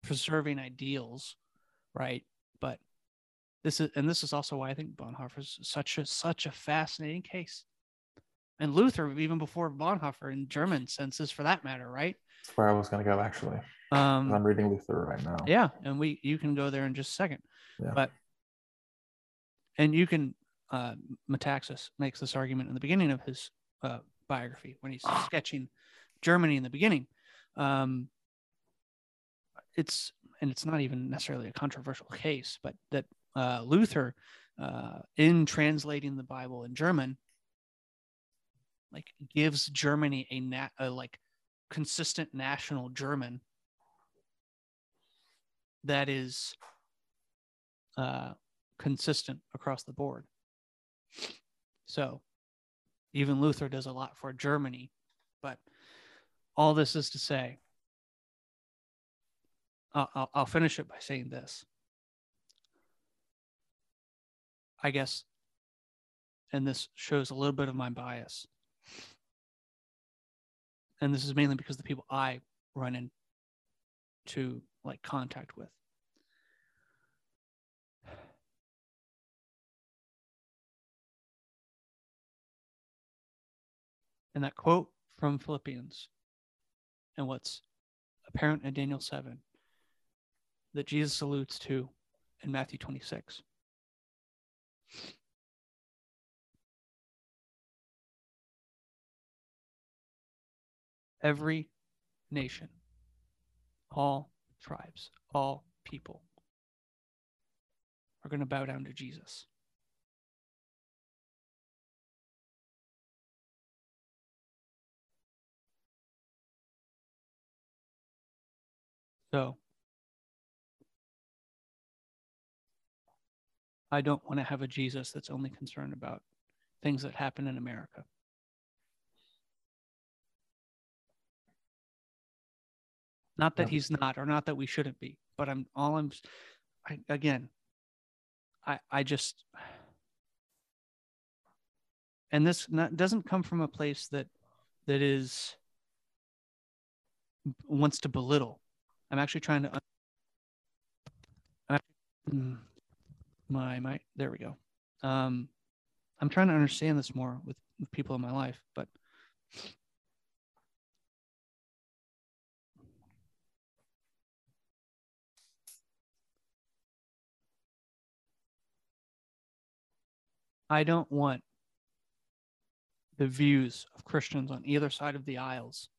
Speaker 3: preserving ideals right but this is and this is also why i think bonhoeffer is such a such a fascinating case and luther even before bonhoeffer in german senses for that matter right
Speaker 4: That's where I was going to go actually.
Speaker 3: um
Speaker 4: I'm reading Luther right now.
Speaker 3: yeah and we you can go there in just a second
Speaker 4: Yeah.
Speaker 3: but and you can uh metaxas makes this argument in the beginning of his uh, biography when he's sketching germany in the beginning um it's and it's not even necessarily a controversial case but that uh luther uh in translating the bible in german like gives germany a, a like consistent national german that is uh, consistent across the board. So even Luther does a lot for Germany, but all this is to say, I'll, I'll, finish it by saying this. I guess, and this shows a little bit of my bias. And this is mainly because the people I run into like contact with. And that quote from Philippians and what's apparent in Daniel 7 that Jesus alludes to in Matthew 26. Every nation, all tribes, all people are going to bow down to Jesus. So I don't want to have a Jesus that's only concerned about things that happen in America. Not that he's not, or not that we shouldn't be, but I'm all I'm I, again, I I just and this not, doesn't come from a place that that is wants to belittle. I'm actually trying to. mm, my my there we go. Um, I'm trying to understand this more with, with people in my life, but I don't want the views of Christians on either side of the aisles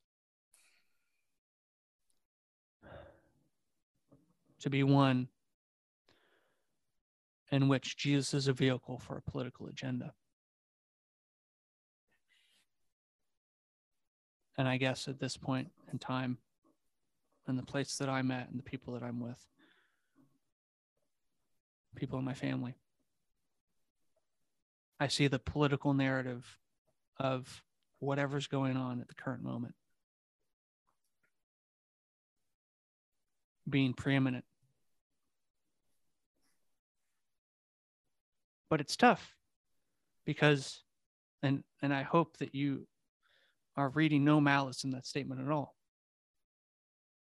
Speaker 3: to be one in which Jesus is a vehicle for a political agenda. And I guess at this point in time, and the place that I'm at, and the people that I'm with, people in my family, I see the political narrative of whatever's going on at the current moment being preeminent. But it's tough because, and and I hope that you are reading no malice in that statement at all.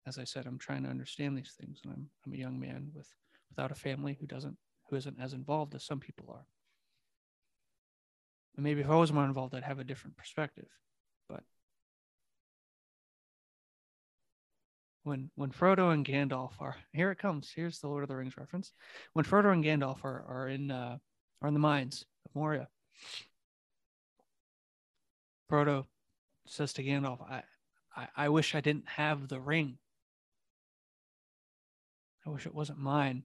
Speaker 3: As I said, I'm trying to understand these things, and I'm I'm a young man with without a family who doesn't who isn't as involved as some people are. And maybe if I was more involved, I'd have a different perspective. But when when Frodo and Gandalf are here, it comes. Here's the Lord of the Rings reference. When Frodo and Gandalf are are in uh, are in the mines of Moria, Frodo says to Gandalf, I, I, I wish I didn't have the ring. I wish it wasn't mine.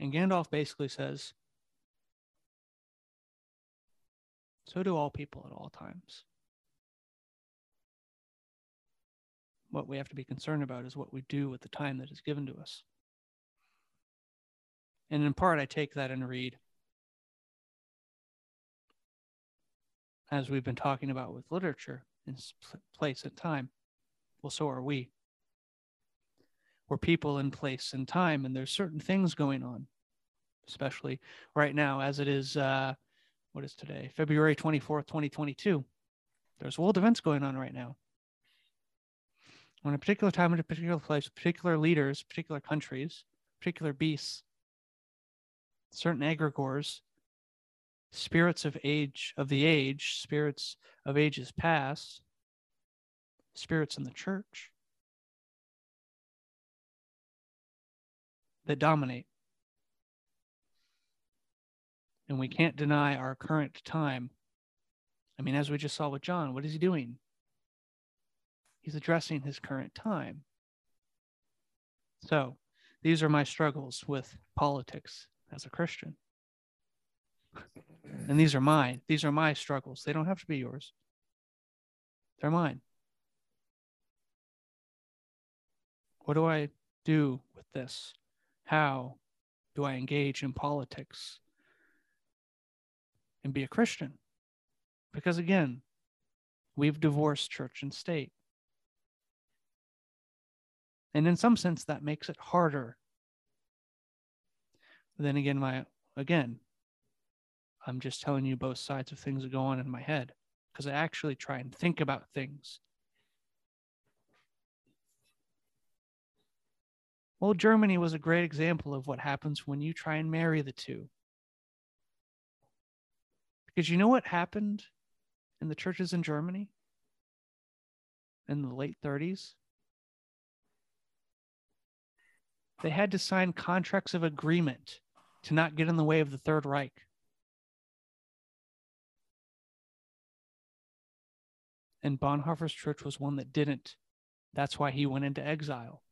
Speaker 3: And Gandalf basically says, So do all people at all times. What we have to be concerned about is what we do with the time that is given to us. And in part, I take that and read, as we've been talking about with literature, in place and time. Well, so are we. We're people in place and time, and there's certain things going on, especially right now, as it is, uh, what is today? February 24th, 2022. There's world events going on right now. On a particular time, in a particular place, particular leaders, particular countries, particular beasts, certain egregores, spirits of age of the age, spirits of ages past, spirits in the church that dominate. And we can't deny our current time. I mean, as we just saw with John, what is he doing? He's addressing his current time. So, these are my struggles with politics as a Christian. And these are mine. These are my struggles. They don't have to be yours, they're mine. What do I do with this? How do I engage in politics and be a Christian? Because again, we've divorced church and state. And in some sense, that makes it harder. Then again, my again, I'm just telling you both sides of things that go on in my head because I actually try and think about things. Well, Germany was a great example of what happens when you try and marry the two. Because you know what happened in the churches in Germany in the late 30s? They had to sign contracts of agreement to not get in the way of the Third Reich. and Bonhoeffer's church was one that didn't. That's why he went into exile.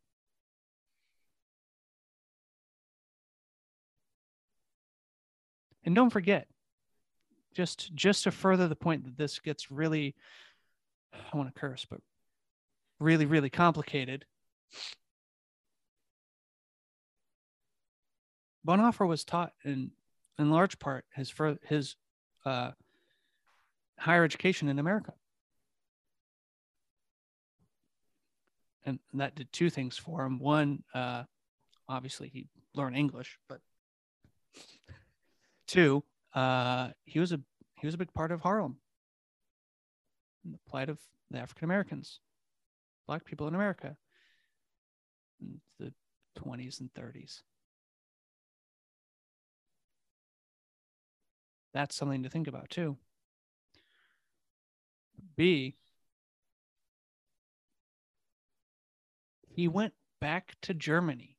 Speaker 3: And don't forget, just just to further the point that this gets really I want to curse, but really, really complicated. Bonhoeffer was taught in in large part his his uh, higher education in America. and that did two things for him. One, uh, obviously he learned English, but two, uh, he was a he was a big part of Harlem, the plight of the African Americans, black people in America, in the 20s and 30s. That's something to think about too. B, he went back to Germany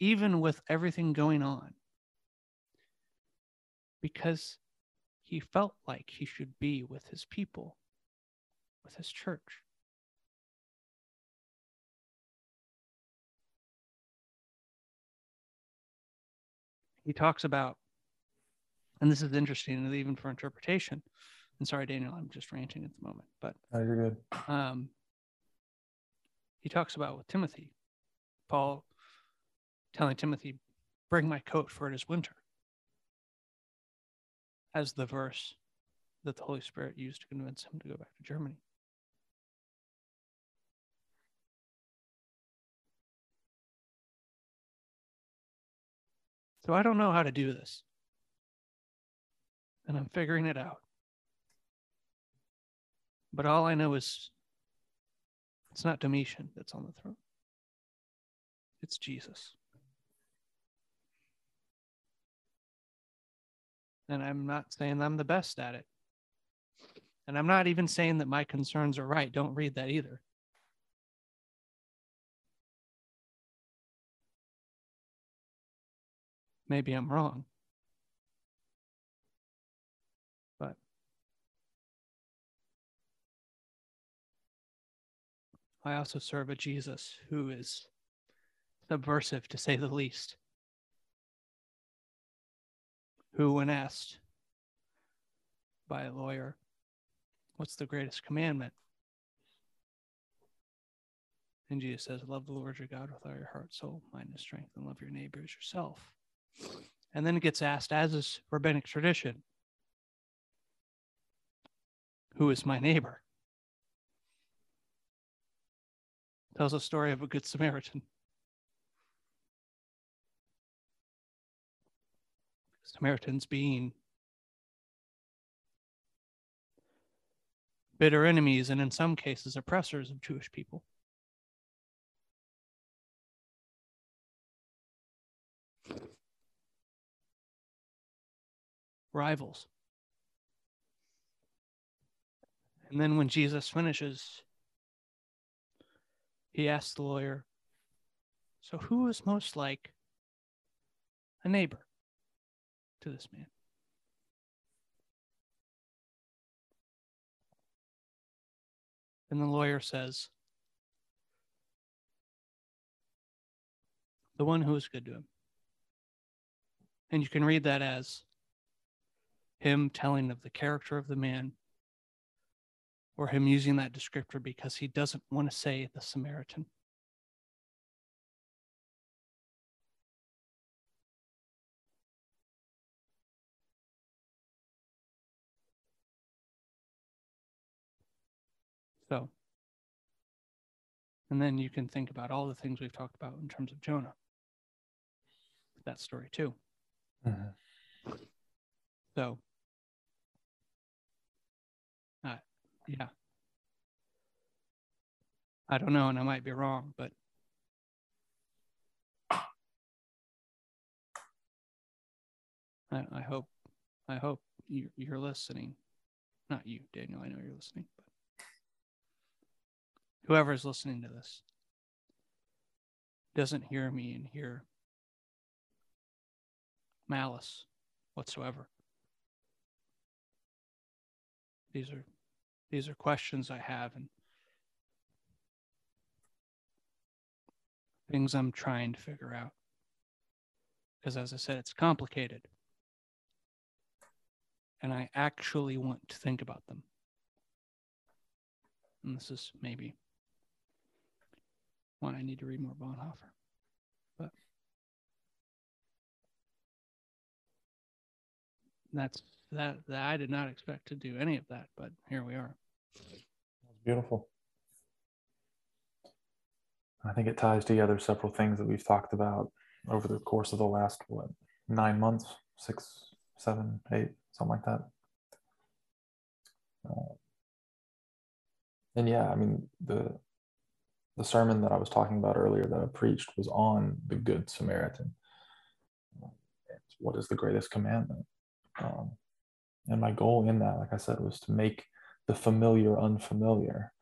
Speaker 3: even with everything going on, because he felt like he should be with his people, with his church. He talks about, and this is interesting, even for interpretation. And sorry, Daniel, I'm just ranting at the moment, but
Speaker 4: Oh, you're good.
Speaker 3: um, he talks about with Timothy, Paul telling Timothy, bring my coat for it is winter, as the verse that the Holy Spirit used to convince him to go back to Germany. So I don't know how to do this. And I'm figuring it out. But all I know is it's not Domitian that's on the throne, it's Jesus. And I'm not saying I'm the best at it. And I'm not even saying that my concerns are right. Don't read that either. Maybe I'm wrong. I also serve a Jesus who is subversive to say the least. Who, when asked by a lawyer, What's the greatest commandment? And Jesus says, Love the Lord your God with all your heart, soul, mind, and strength, and love your neighbor as yourself. And then it gets asked, as is rabbinic tradition, Who is my neighbor? Tells a story of a good Samaritan. Samaritans being bitter enemies and in some cases oppressors of Jewish people. Rivals. And then when Jesus finishes, he asks the lawyer, So who is most like a neighbor to this man? And the lawyer says, The one who is good to him. And you can read that as him telling of the character of the man, or him using that descriptor because he doesn't want to say the Samaritan. So, and then you can think about all the things we've talked about in terms of Jonah. That story too.
Speaker 4: Mhm.
Speaker 3: So, yeah. I don't know, and I might be wrong, but I, I hope, I hope you, you're listening. Not you, Daniel. I know you're listening, but whoever is listening to this doesn't hear me and hear malice whatsoever. These are these are questions I have and things I'm trying to figure out. Because as I said, it's complicated. And I actually want to think about them. And this is maybe one I need to read more Bonhoeffer. But that's that, that I did not expect to do any of that, but here we are.
Speaker 4: Beautiful. I think it ties together several things that we've talked about over the course of the last what nine months, six, seven, eight, something like that. Uh, and yeah, I mean the the sermon that I was talking about earlier that I preached was on the Good Samaritan. What is the greatest commandment? Um, and my goal in that, like I said, was to make the familiar unfamiliar.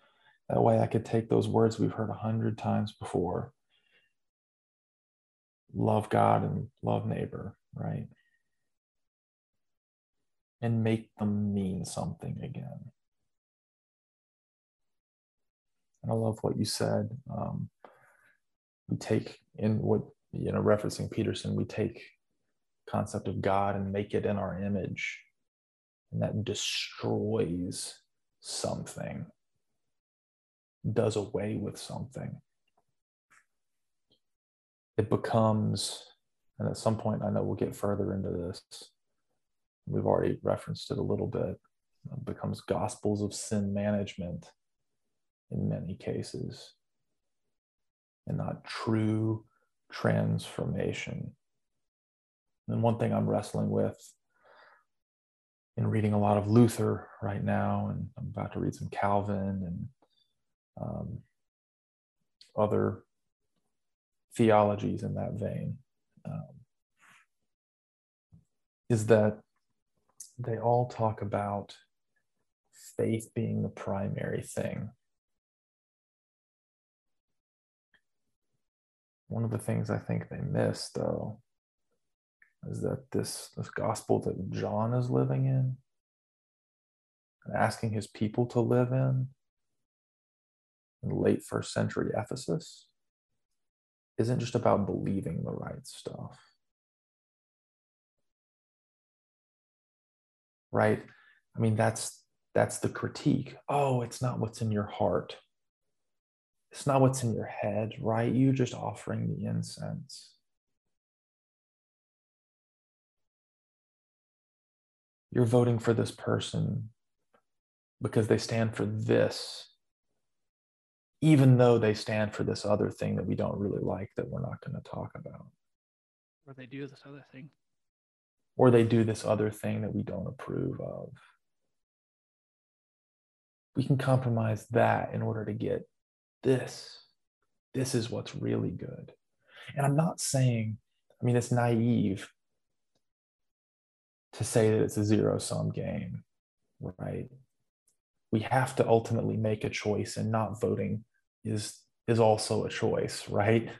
Speaker 4: That way I could take those words we've heard a hundred times before, love God and love neighbor, right? And make them mean something again. And I love what you said. Um, we take in what you know, referencing Peterson, we take concept of God and make it in our image, and that destroys something, does away with something. It becomes, and at some point, I know we'll get further into this. We've already referenced it a little bit. It becomes gospels of sin management in many cases, and not true transformation. And one thing I'm wrestling with in reading a lot of Luther right now, and I'm about to read some Calvin and um, other theologies in that vein, um, is that they all talk about faith being the primary thing. One of the things I think they miss, though, is that this, this gospel that John is living in and asking his people to live in in late first century Ephesus isn't just about believing the right stuff. Right? I mean, that's that's the critique. Oh, it's not what's in your heart. It's not what's in your head, right? You just offering the incense. You're voting for this person because they stand for this, even though they stand for this other thing that we don't really like that we're not going to talk about.
Speaker 3: Or they do this other thing.
Speaker 4: Or they do this other thing that we don't approve of. We can compromise that in order to get this. This is what's really good. And I'm not saying, I mean, it's naive to say that it's a zero sum game, right? We have to ultimately make a choice, and not voting is is also a choice, right?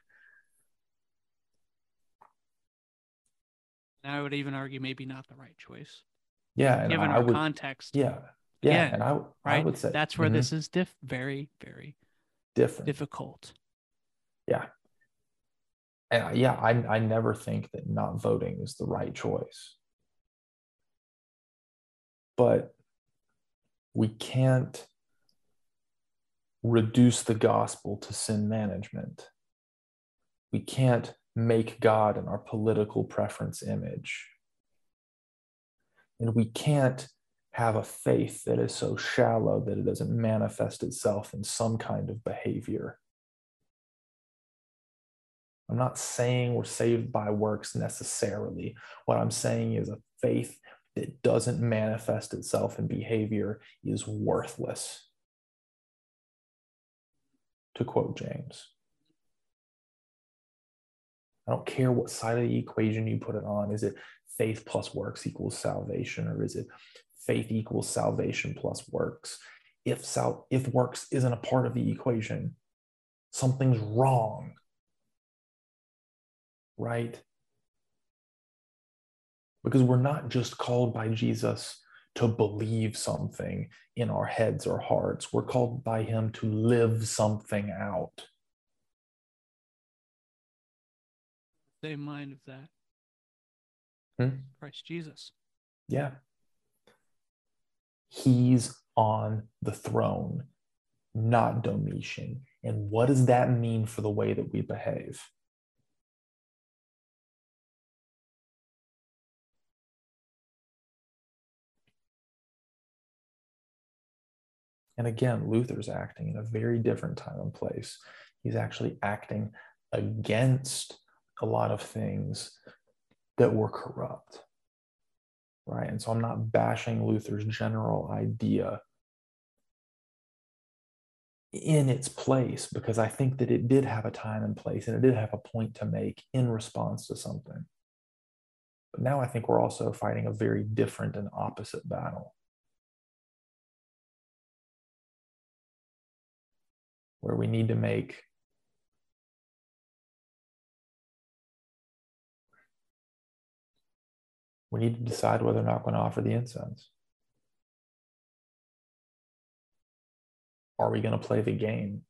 Speaker 3: And I would even argue maybe not the right choice.
Speaker 4: Yeah,
Speaker 3: given
Speaker 4: I
Speaker 3: our
Speaker 4: would,
Speaker 3: context.
Speaker 4: Yeah, yeah,
Speaker 3: Again,
Speaker 4: and I,
Speaker 3: right?
Speaker 4: I would say
Speaker 3: that's where
Speaker 4: mhm,
Speaker 3: this is diff- very, very
Speaker 4: different.
Speaker 3: difficult.
Speaker 4: Yeah, and I- yeah, I I never think that not voting is the right choice, but we can't reduce the gospel to sin management. We can't make God in our political preference image. And we can't have a faith that is so shallow that it doesn't manifest itself in some kind of behavior. I'm not saying we're saved by works necessarily. What I'm saying is a faith that doesn't manifest itself in behavior is worthless to quote James. I don't care what side of the equation you put it on. Is it faith plus works equals salvation, or is it faith equals salvation plus works? If sal- if works isn't a part of the equation, something's wrong. Right? Because we're not just called by Jesus to believe something in our heads or hearts. We're called by Him to live something out.
Speaker 3: Same mind of that.
Speaker 4: Hmm?
Speaker 3: Christ Jesus.
Speaker 4: Yeah. He's on the throne, not Domitian. And what does that mean for the way that we behave? And again, Luther's acting in a very different time and place. He's actually acting against a lot of things that were corrupt. Right. And so I'm not bashing Luther's general idea in its place because I think that it did have a time and place and it did have a point to make in response to something. But now I think we're also fighting a very different and opposite battle. where we need to make we need to decide whether or not we're going to offer the incense. Are we going to play the game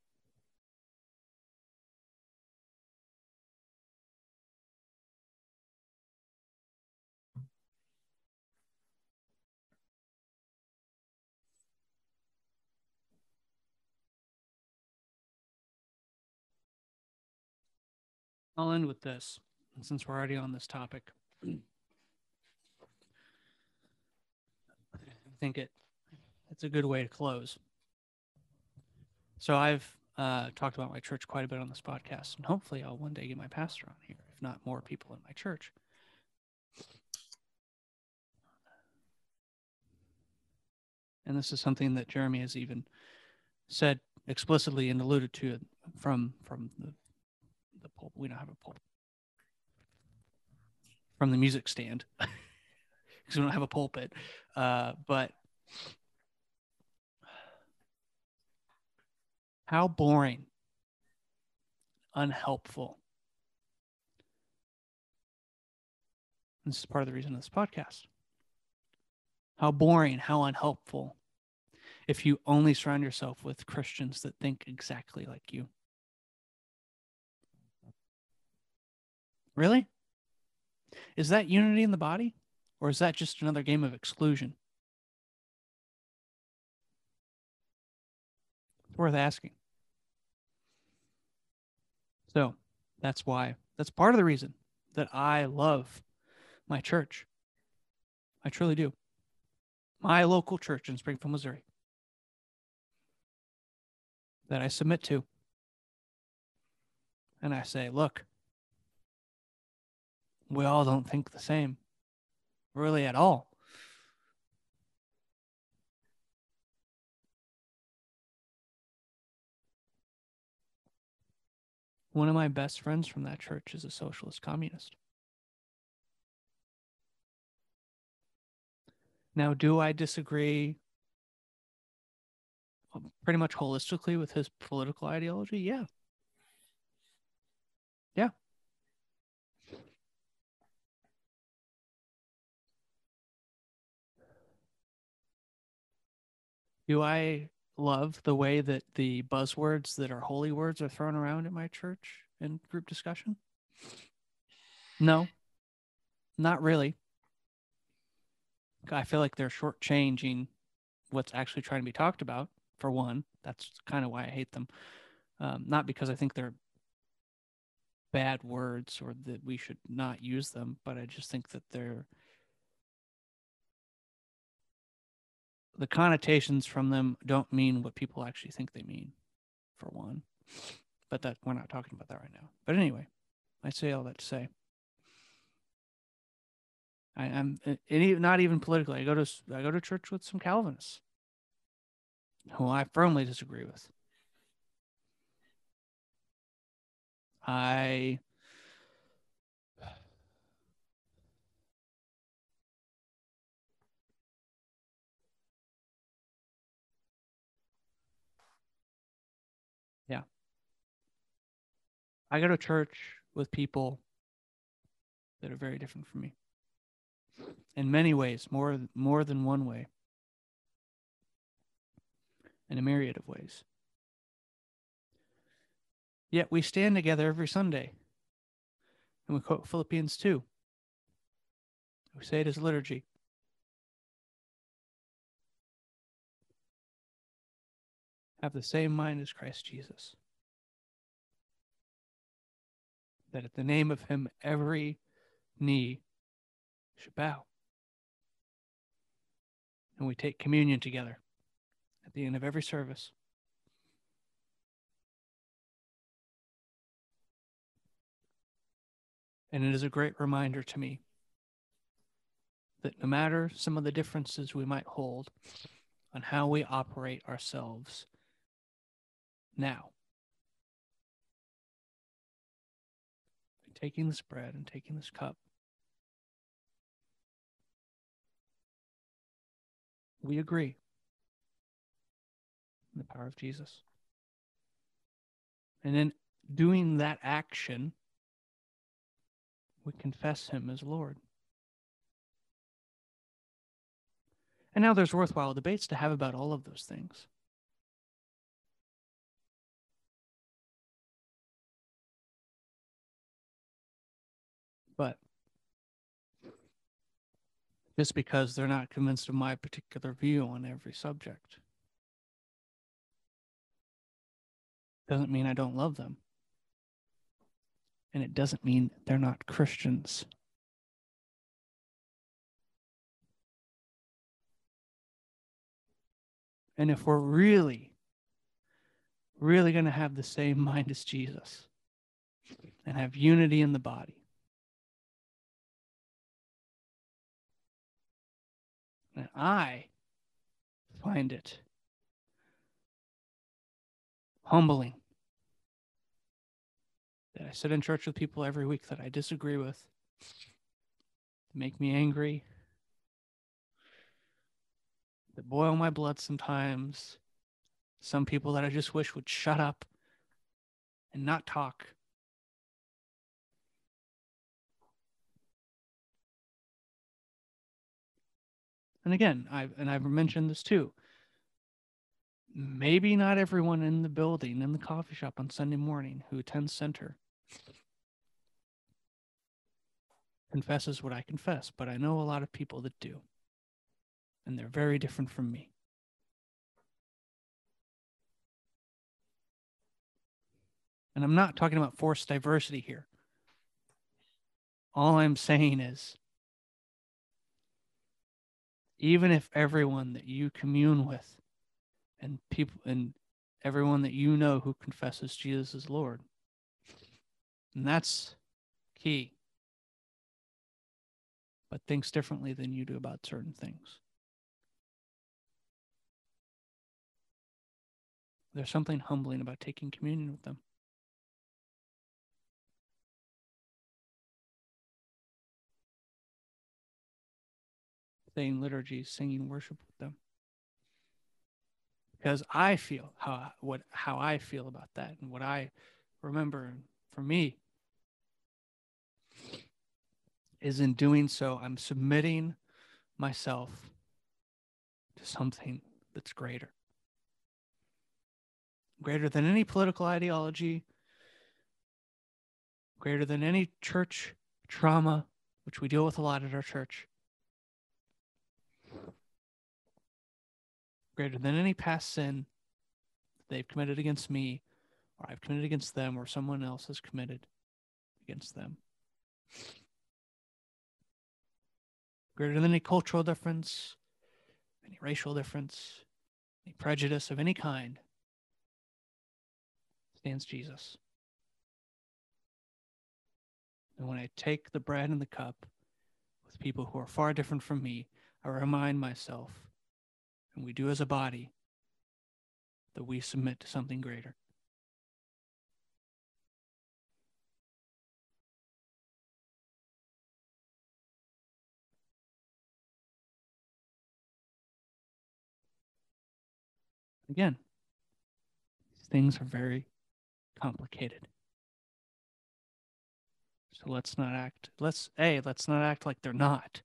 Speaker 3: I'll end with this since we're already on this topic. I think it it's a good way to close. So I've uh, talked about my church quite a bit on this podcast, and hopefully I'll one day get my pastor on here, if not more people in my church. And this is something that Jeremy has even said explicitly and alluded to from from the We don't have a pulpit from the music stand because we don't have a pulpit. Uh, but how boring, unhelpful. This is part of the reason of this podcast. How boring, how unhelpful if you only surround yourself with Christians that think exactly like you. Really? Is that unity in the body? Or is that just another game of exclusion? It's worth asking. So that's why, that's part of the reason that I love my church. I truly do. My local church in Springfield, Missouri, that I submit to. And I say, look, we all don't think the same, really at all. One of my best friends from that church is a socialist communist. Now, do I disagree pretty much holistically with his political ideology? Yeah. Yeah. Do I love the way that the buzzwords that are holy words are thrown around in my church in group discussion? No, not really. I feel like they're shortchanging what's actually trying to be talked about, for one. That's kind of why I hate them. Um, not because I think they're bad words or that we should not use them, but I just think that they're the connotations from them don't mean what people actually think they mean, for one. But that we're not talking about that right now. But anyway, I say all that to say. I, am uh, not even politically. I go to I go to church with some Calvinists, who I firmly disagree with. I I go to church with people that are very different from me. In many ways, more more than one way. In a myriad of ways. Yet we stand together every Sunday and we quote Philippians 2. We say it as liturgy. Have the same mind as Christ Jesus. That at the name of him every knee should bow. And we take communion together at the end of every service. And it is a great reminder to me that no matter some of the differences we might hold on how we operate ourselves now, taking this bread and taking this cup, we agree in the power of Jesus. And in doing that action, we confess him as Lord. And now there's worthwhile debates to have about all of those things. But just because they're not convinced of my particular view on every subject doesn't mean I don't love them. And it doesn't mean they're not Christians. And if we're really, really going to have the same mind as Jesus and have unity in the body, and I find it humbling that I sit in church with people every week that I disagree with, make me angry, that boil my blood sometimes. Some people that I just wish would shut up and not talk. And again, I've and I've mentioned this too. Maybe not everyone in the building in the coffee shop on Sunday morning who attends center confesses what I confess, but I know a lot of people that do and they're very different from me. And I'm not talking about forced diversity here. All I'm saying is, even if everyone that you commune with and people and everyone that you know who confesses Jesus as Lord, and that's key, but thinks differently than you do about certain things. There's something humbling about taking communion with them. Saying liturgy, singing worship with them. Because I feel how what how I feel about that and what I remember for me is in doing so, I'm submitting myself to something that's greater greater than any political ideology, greater than any church trauma, which we deal with a lot at our church, greater than any past sin they've committed against me, or I've committed against them, or someone else has committed against them. Greater than any cultural difference, any racial difference, any prejudice of any kind stands Jesus. And when I take the bread and the cup with people who are far different from me, I remind myself, and we do as a body, that we submit to something greater. Again, these things are very complicated. So let's not act, let's, A, let's not act like they're not.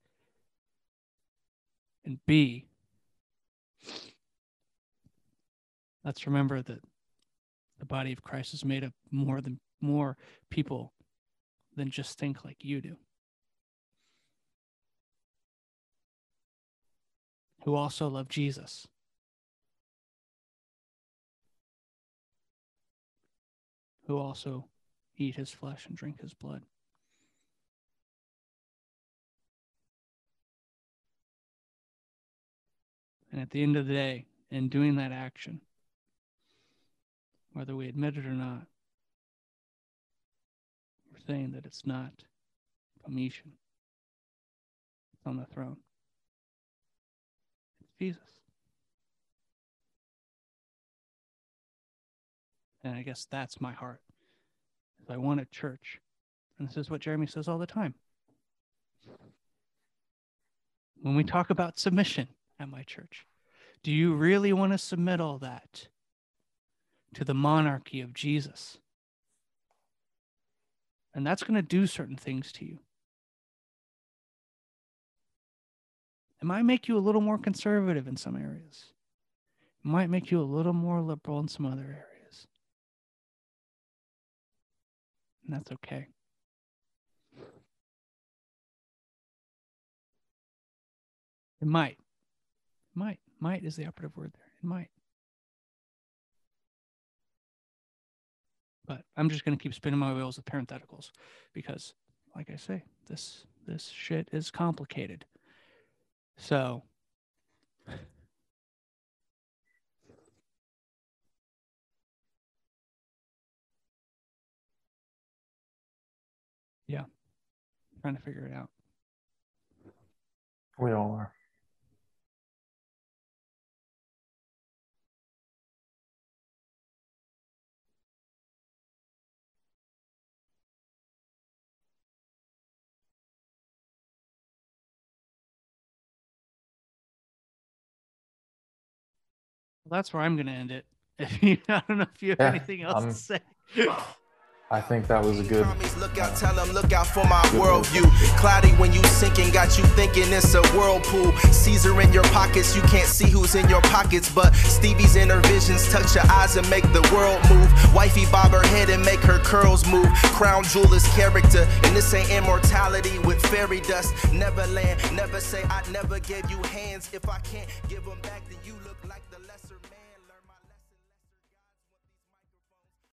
Speaker 3: And B, let's remember that the body of Christ is made up more than more people than just think like you do. Who also love Jesus. who also eat his flesh and drink his blood. And at the end of the day, in doing that action, whether we admit it or not, we're saying that it's not Domitian. It's on the throne. It's Jesus. And I guess that's my heart. I want a church. And this is what Jeremy says all the time. When we talk about submission at my church, do you really want to submit all that to the monarchy of Jesus? And that's going to do certain things to you. It might make you a little more conservative in some areas. It might make you a little more liberal in some other areas. And that's okay. It might. Might. Might is the operative word there. It might. But I'm just going to keep spinning my wheels with parentheticals because, like I say, this this shit is complicated. So. Yeah. Trying to figure it out.
Speaker 4: We all are.
Speaker 3: Well, that's where I'm going to end it. If you, I don't know if you have
Speaker 4: Yeah,
Speaker 3: anything else
Speaker 4: um,
Speaker 3: to say.
Speaker 4: I think that was a good.
Speaker 2: Homies, look out, tell them, look out for my worldview. Cloudy when you sinking, got you thinking it's a whirlpool. Caesar in your pockets, you can't see who's in your pockets, but Stevie's inner visions touch your eyes and make the world move. Wifey bob her head and make her curls move. Crown jewel is character, and this ain't immortality with fairy dust. Never land, never say I never gave you hands. If I can't give them back, then you look like.